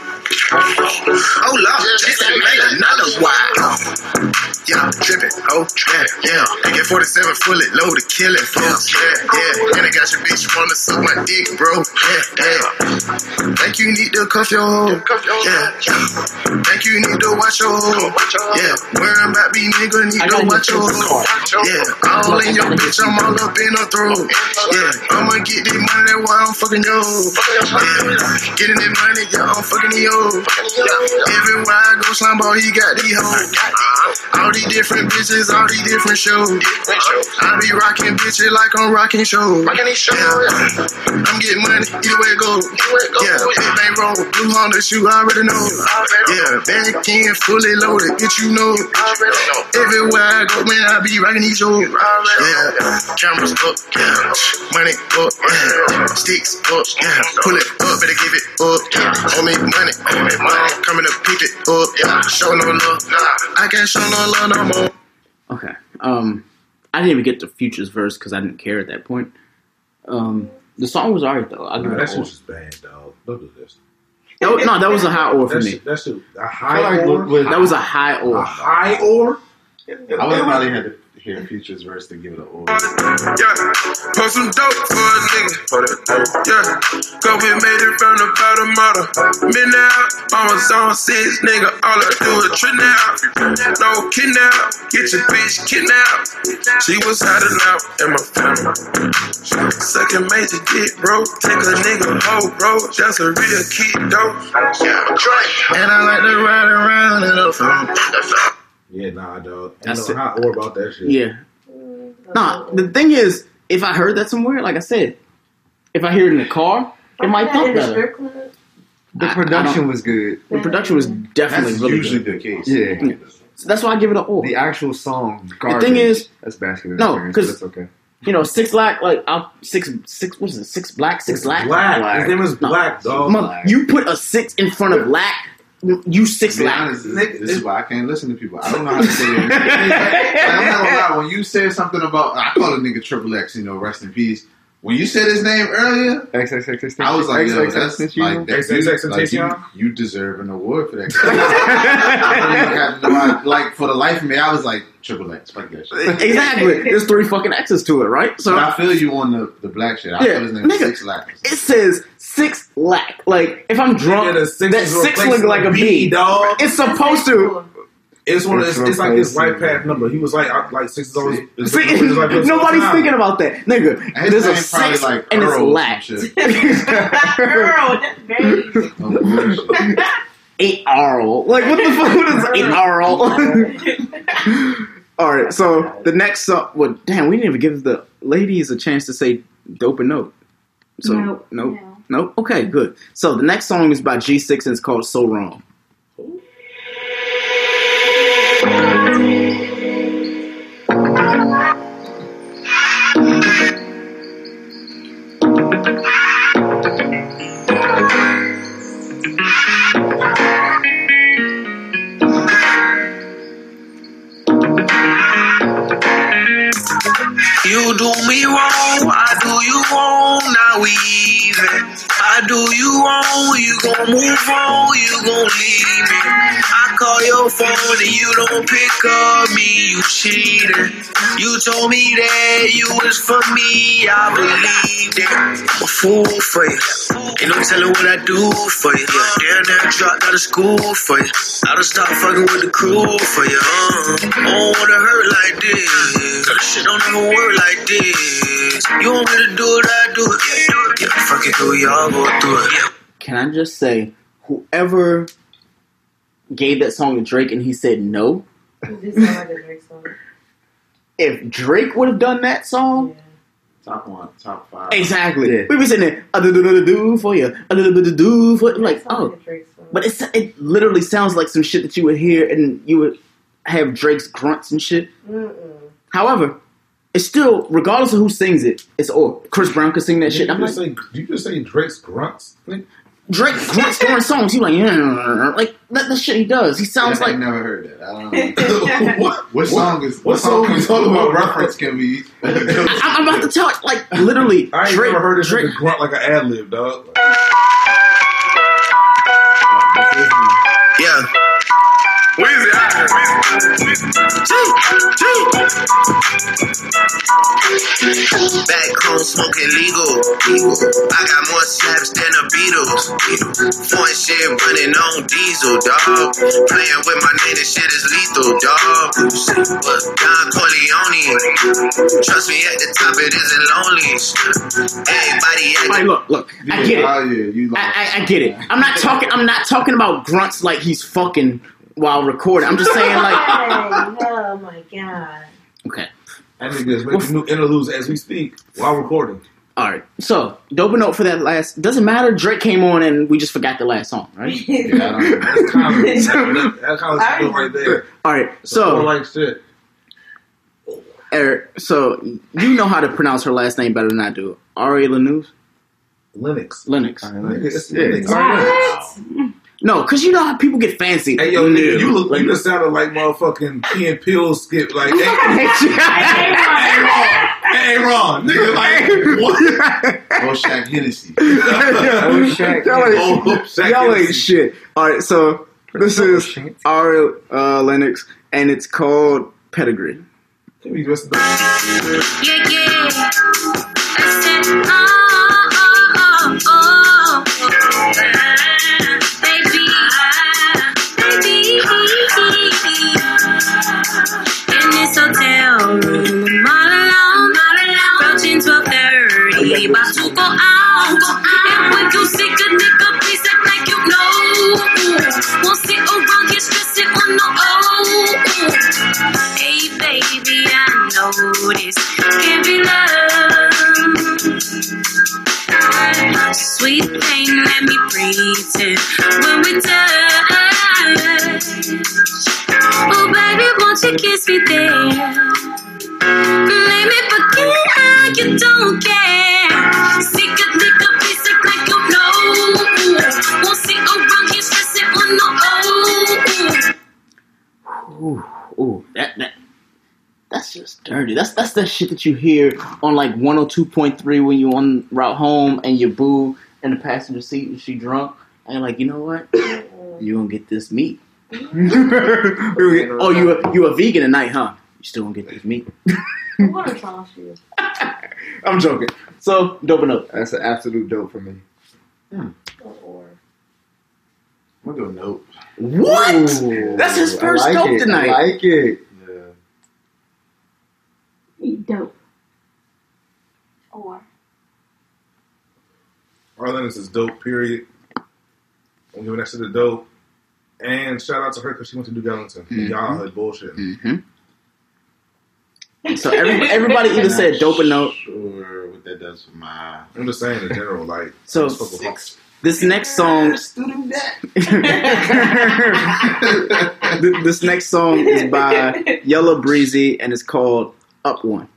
*laughs* Oh Lord, just made another wild. Yeah, trippin', oh, yeah, yeah. AK 47 fully loaded, killing folks, yeah, yeah. And I got your bitch wanna suck my dick, bro, yeah, yeah. Think you need to cuff your hoe, yeah, yeah. Think you need to watch your hoe, yeah. Worry about me, nigga, need to watch your hoe, yeah. All in your bitch, I'm all up in her throat, yeah. I'ma get this money while I'm fucking yo, yeah. Getting this money, yeah, I'm fucking yo. Everywhere I go, Slumbo, he got these hoes. All these different bitches, all these different shows. I be rocking bitches like I'm rocking shows. Yeah. I'm getting money, either way it goes. Yeah, it ain't roll, blue Honda shoe, I already know. Yeah, back in, fully loaded, bitch, you know. Everywhere I go, man, I be rocking these shows. Yeah, cameras up, yeah, money up, yeah, sticks up, yeah, pull it up, better give it up. Yeah, money, money, coming to pick it up. Yeah, show no love, I can't show no love no more. Okay. Um, I didn't even get to Future's verse because I didn't care at that point. Um, the song was alright though. I'll give Nah, it that a shit was bad, dog. Don't do this. That was- no, that was a high or for That me. shit- That shit, a I high or. That was a high or. a high or. I would probably had to hear Future's verse to give it an or. Yeah, post some dope for a nigga. For that dope. Yeah, go we made it from the bottom of the midnight. Almost on six, nigga. All I do is trip now. No kidnap, get your bitch kidnapped. She was hiding out in my family. Second major dick, bro. Take a nigga hoe, bro. That's a real kid, though. Yeah, And I like to ride around in a phone. Yeah, nah, dog. Ain't That's no it. high or about that shit. Yeah. Nah, the thing is, if I heard that somewhere, like I said, if I hear it in the car, it might thump better. The I- I production don't- was good. The production was definitely That's really usually good. the case. Yeah. So that's why I give it an or. The actual song, The garbage. thing is, that's basketball No, experience, 'cause- but it's okay. you know, six black, like I'll, six, six, what is it? Six black, six It's black. black. His name is No. Black, dog. Mother- you put a six in front of black, you six To be black. honest, this, this is why I can't listen to people. I don't know how to say it. Like, I'm not gonna lie. When you said something about, I call a nigga Triple X, you know, rest in peace. When you said his name earlier, XXX. I was like, yo, that's Tentacion? like, that, like you, you deserve an award for that. I have no idea. like for the life of me, I was like Triple X, fuck that shit. exactly. There's three fucking X's to it, right? So But I feel you on the, the black shit. I Yeah, feel his name nigga. Six Lack. it says six lack. Like if I'm drunk, Yeah, six that is six look like a the B. B, dog. It's supposed to. It's one of it's, It's it's like his right path number. He was like I- like six is always. it's See, it's like *laughs* nobody's all thinking about that, nigga. And There's a six like and it's Earl lack. Girl, *laughs* that's very easy. Bullshit. Eight Arl. Like what the fuck? What is eight Arl? All *laughs* right. So the next song. Well, damn, we didn't even give the ladies a chance to say dope and note. So Nope. nope. Nope. Okay, good. So the next song is by G6 and it's called So Wrong. You do me wrong, I do you wrong, now we even. I do you wrong, you gon' move on, you gon' leave me. I call your phone and you don't pick up me, you cheated. You told me that you was for me, I believed it. I'm a fool for you. Ain't no telling what I do for you. Yeah, damn, damn, dropped out of school for you. I done stopped fucking with the crew for you. Uh, I don't wanna hurt like this. Cause shit don't ever work like this. You want me to do it, I do it. Yeah, fuck it, go, y'all go through it. Can I just say, whoever gave that song to Drake and he said no, This sound like a Drake song. if Drake would have done that song, Top one, top five. exactly, Yeah. we'd be sitting there, a do do do do for you, a little bit do for you. like, oh, like a Drake song. but it's it literally sounds like some shit that you would hear and you would have Drake's grunts and shit. Mm-mm. However, it's still regardless of who sings it, it's or Chris Brown could sing that Did shit. you I'm just like, say? Did you just say Drake's grunts? Nigga, Drake grunts during songs. He like, yeah, like that, the shit he does. He sounds I like never heard that. I don't *laughs* know. *laughs* what, what song is what what song song can you talking about? reference can be? *laughs* I, I'm about to tell. Like literally, I ain't Drake. never heard this Drake. grunt like an ad lib, dog. Yeah. Weezy Back home smoking legal. I got more slaps than the Beatles. Foreign shit running on diesel, dog. Playing with my name, this shit is lethal, dog. Don Corleone. Trust me, at the top it isn't lonely. Everybody All right, acting. look, look. I get it. Oh yeah, you I, I, I get it. I'm not talking. I'm not talking about grunts like he's fucking while recording. I'm just saying like, oh my god. okay. That nigga is making new interludes as we speak while recording. All right. So, dope a note for that last. Doesn't matter. Drake came on and we just forgot the last song, right? Yeah, I don't know. That's kind of that kind of shit right there. All right. So So, like shit. Eric. So you know how to pronounce her last name better than I do. Ari Lennox. Linux. Linux. Nigga, it's Yeah. Linux. No, because you know how people get fancy. Hey yo, No. nigga, you look Like- you just sounded like motherfucking Key and Peele skip like *laughs* hey, Hey, hey Ron, nigga like what? *laughs* Oh, Shaq *laughs* Hennessy. oh, Shaq. Y'all ain't, Oh, Shaq y'all ain't shit. All right, so this is Ari uh, Lennox, and it's called Pedigree. Can we just Yeah, yeah. 12:30, about to go. And when you nigga, please act like you know. Won't sit around, get stressed on. Hey baby, I know this can't be love. Sweet thing, let me pretend when we touch. Oh baby, won't you kiss me there? Let me forget you don't care. Sick of please act like you know. Won't sit around, oh. Ooh, ooh, that that that's just dirty. That's that's the shit that you hear on like 102.3 when you on route home and your boo in the passenger seat and she drunk and you're like, you know what? You gonna get this meat. *laughs* oh, you a, you a vegan tonight, huh? You still gonna get this meat. What a sauce you. *laughs* I'm joking. So dope enough. That's an absolute dope for me. Or I'm gonna go nope. What? Ooh, That's his first like dope it. tonight. I like it. Yeah. Dope. Or Arlen's is dope, period. I'm giving that shit a dope. And shout out to her because she went to Duke Ellington. Mhm. Y'all had bullshit. hmm So every, everybody either said dope or no. Sure, what that does for my I'm just saying in general, like So just fuck with her. this next song, student debt. *laughs* th- this next song is by Yella Beezy and it's called Up One.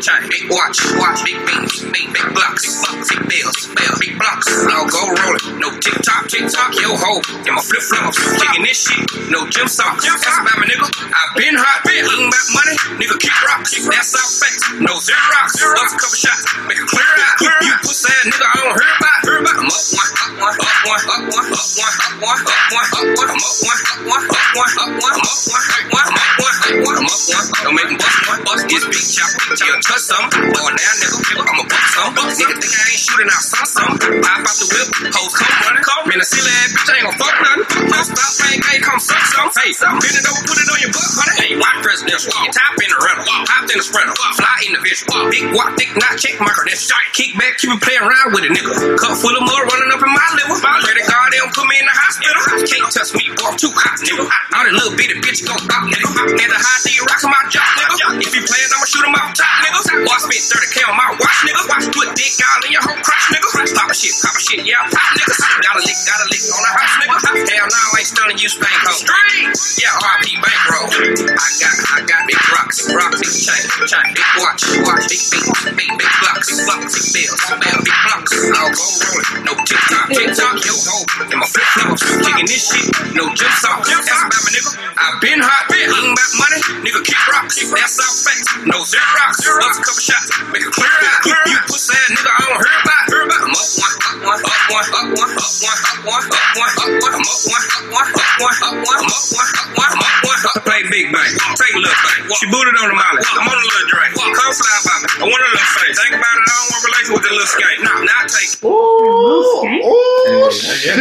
Big chain, chain, big watch, watch, big beams, big, big blocks, big bills, bills, big blocks. I'll go rolling, no tick tock, tick tock, yo ho, get my flip flops, kicking this shit, no gym socks. That's about my nigga. I've been hot, been eating about money, nigga kick rocks, that's all facts, no zero rocks, up a couple shots, make it clear out hear you pussy ass nigga, I don't hear about, hear about. I'm up one, up one, up one, up one, up one, up one, up one, up one. I'm up one, up one, up one, up one, up one, up one, up one, up one. I'm up one, don't make him bust one, bust gets beat, chop, chop, touch some. Ball down, nigga, nigga, I'm a buck some. Nigga think I ain't shooting, I saw some. Pop out the whip, hoes come running, call. Man, a silly ass bitch, I ain't gon' fuck nothing. Don't stop, man, can't come suck some. Hey, bend it over, put it on your butt, honey. Hey, my presidential, top in the rental, popped in the sprinter, fly in the vision, big guap, thick, not check my credentials. Kick back, keep it playing around with it, nigga. Cup full of mud running up in my liver. Pray to God they don't put me in the hospital. Can't touch me, boy, I'm too hot, nigga. All the little bitty bitch gon' stop, nigga. And the high D rockin' my jock, nigga. If he playin', I'ma shoot him off top, nigga. Boy, I spent 30K on my watch, nigga. Watch put dick all in your whole crotch, nigga. Pop a shit, pop a shit, yeah, pop niggas. Got a lick, got a lick on the house, nigga. Hell no, I ain't stunning you, spank hoe. Yeah, RP bankroll. I got, I got big rocks, rock, big chain, chain, big watch, watch, big beats, big, big blocks, big blocks, big bills, big, big blocks. I'll go rolling. No TikTok, TikTok, yo, ho. And my flip flops, kicking this shit, no jump socks. That's about my nigga. I been hot, been eating about money, nigga, kick rocks. That's all facts, no zero rocks. Bust a couple shots, make it clear out. You pussy ass nigga, I don't hear about, hear about. I'm up one, up one, up one, up one, up one, up one, up one, up one. I'm up one, up one, up one, up one. I'm up one, up one, I'm up one. I play big bang, take a little bang. She booted on the molly, I'm on a little drink. Come fly by me, I want a little face. Think about it, I don't want relation with the little skate. Nah, nah, take it. Ooh, ooh, shit.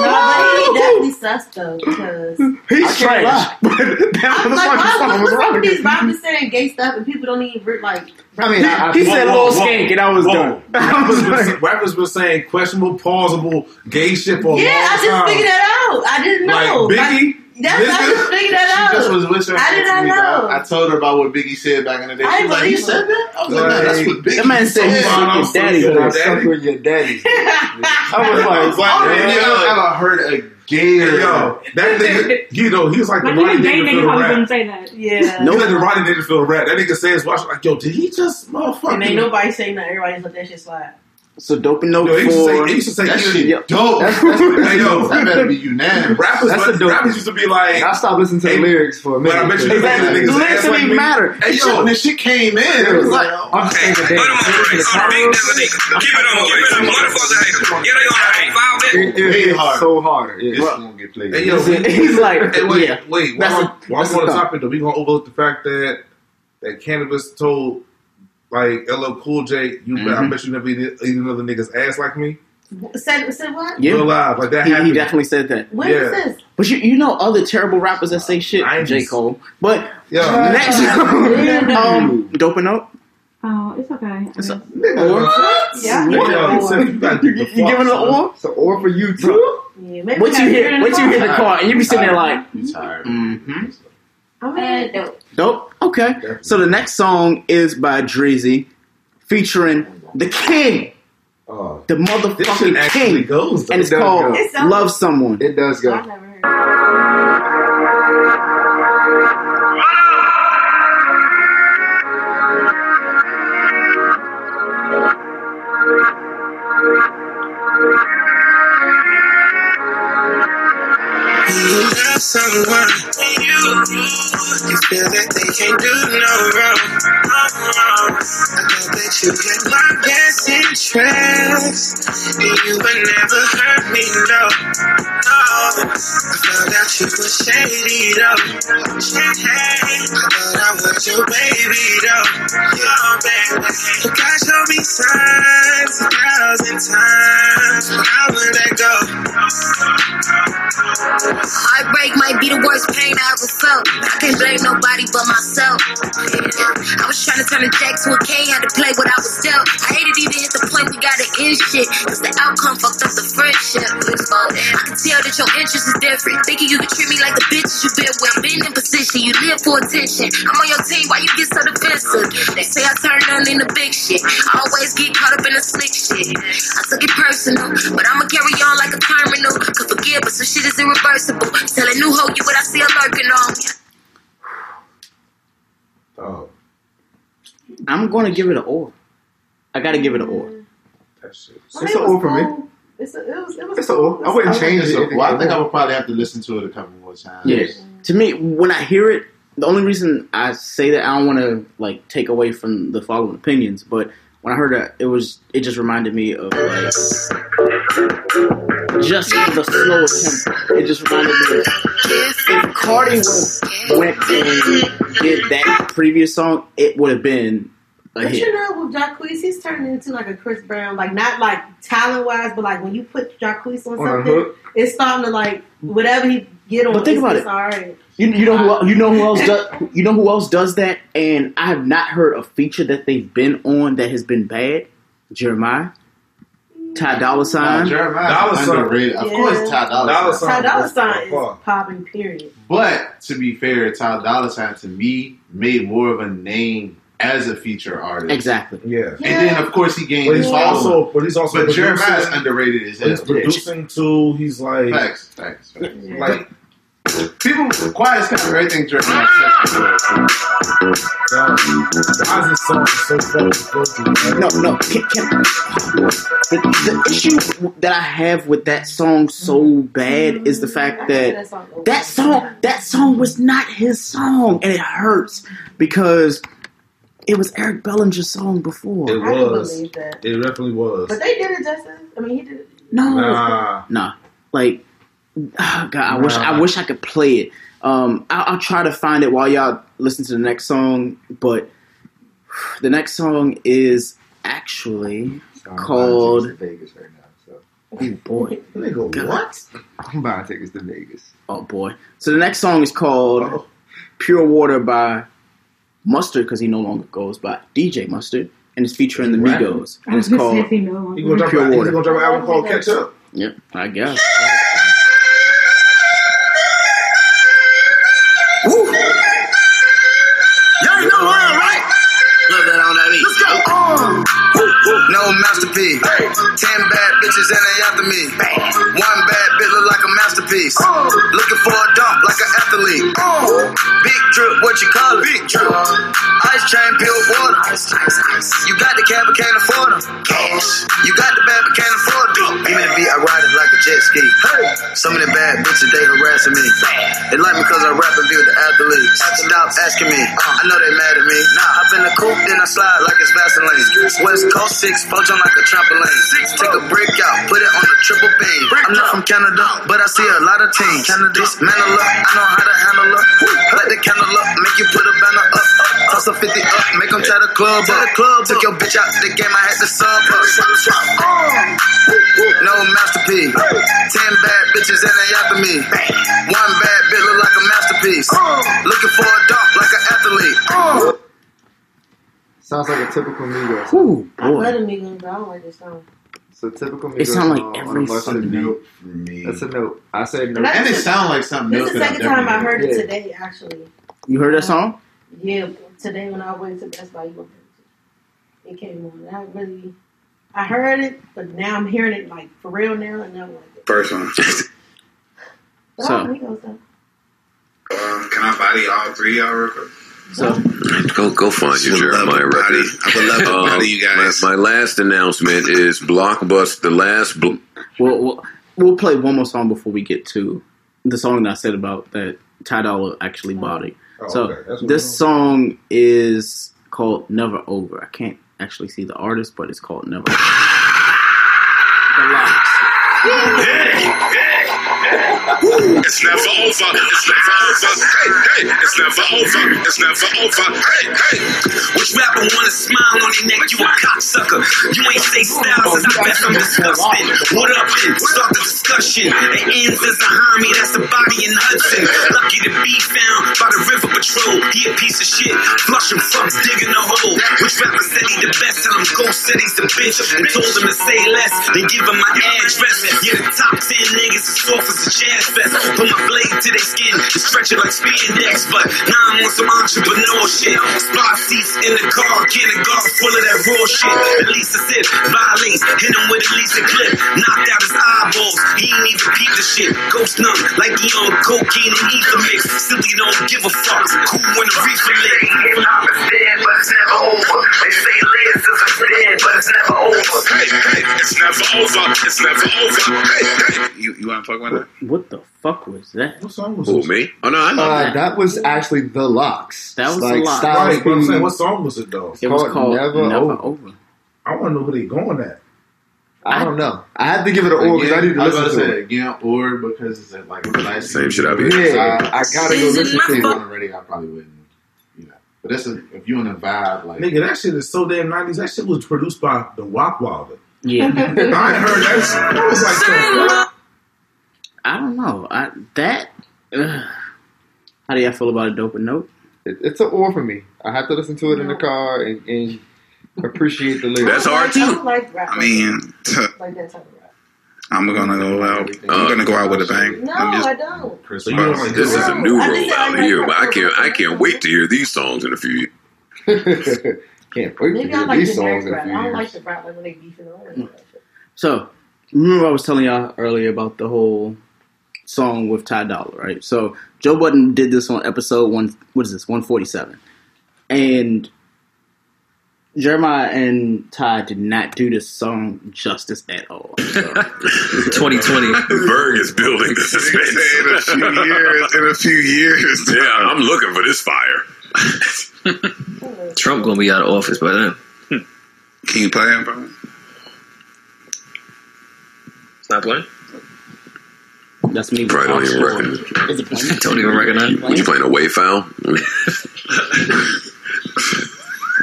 No, but he definitely sus though because He's trash. But that I'm like, motherfucking why was was wrong. these rappers saying gay stuff and people don't even re- like? I mean, I- He said Lil Skank and I was done. Rappers been, rappers been saying questionable, plausible gay shit for a Yeah, I just time. figured that out. I didn't Like know. Biggie, That's I just figured that She out. just was whispering. I did to not know. I told her about what Biggie said back in the day. I She was like, believe "You said that?" I was like, "No, that's what Biggie That man said he said." suck your daddy. Said I bro. with your daddy. *laughs* I was like, It's like, what? man, I ever heard a gayer. yo, that *laughs* nigga, you know, he was like the Like Rodney even gay nigga Dangerfield probably rap. wouldn't say that. Yeah. He's like the Rodney Dangerfield rap. That nigga says, watch, like, yo, did he just motherfucking? And ain't nobody saying nothing. Everybody's let that shit slide. So dope and note Yo, he used to say, for used to say, That he- shit Yep. dope. That's- that's- *laughs* Hey, yo, that better be unanimous. *laughs* rappers, That's a dope- rappers used to be like, I stopped listening to the lyrics for a but I minute. bet you because- the Lyrics ass didn't even me. matter. Hey, Yo, yo, this shit came in. It was like, I'm Hey, saying put them on the ring. So big devil nigga. Keep it on, keep it on. Motherfuckers hate them. Yeah, they gonna hate. It, it Hit hits hard. so hard. this Yeah. gonna get played. hey, yo, he's like, Hey, wait, yeah. wait. That's While, a- while that's I'm on the topic, though, we gonna overlook the fact that that Canibus told like LL Cool J, you bet, I bet you never eat, eat another nigga's ass like me. Said, said what? Yeah. Real live, like that He, happened. he definitely said that. When Yeah. is this? But you, you know other terrible rappers that say shit, I ain't J. just- Cole. But Yo, next, *laughs* um, dope and note. Oh, it's okay. It's a- guess. What? Yeah. Yo, he you gotta You, you, the you fuck, giving it an son. or? So, or for you too. Yeah, maybe What you hear? What you hear the car. car, and you be sitting there like, You tired. mm-hmm. I'm Uh, dope. Dope. Okay. So the next song is by Dreezy, featuring the King, Oh, the motherfucking actually King, goes. and it's It called go. It sounds- "Love Someone." It does go. I've never heard. You love someone, you, you feel that they can't do no wrong. I know that you had my best interest, and you would never hurt me, no. No, I found out you were shady, though. Shady. I thought I was your baby, though. Oh, your baby. God showed me signs a thousand times, I would let go. Heartbreak might be the worst pain I ever felt. I can't blame nobody but myself. I was trying to turn a jack to a K, had to play what I was dealt. I hated even hit the point we gotta end shit. Cause the outcome fucked up the friendship. I can tell that your interest is different. Thinking you can treat me like the bitches you been with. Been in position, you live for attention. I'm on your team, why you get so defensive? They say I turn nothing into big shit. I always get caught up in the slick shit. I took it personal, but I'ma carry on like a terminal. Could forgive, but some shit is irreversible. Tell a new hoe you what I see her lurking on. Oh, I'm gonna give it an or. I gotta give it an or. that shit. I It's an was O for me. It's a, it was, it was It's a cool. O. I wouldn't change it. well, I think I would probably have to listen to it a couple more times. Yeah. To me, when I hear it, the only reason I say that I don't want to like take away from the following opinions, but when I heard that, it was it just reminded me of like just the slower tempo. It just reminded me of if Cardi would went and did that previous song, it would have been a But hit. you know, with Jacquees, he's turning into like a Chris Brown, like not like talent wise, but like when you put Jacquees on On something, it's starting to like whatever he get on. But think about it. All right. You, you know who you know who else *laughs* does you know who else does that, and I have not heard a feature that they've been on that has been bad. Jeremih, Ty Dolla Sign. Jeremih Dollar Sign. Of Yeah. course, Ty Dolla Dollar Sign. Ty Dolla was Sign by is popping. Period. But to be fair, Ty Dolla Sign to me made more of a name as a feature artist. Exactly. Yeah. And then of course he gained But his he's also, but he's also, but Jeremih's underrated as He's producing too. He's like, Facts, facts, facts. like People, quiet is kind of everything Jeremih. Why is this song so fucking filthy? man? No, no. Can, can, the, the issue that I have with that song so bad is the fact that that song that song was not his song, and it hurts because it was Eric Bellinger's song before. It I can was. believe that. It definitely was. But they did it justice. I mean, he did it. No, Nah. nah. Like, ah, God, I wish I wish I could play it. Um, I'll, I'll try to find it while y'all listen to the next song. But the next song is actually called. Vegas right now. So Oh boy, Nigga, what? I'm buying tickets to Vegas. Oh boy. So the next song is called "Pure Water" by Mustard because he no longer goes by DJ Mustard, and it's featuring the Rapping? Migos. I And was it's called he no longer- He gonna Pure a, he's gonna drop an album called Catch Up. Yep, I guess. Like drip, what you call it? Big drip. Ice chain, pure water. You got the cab, but can't afford them. Cash. You got the bad, but can't afford them. Even the beat, I ride it like a jet ski. Some of the bad bitches, they harassing me. They like me cause I rap and be with the athletes. Stop asking me. I know they mad at me. Nah, hop in the coupe, then I slide like it's Vaseline. West Coast 6, poach on like a trampoline. Take a brick out, put it on a triple beam. I'm not from Canada, but I see a lot of teams. Dismantle up, I know how to handle up. Light the candle up, make you put a banner up. Toss a 50 up, make them try to club up. Took your bitch out the game, I had to sub up. No masterpiece. Ten bad bitches and they after me. One bad bitch look like a masterpiece. Looking for a dunk like an athlete. Sounds like a typical Migos. Ooh, I love boy. the Migos, but I don't like this song. So typical Migos. It sound like song on every a mustard fucking beat. For me. That's a note. I say note. And I- And it sound like something This else is the that second time I heard it Yeah. today, actually. You heard that song? Yeah, today when I went to Best Buy, you gonna it. It came on. I really, I heard it, but now I'm hearing it like for real now, and now I'm like, First one. but *laughs* So- I Migos though. Um, can I body all three of y'all real quick? So Go go find your Jeremih body- record. I would love to Um, body you guys. My, my last announcement is Blockbuster. The last bl- we'll, we'll we'll play one more song before we get to the song that I said about that Ty Dolla actually body. Oh, so okay. This song is called Never Over. I can't actually see the artist, but it's called Never Over. *laughs* The. It's never over. It's never over. Hey, hey. It's never over. It's never over. Hey, hey. Which rapper wanna smile on their neck? You a cocksucker. You ain't say styles is the best. I'm disgusted. What up then? Start the discussion. It ends as a homie. That's a body in Hudson. Lucky to be found by the River Patrol. He a piece of shit. Flush him fucks digging a hole. Which rapper said he the best? Tell him Ghost said he's the bitch. And told him to say less. Then give him my address. Yeah, the top 10 niggas is soft as a jazz fest. Put my blade to their skin and stretch it like spandex. But now I'm on some entrepreneur shit. Spot seats in the car, can of guard full of that raw shit. At least a sip, violates, hit him with at least a clip. Knocked out his eyeballs, he ain't even peep the shit. Ghost numb, like he on cocaine and ether mix. Simply don't give a fuck. Cool when the reefer lit. dead, but it's never over. They say Liz is a dead, but it's never over. Hey, hey. It's never over. It's never over. Hey, hey. You, you want to talk about that? What the fuck was that? What song was Who this? me? Oh no, I know Uh, that. that was actually the Lox. That was like The Lox. Styles Right, but I'm P. saying, what song was it though? It was called called Never Never, Over. Over. I want to know who they going at. I don't know. I had to give it an or because I need to I was about listen to to say it. again, or because it's like a nice Same shit I be- Yeah, I gotta go listen to If it. already, I probably wouldn't. You know, but that's a, if you in a vibe like Nigga, that shit is so damn 90s. That shit was produced by the Wop Wilder. Yeah. *laughs* I ain't heard that. That was like, the fuck? I don't know. I that. ugh. How do y'all feel about a dope and note? It, it's an or for me. I have to listen to it in the car and, and appreciate the lyrics. That's hard too. don't like rap. I mean, *laughs* like that type of rap. I'm gonna go out. I'm gonna go out with a bang. No, I'm just, I don't. So you don't like This is a new I roll just said I out like here, but I can't. I can't wait to hear these songs in a few. years. *laughs* Can't wait Maybe I like generic rap. I don't like the rap like when they beefing. I don't mm. that shit. So, remember I was telling y'all earlier about the whole song with Ty Dolla, right? So, Joe Budden did this on episode one. What is this? One forty seven, and Jeremih and Ty did not do this song justice at all. So, *laughs* 2020. Berg is building the suspense. In a few years, in a few years. Yeah, I'm looking for this fire. Trump gonna be out of office by then. Can you play it, bro? It's not playing. That's me. Probably don't even recognize. It *laughs* playing? Don't even recognize. What you playing a wave foul? *laughs*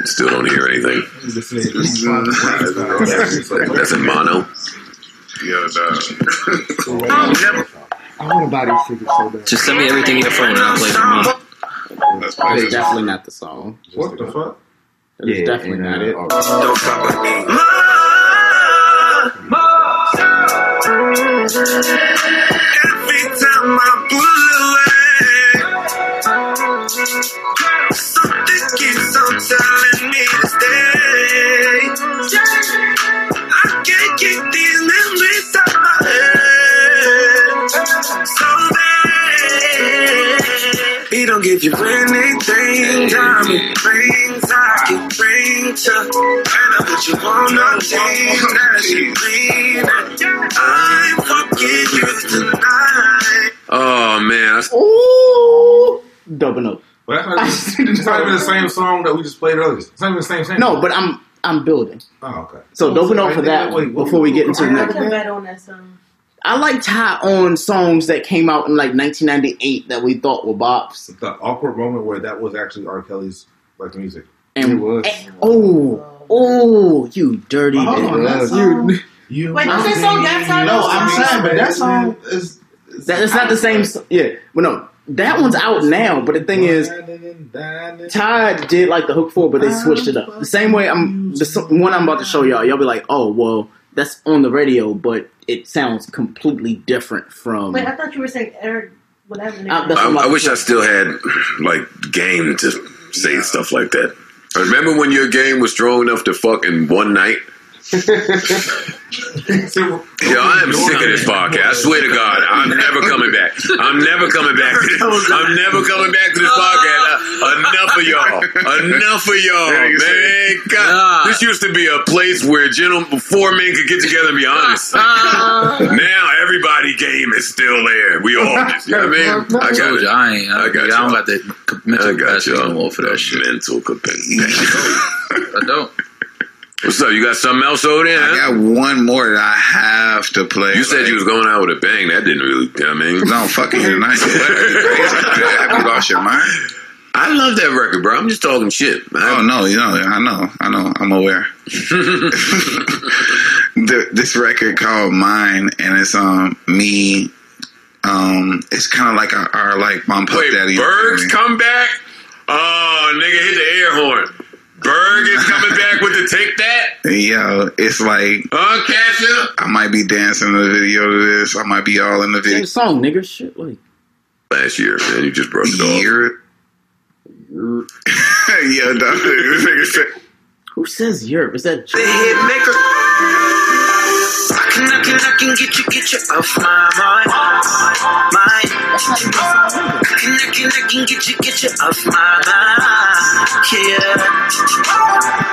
Still don't hear anything. That's in mono. Yeah, dog. Oh, *laughs* I want to buy these tickets so bad. Just send me everything in your phone and I'll play it. That's It's definitely not the song. What the fuck? It's definitely not it. Oh. Don't fuck with me. Give you anything, diamond rings I can bring to. And I put you on a team that you lean. Man, that's- Ooh, double up. But that's not, it's not even the same song that we just played earlier. It's not even the same same. No, but I'm I'm building. Oh, okay. So oh, double note for that Wait, what- before we get into the next. can bet on that song. I like Ty on songs that came out in like 1998 that we thought were bops. the awkward moment where that was actually R. Kelly's like music. And, It was. and- oh, oh, you dirty. Hold on, that song- You- You Wait, don't that song got time? No, I'm saying, but that song is. That, it's not the same. Yeah, well, no, that one's out now. But the thing is, Ty did like the hook for, but they switched it up. The same way I'm the one I'm about to show y'all. Y'all be like, oh well, that's on the radio, but it sounds completely different from. Wait, I thought you were saying Eric, whatever. name. Uh, I, I I'm wish I still had like game to say stuff like that. I Remember when your game was strong enough to fuck in one night? Yo, I am sick of this podcast. I swear to God, I'm never coming back. I'm never coming back. To this. I'm never coming back to this podcast. *laughs* Enough of y'all. Enough of y'all, man. God, this used to be a place where gentlemen, four men could get together and be honest. *laughs* Uh-huh. now everybody game is still there. We all *laughs* just, you know what I mean? I got told you, I ain't. I, I got I don't got that mental capacity no more for that shit. Mental capacity. I don't. What's up? You got something else over there? I Huh? got one more that I have to play. You said you was going out with a bang. That didn't really. I mean, No, fucking you're nice. Are you crazy? Have you lost your mind? I love that record, bro. I'm just talking shit. I, oh no, you know, I know, I know, I'm aware. *laughs* *laughs* the, this record called Mine, and it's um me. Um, it's kind of like our, our like mom puff Wait, daddy. Berg's come back. Oh, nigga, hit the air horn. Berg is coming back with the take that. Yo, it's like Uh, Cassia. I might be dancing in the video to this. I might be all in the Same video. song, nigga. Shit, like Last year, man, you just brushed it off. Year. *laughs* yeah, dog. *laughs* This who says Europe? Is that The hit maker. I can, I can, I can get you, get you off my mind. Mind. I can, I can, I can get you, get you off my mind. Yeah.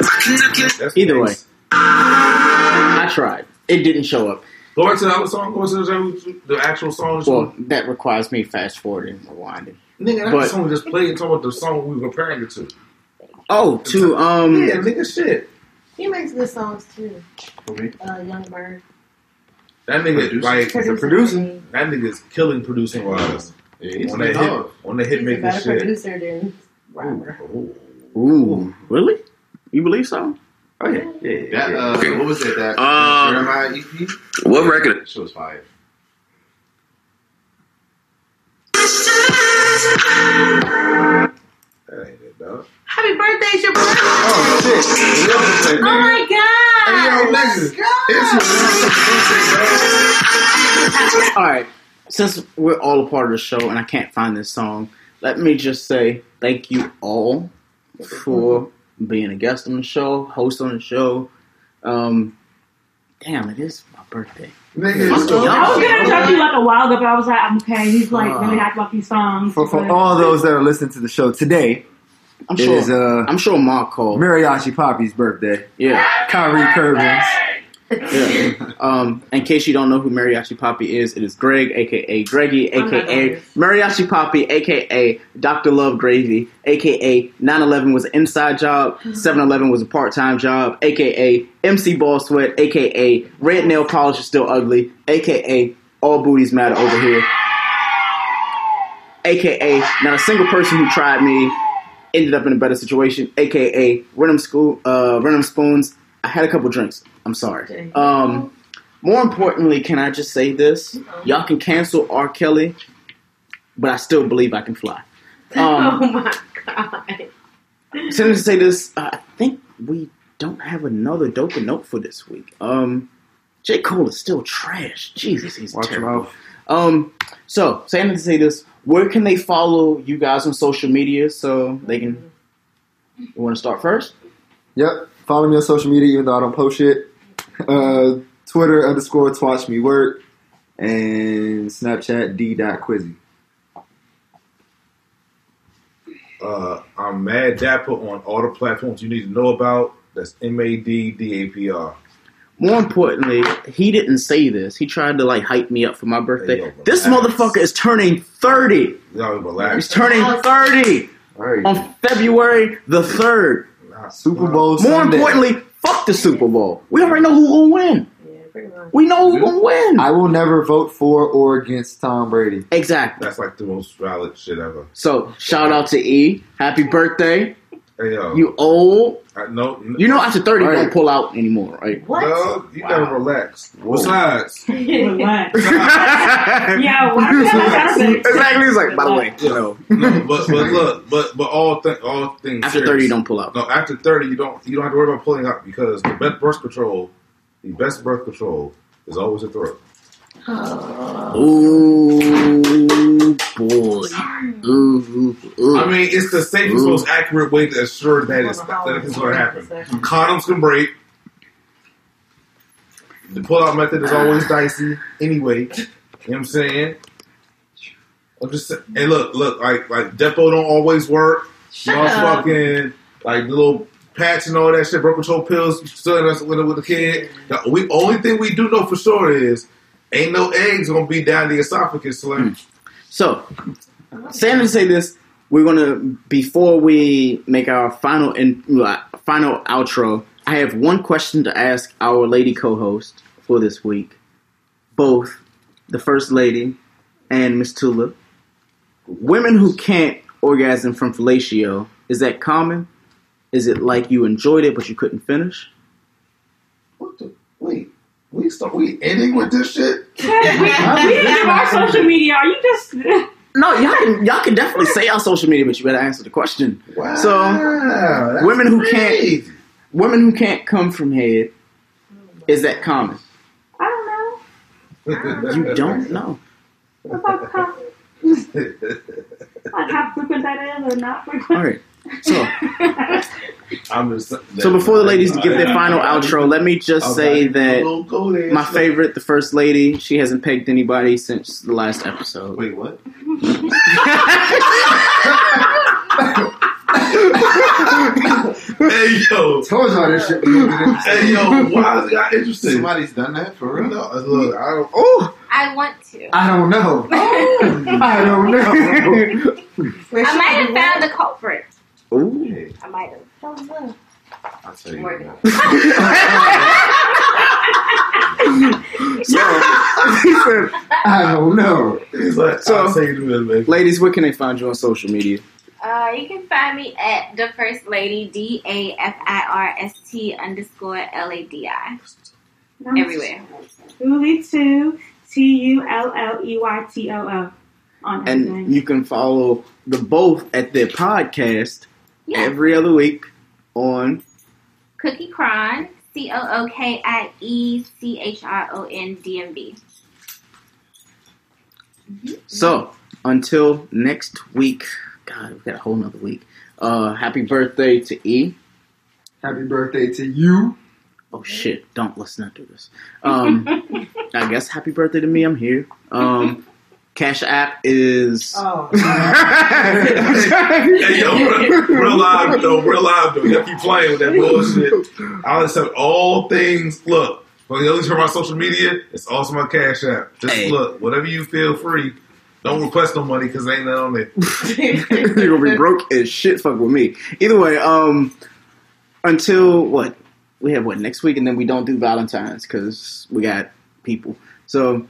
I can, I can. That's Either way. I tried. It didn't show up. Go into the other song. Go into the, the actual song. Well, that requires me fast forwarding, rewinding. nigga, that but- song just played. and Talking about the song we were comparing it to. Oh, to um, Yeah, nigga, shit. He makes good songs too. For me, Uh, Young Bird. That nigga, like Producer. producing. That nigga's killing producing wise. on that hit, on the hit He's a making better shit. producer than rapper. ooh, really? You believe so? Oh yeah, yeah. yeah. That, uh, Okay. what was it? That Um, Jeremih EP? What record? That shit was fire. That ain't it, dog. Happy birthday, it's your birthday. Oh shit! Oh my god. Hey, yo, nigga, it's All right. Since we're all a part of the show and I can't find this song, let me just say thank you all for being a guest on the show, host on the show. Um, damn, it is my birthday. Nigga, Fuck. I was gonna talk to you like a while ago, but I was like, I'm okay. He's like Uh, really happy about these songs. For, for all those that are listening to the show today, I'm sure. is uh, I'm sure Mark called. Mariachi Poppy's birthday. Yeah. Kyrie Curvins. Yeah. Um, in case you don't know who Mariachi Poppy is, it is Greg, aka Greggy, aka Mariachi Poppy, aka Dr. Love Gravy, aka 9/11 was an inside job, 7-Eleven was a part-time job, aka MC Ball Sweat, aka Red Nail Polish is still ugly, aka All Booties Matter over here, aka not a single person who tried me ended up in a better situation, aka Rhythm School, uh, Rhythm Spoons. I had a couple drinks. I'm sorry. Um, more importantly, can I just say this? Y'all can cancel R. Kelly, but I still believe I can fly. *laughs* Um, oh my god. so to say this, uh, I think we don't have another dope note for this week. Um, J. Cole is still trash. Jesus, he's Watch him terrible. out. Um, so saying to say this, where can they follow you guys on social media so they can? You want to start first? Yep. Follow me on social media, even though I don't post shit. Uh, Twitter underscore twatch me work and Snapchat d dot quizzy. Uh, I'm Mad Dapper on all the platforms you need to know about. That's M A D D A P R. More importantly, he didn't say this. He tried to like hype me up for my birthday. Hey, yo, this motherfucker is turning thirty. Y'all He's turning thirty on February the third. Super Bowl More Sunday. importantly, fuck the Super Bowl. We already know who gonna win. Yeah, pretty much. We know who gonna win. I will never vote for or against Tom Brady. Exactly. That's like the most valid shit ever. So shout out to E. Happy birthday. Hey yo, You old. I, no, n- You know after thirty you Right. don't pull out anymore, right? What? no, you gotta relax. Besides, Relax. *laughs* yeah, *laughs* why do you have that exactly. He's like, by the way, you know, no, but but look, but but all th- all things after serious. thirty you don't pull out. No, after thirty, you don't you don't have to worry about pulling out because the best birth control, the best birth control is always a throat. Ooh boy. Ooh, ooh. I mean, it's the safest, Ooh. most accurate way to assure that it's that it's going to happen. Condoms can break. The pull-out method is always dicey. Anyway, you know what I'm saying. I'm just saying, and look, look, like like Depo don't always work. Shut Y'all up. fucking like little patch and all that shit, birth control pills, still in with, with the kid. The we only thing we do know for sure is ain't no eggs gonna be down the esophagus, Slim. So, saying to say this, we're gonna before we make our final in uh, final outro. I have one question to ask our lady co-host for this week, both the first lady and Miss Tula. Women who can't orgasm from fellatio is that common? Is it like you enjoyed it but you couldn't finish? What the wait? We start we ending with this shit? we, we didn't give our social media. Are you just? *laughs* No, y'all can y'all can definitely say on social media, but you better answer the question. Wow, So, that's women who crazy. can't women who can't come from head is that common? I don't know. You don't know. What about how, *laughs* like how frequent that is or not frequent? All right. So, *laughs* I'm just so before the ladies give their final *laughs* outro, let me just I'm say that don't go there. my favorite, the first lady, she hasn't pegged anybody since the last episode. Wait, what? hey yo, Told y'all this shit. was gonna get interesting. hey yo, why is it got interesting? Somebody's done that for real. No, uh, look, I don't. Oh, I want to. I don't know. *laughs* I don't know. I might have found the culprit. Ooh. I might have. I'll tell you. Morgan. So, *laughs* *laughs* he said, I don't know. He's like, So- I'll tell you in baby. ladies, where can they find you on social media? Uh, you can find me at the first lady D A F I R S T underscore L A D I everywhere. Uli two T U L L E Y T O O on everything. And you can follow the both at their podcast Yeah. every other week on Cookie Chron C O O K I E C H R O N D M B. So until next week, God, we got a whole nother week. Uh, happy birthday to E. Happy birthday to you. Oh shit! Don't let's not do this. Um, *laughs* I guess happy birthday to me. I'm here. Um, Cash App is. Oh. *laughs* hey, yo, real, real live though, real live though. Y'all keep playing with that bullshit. I'll accept all things. Look, when you listen to my social media, it's also my Cash App. Just Hey. look, whatever you feel free. Don't request no money because ain't none on it. *laughs* *laughs* You're gonna be broke as shit. Fuck with me. Either way, um, until what we have what next week, and then we don't do Valentine's because we got people. So I got wives.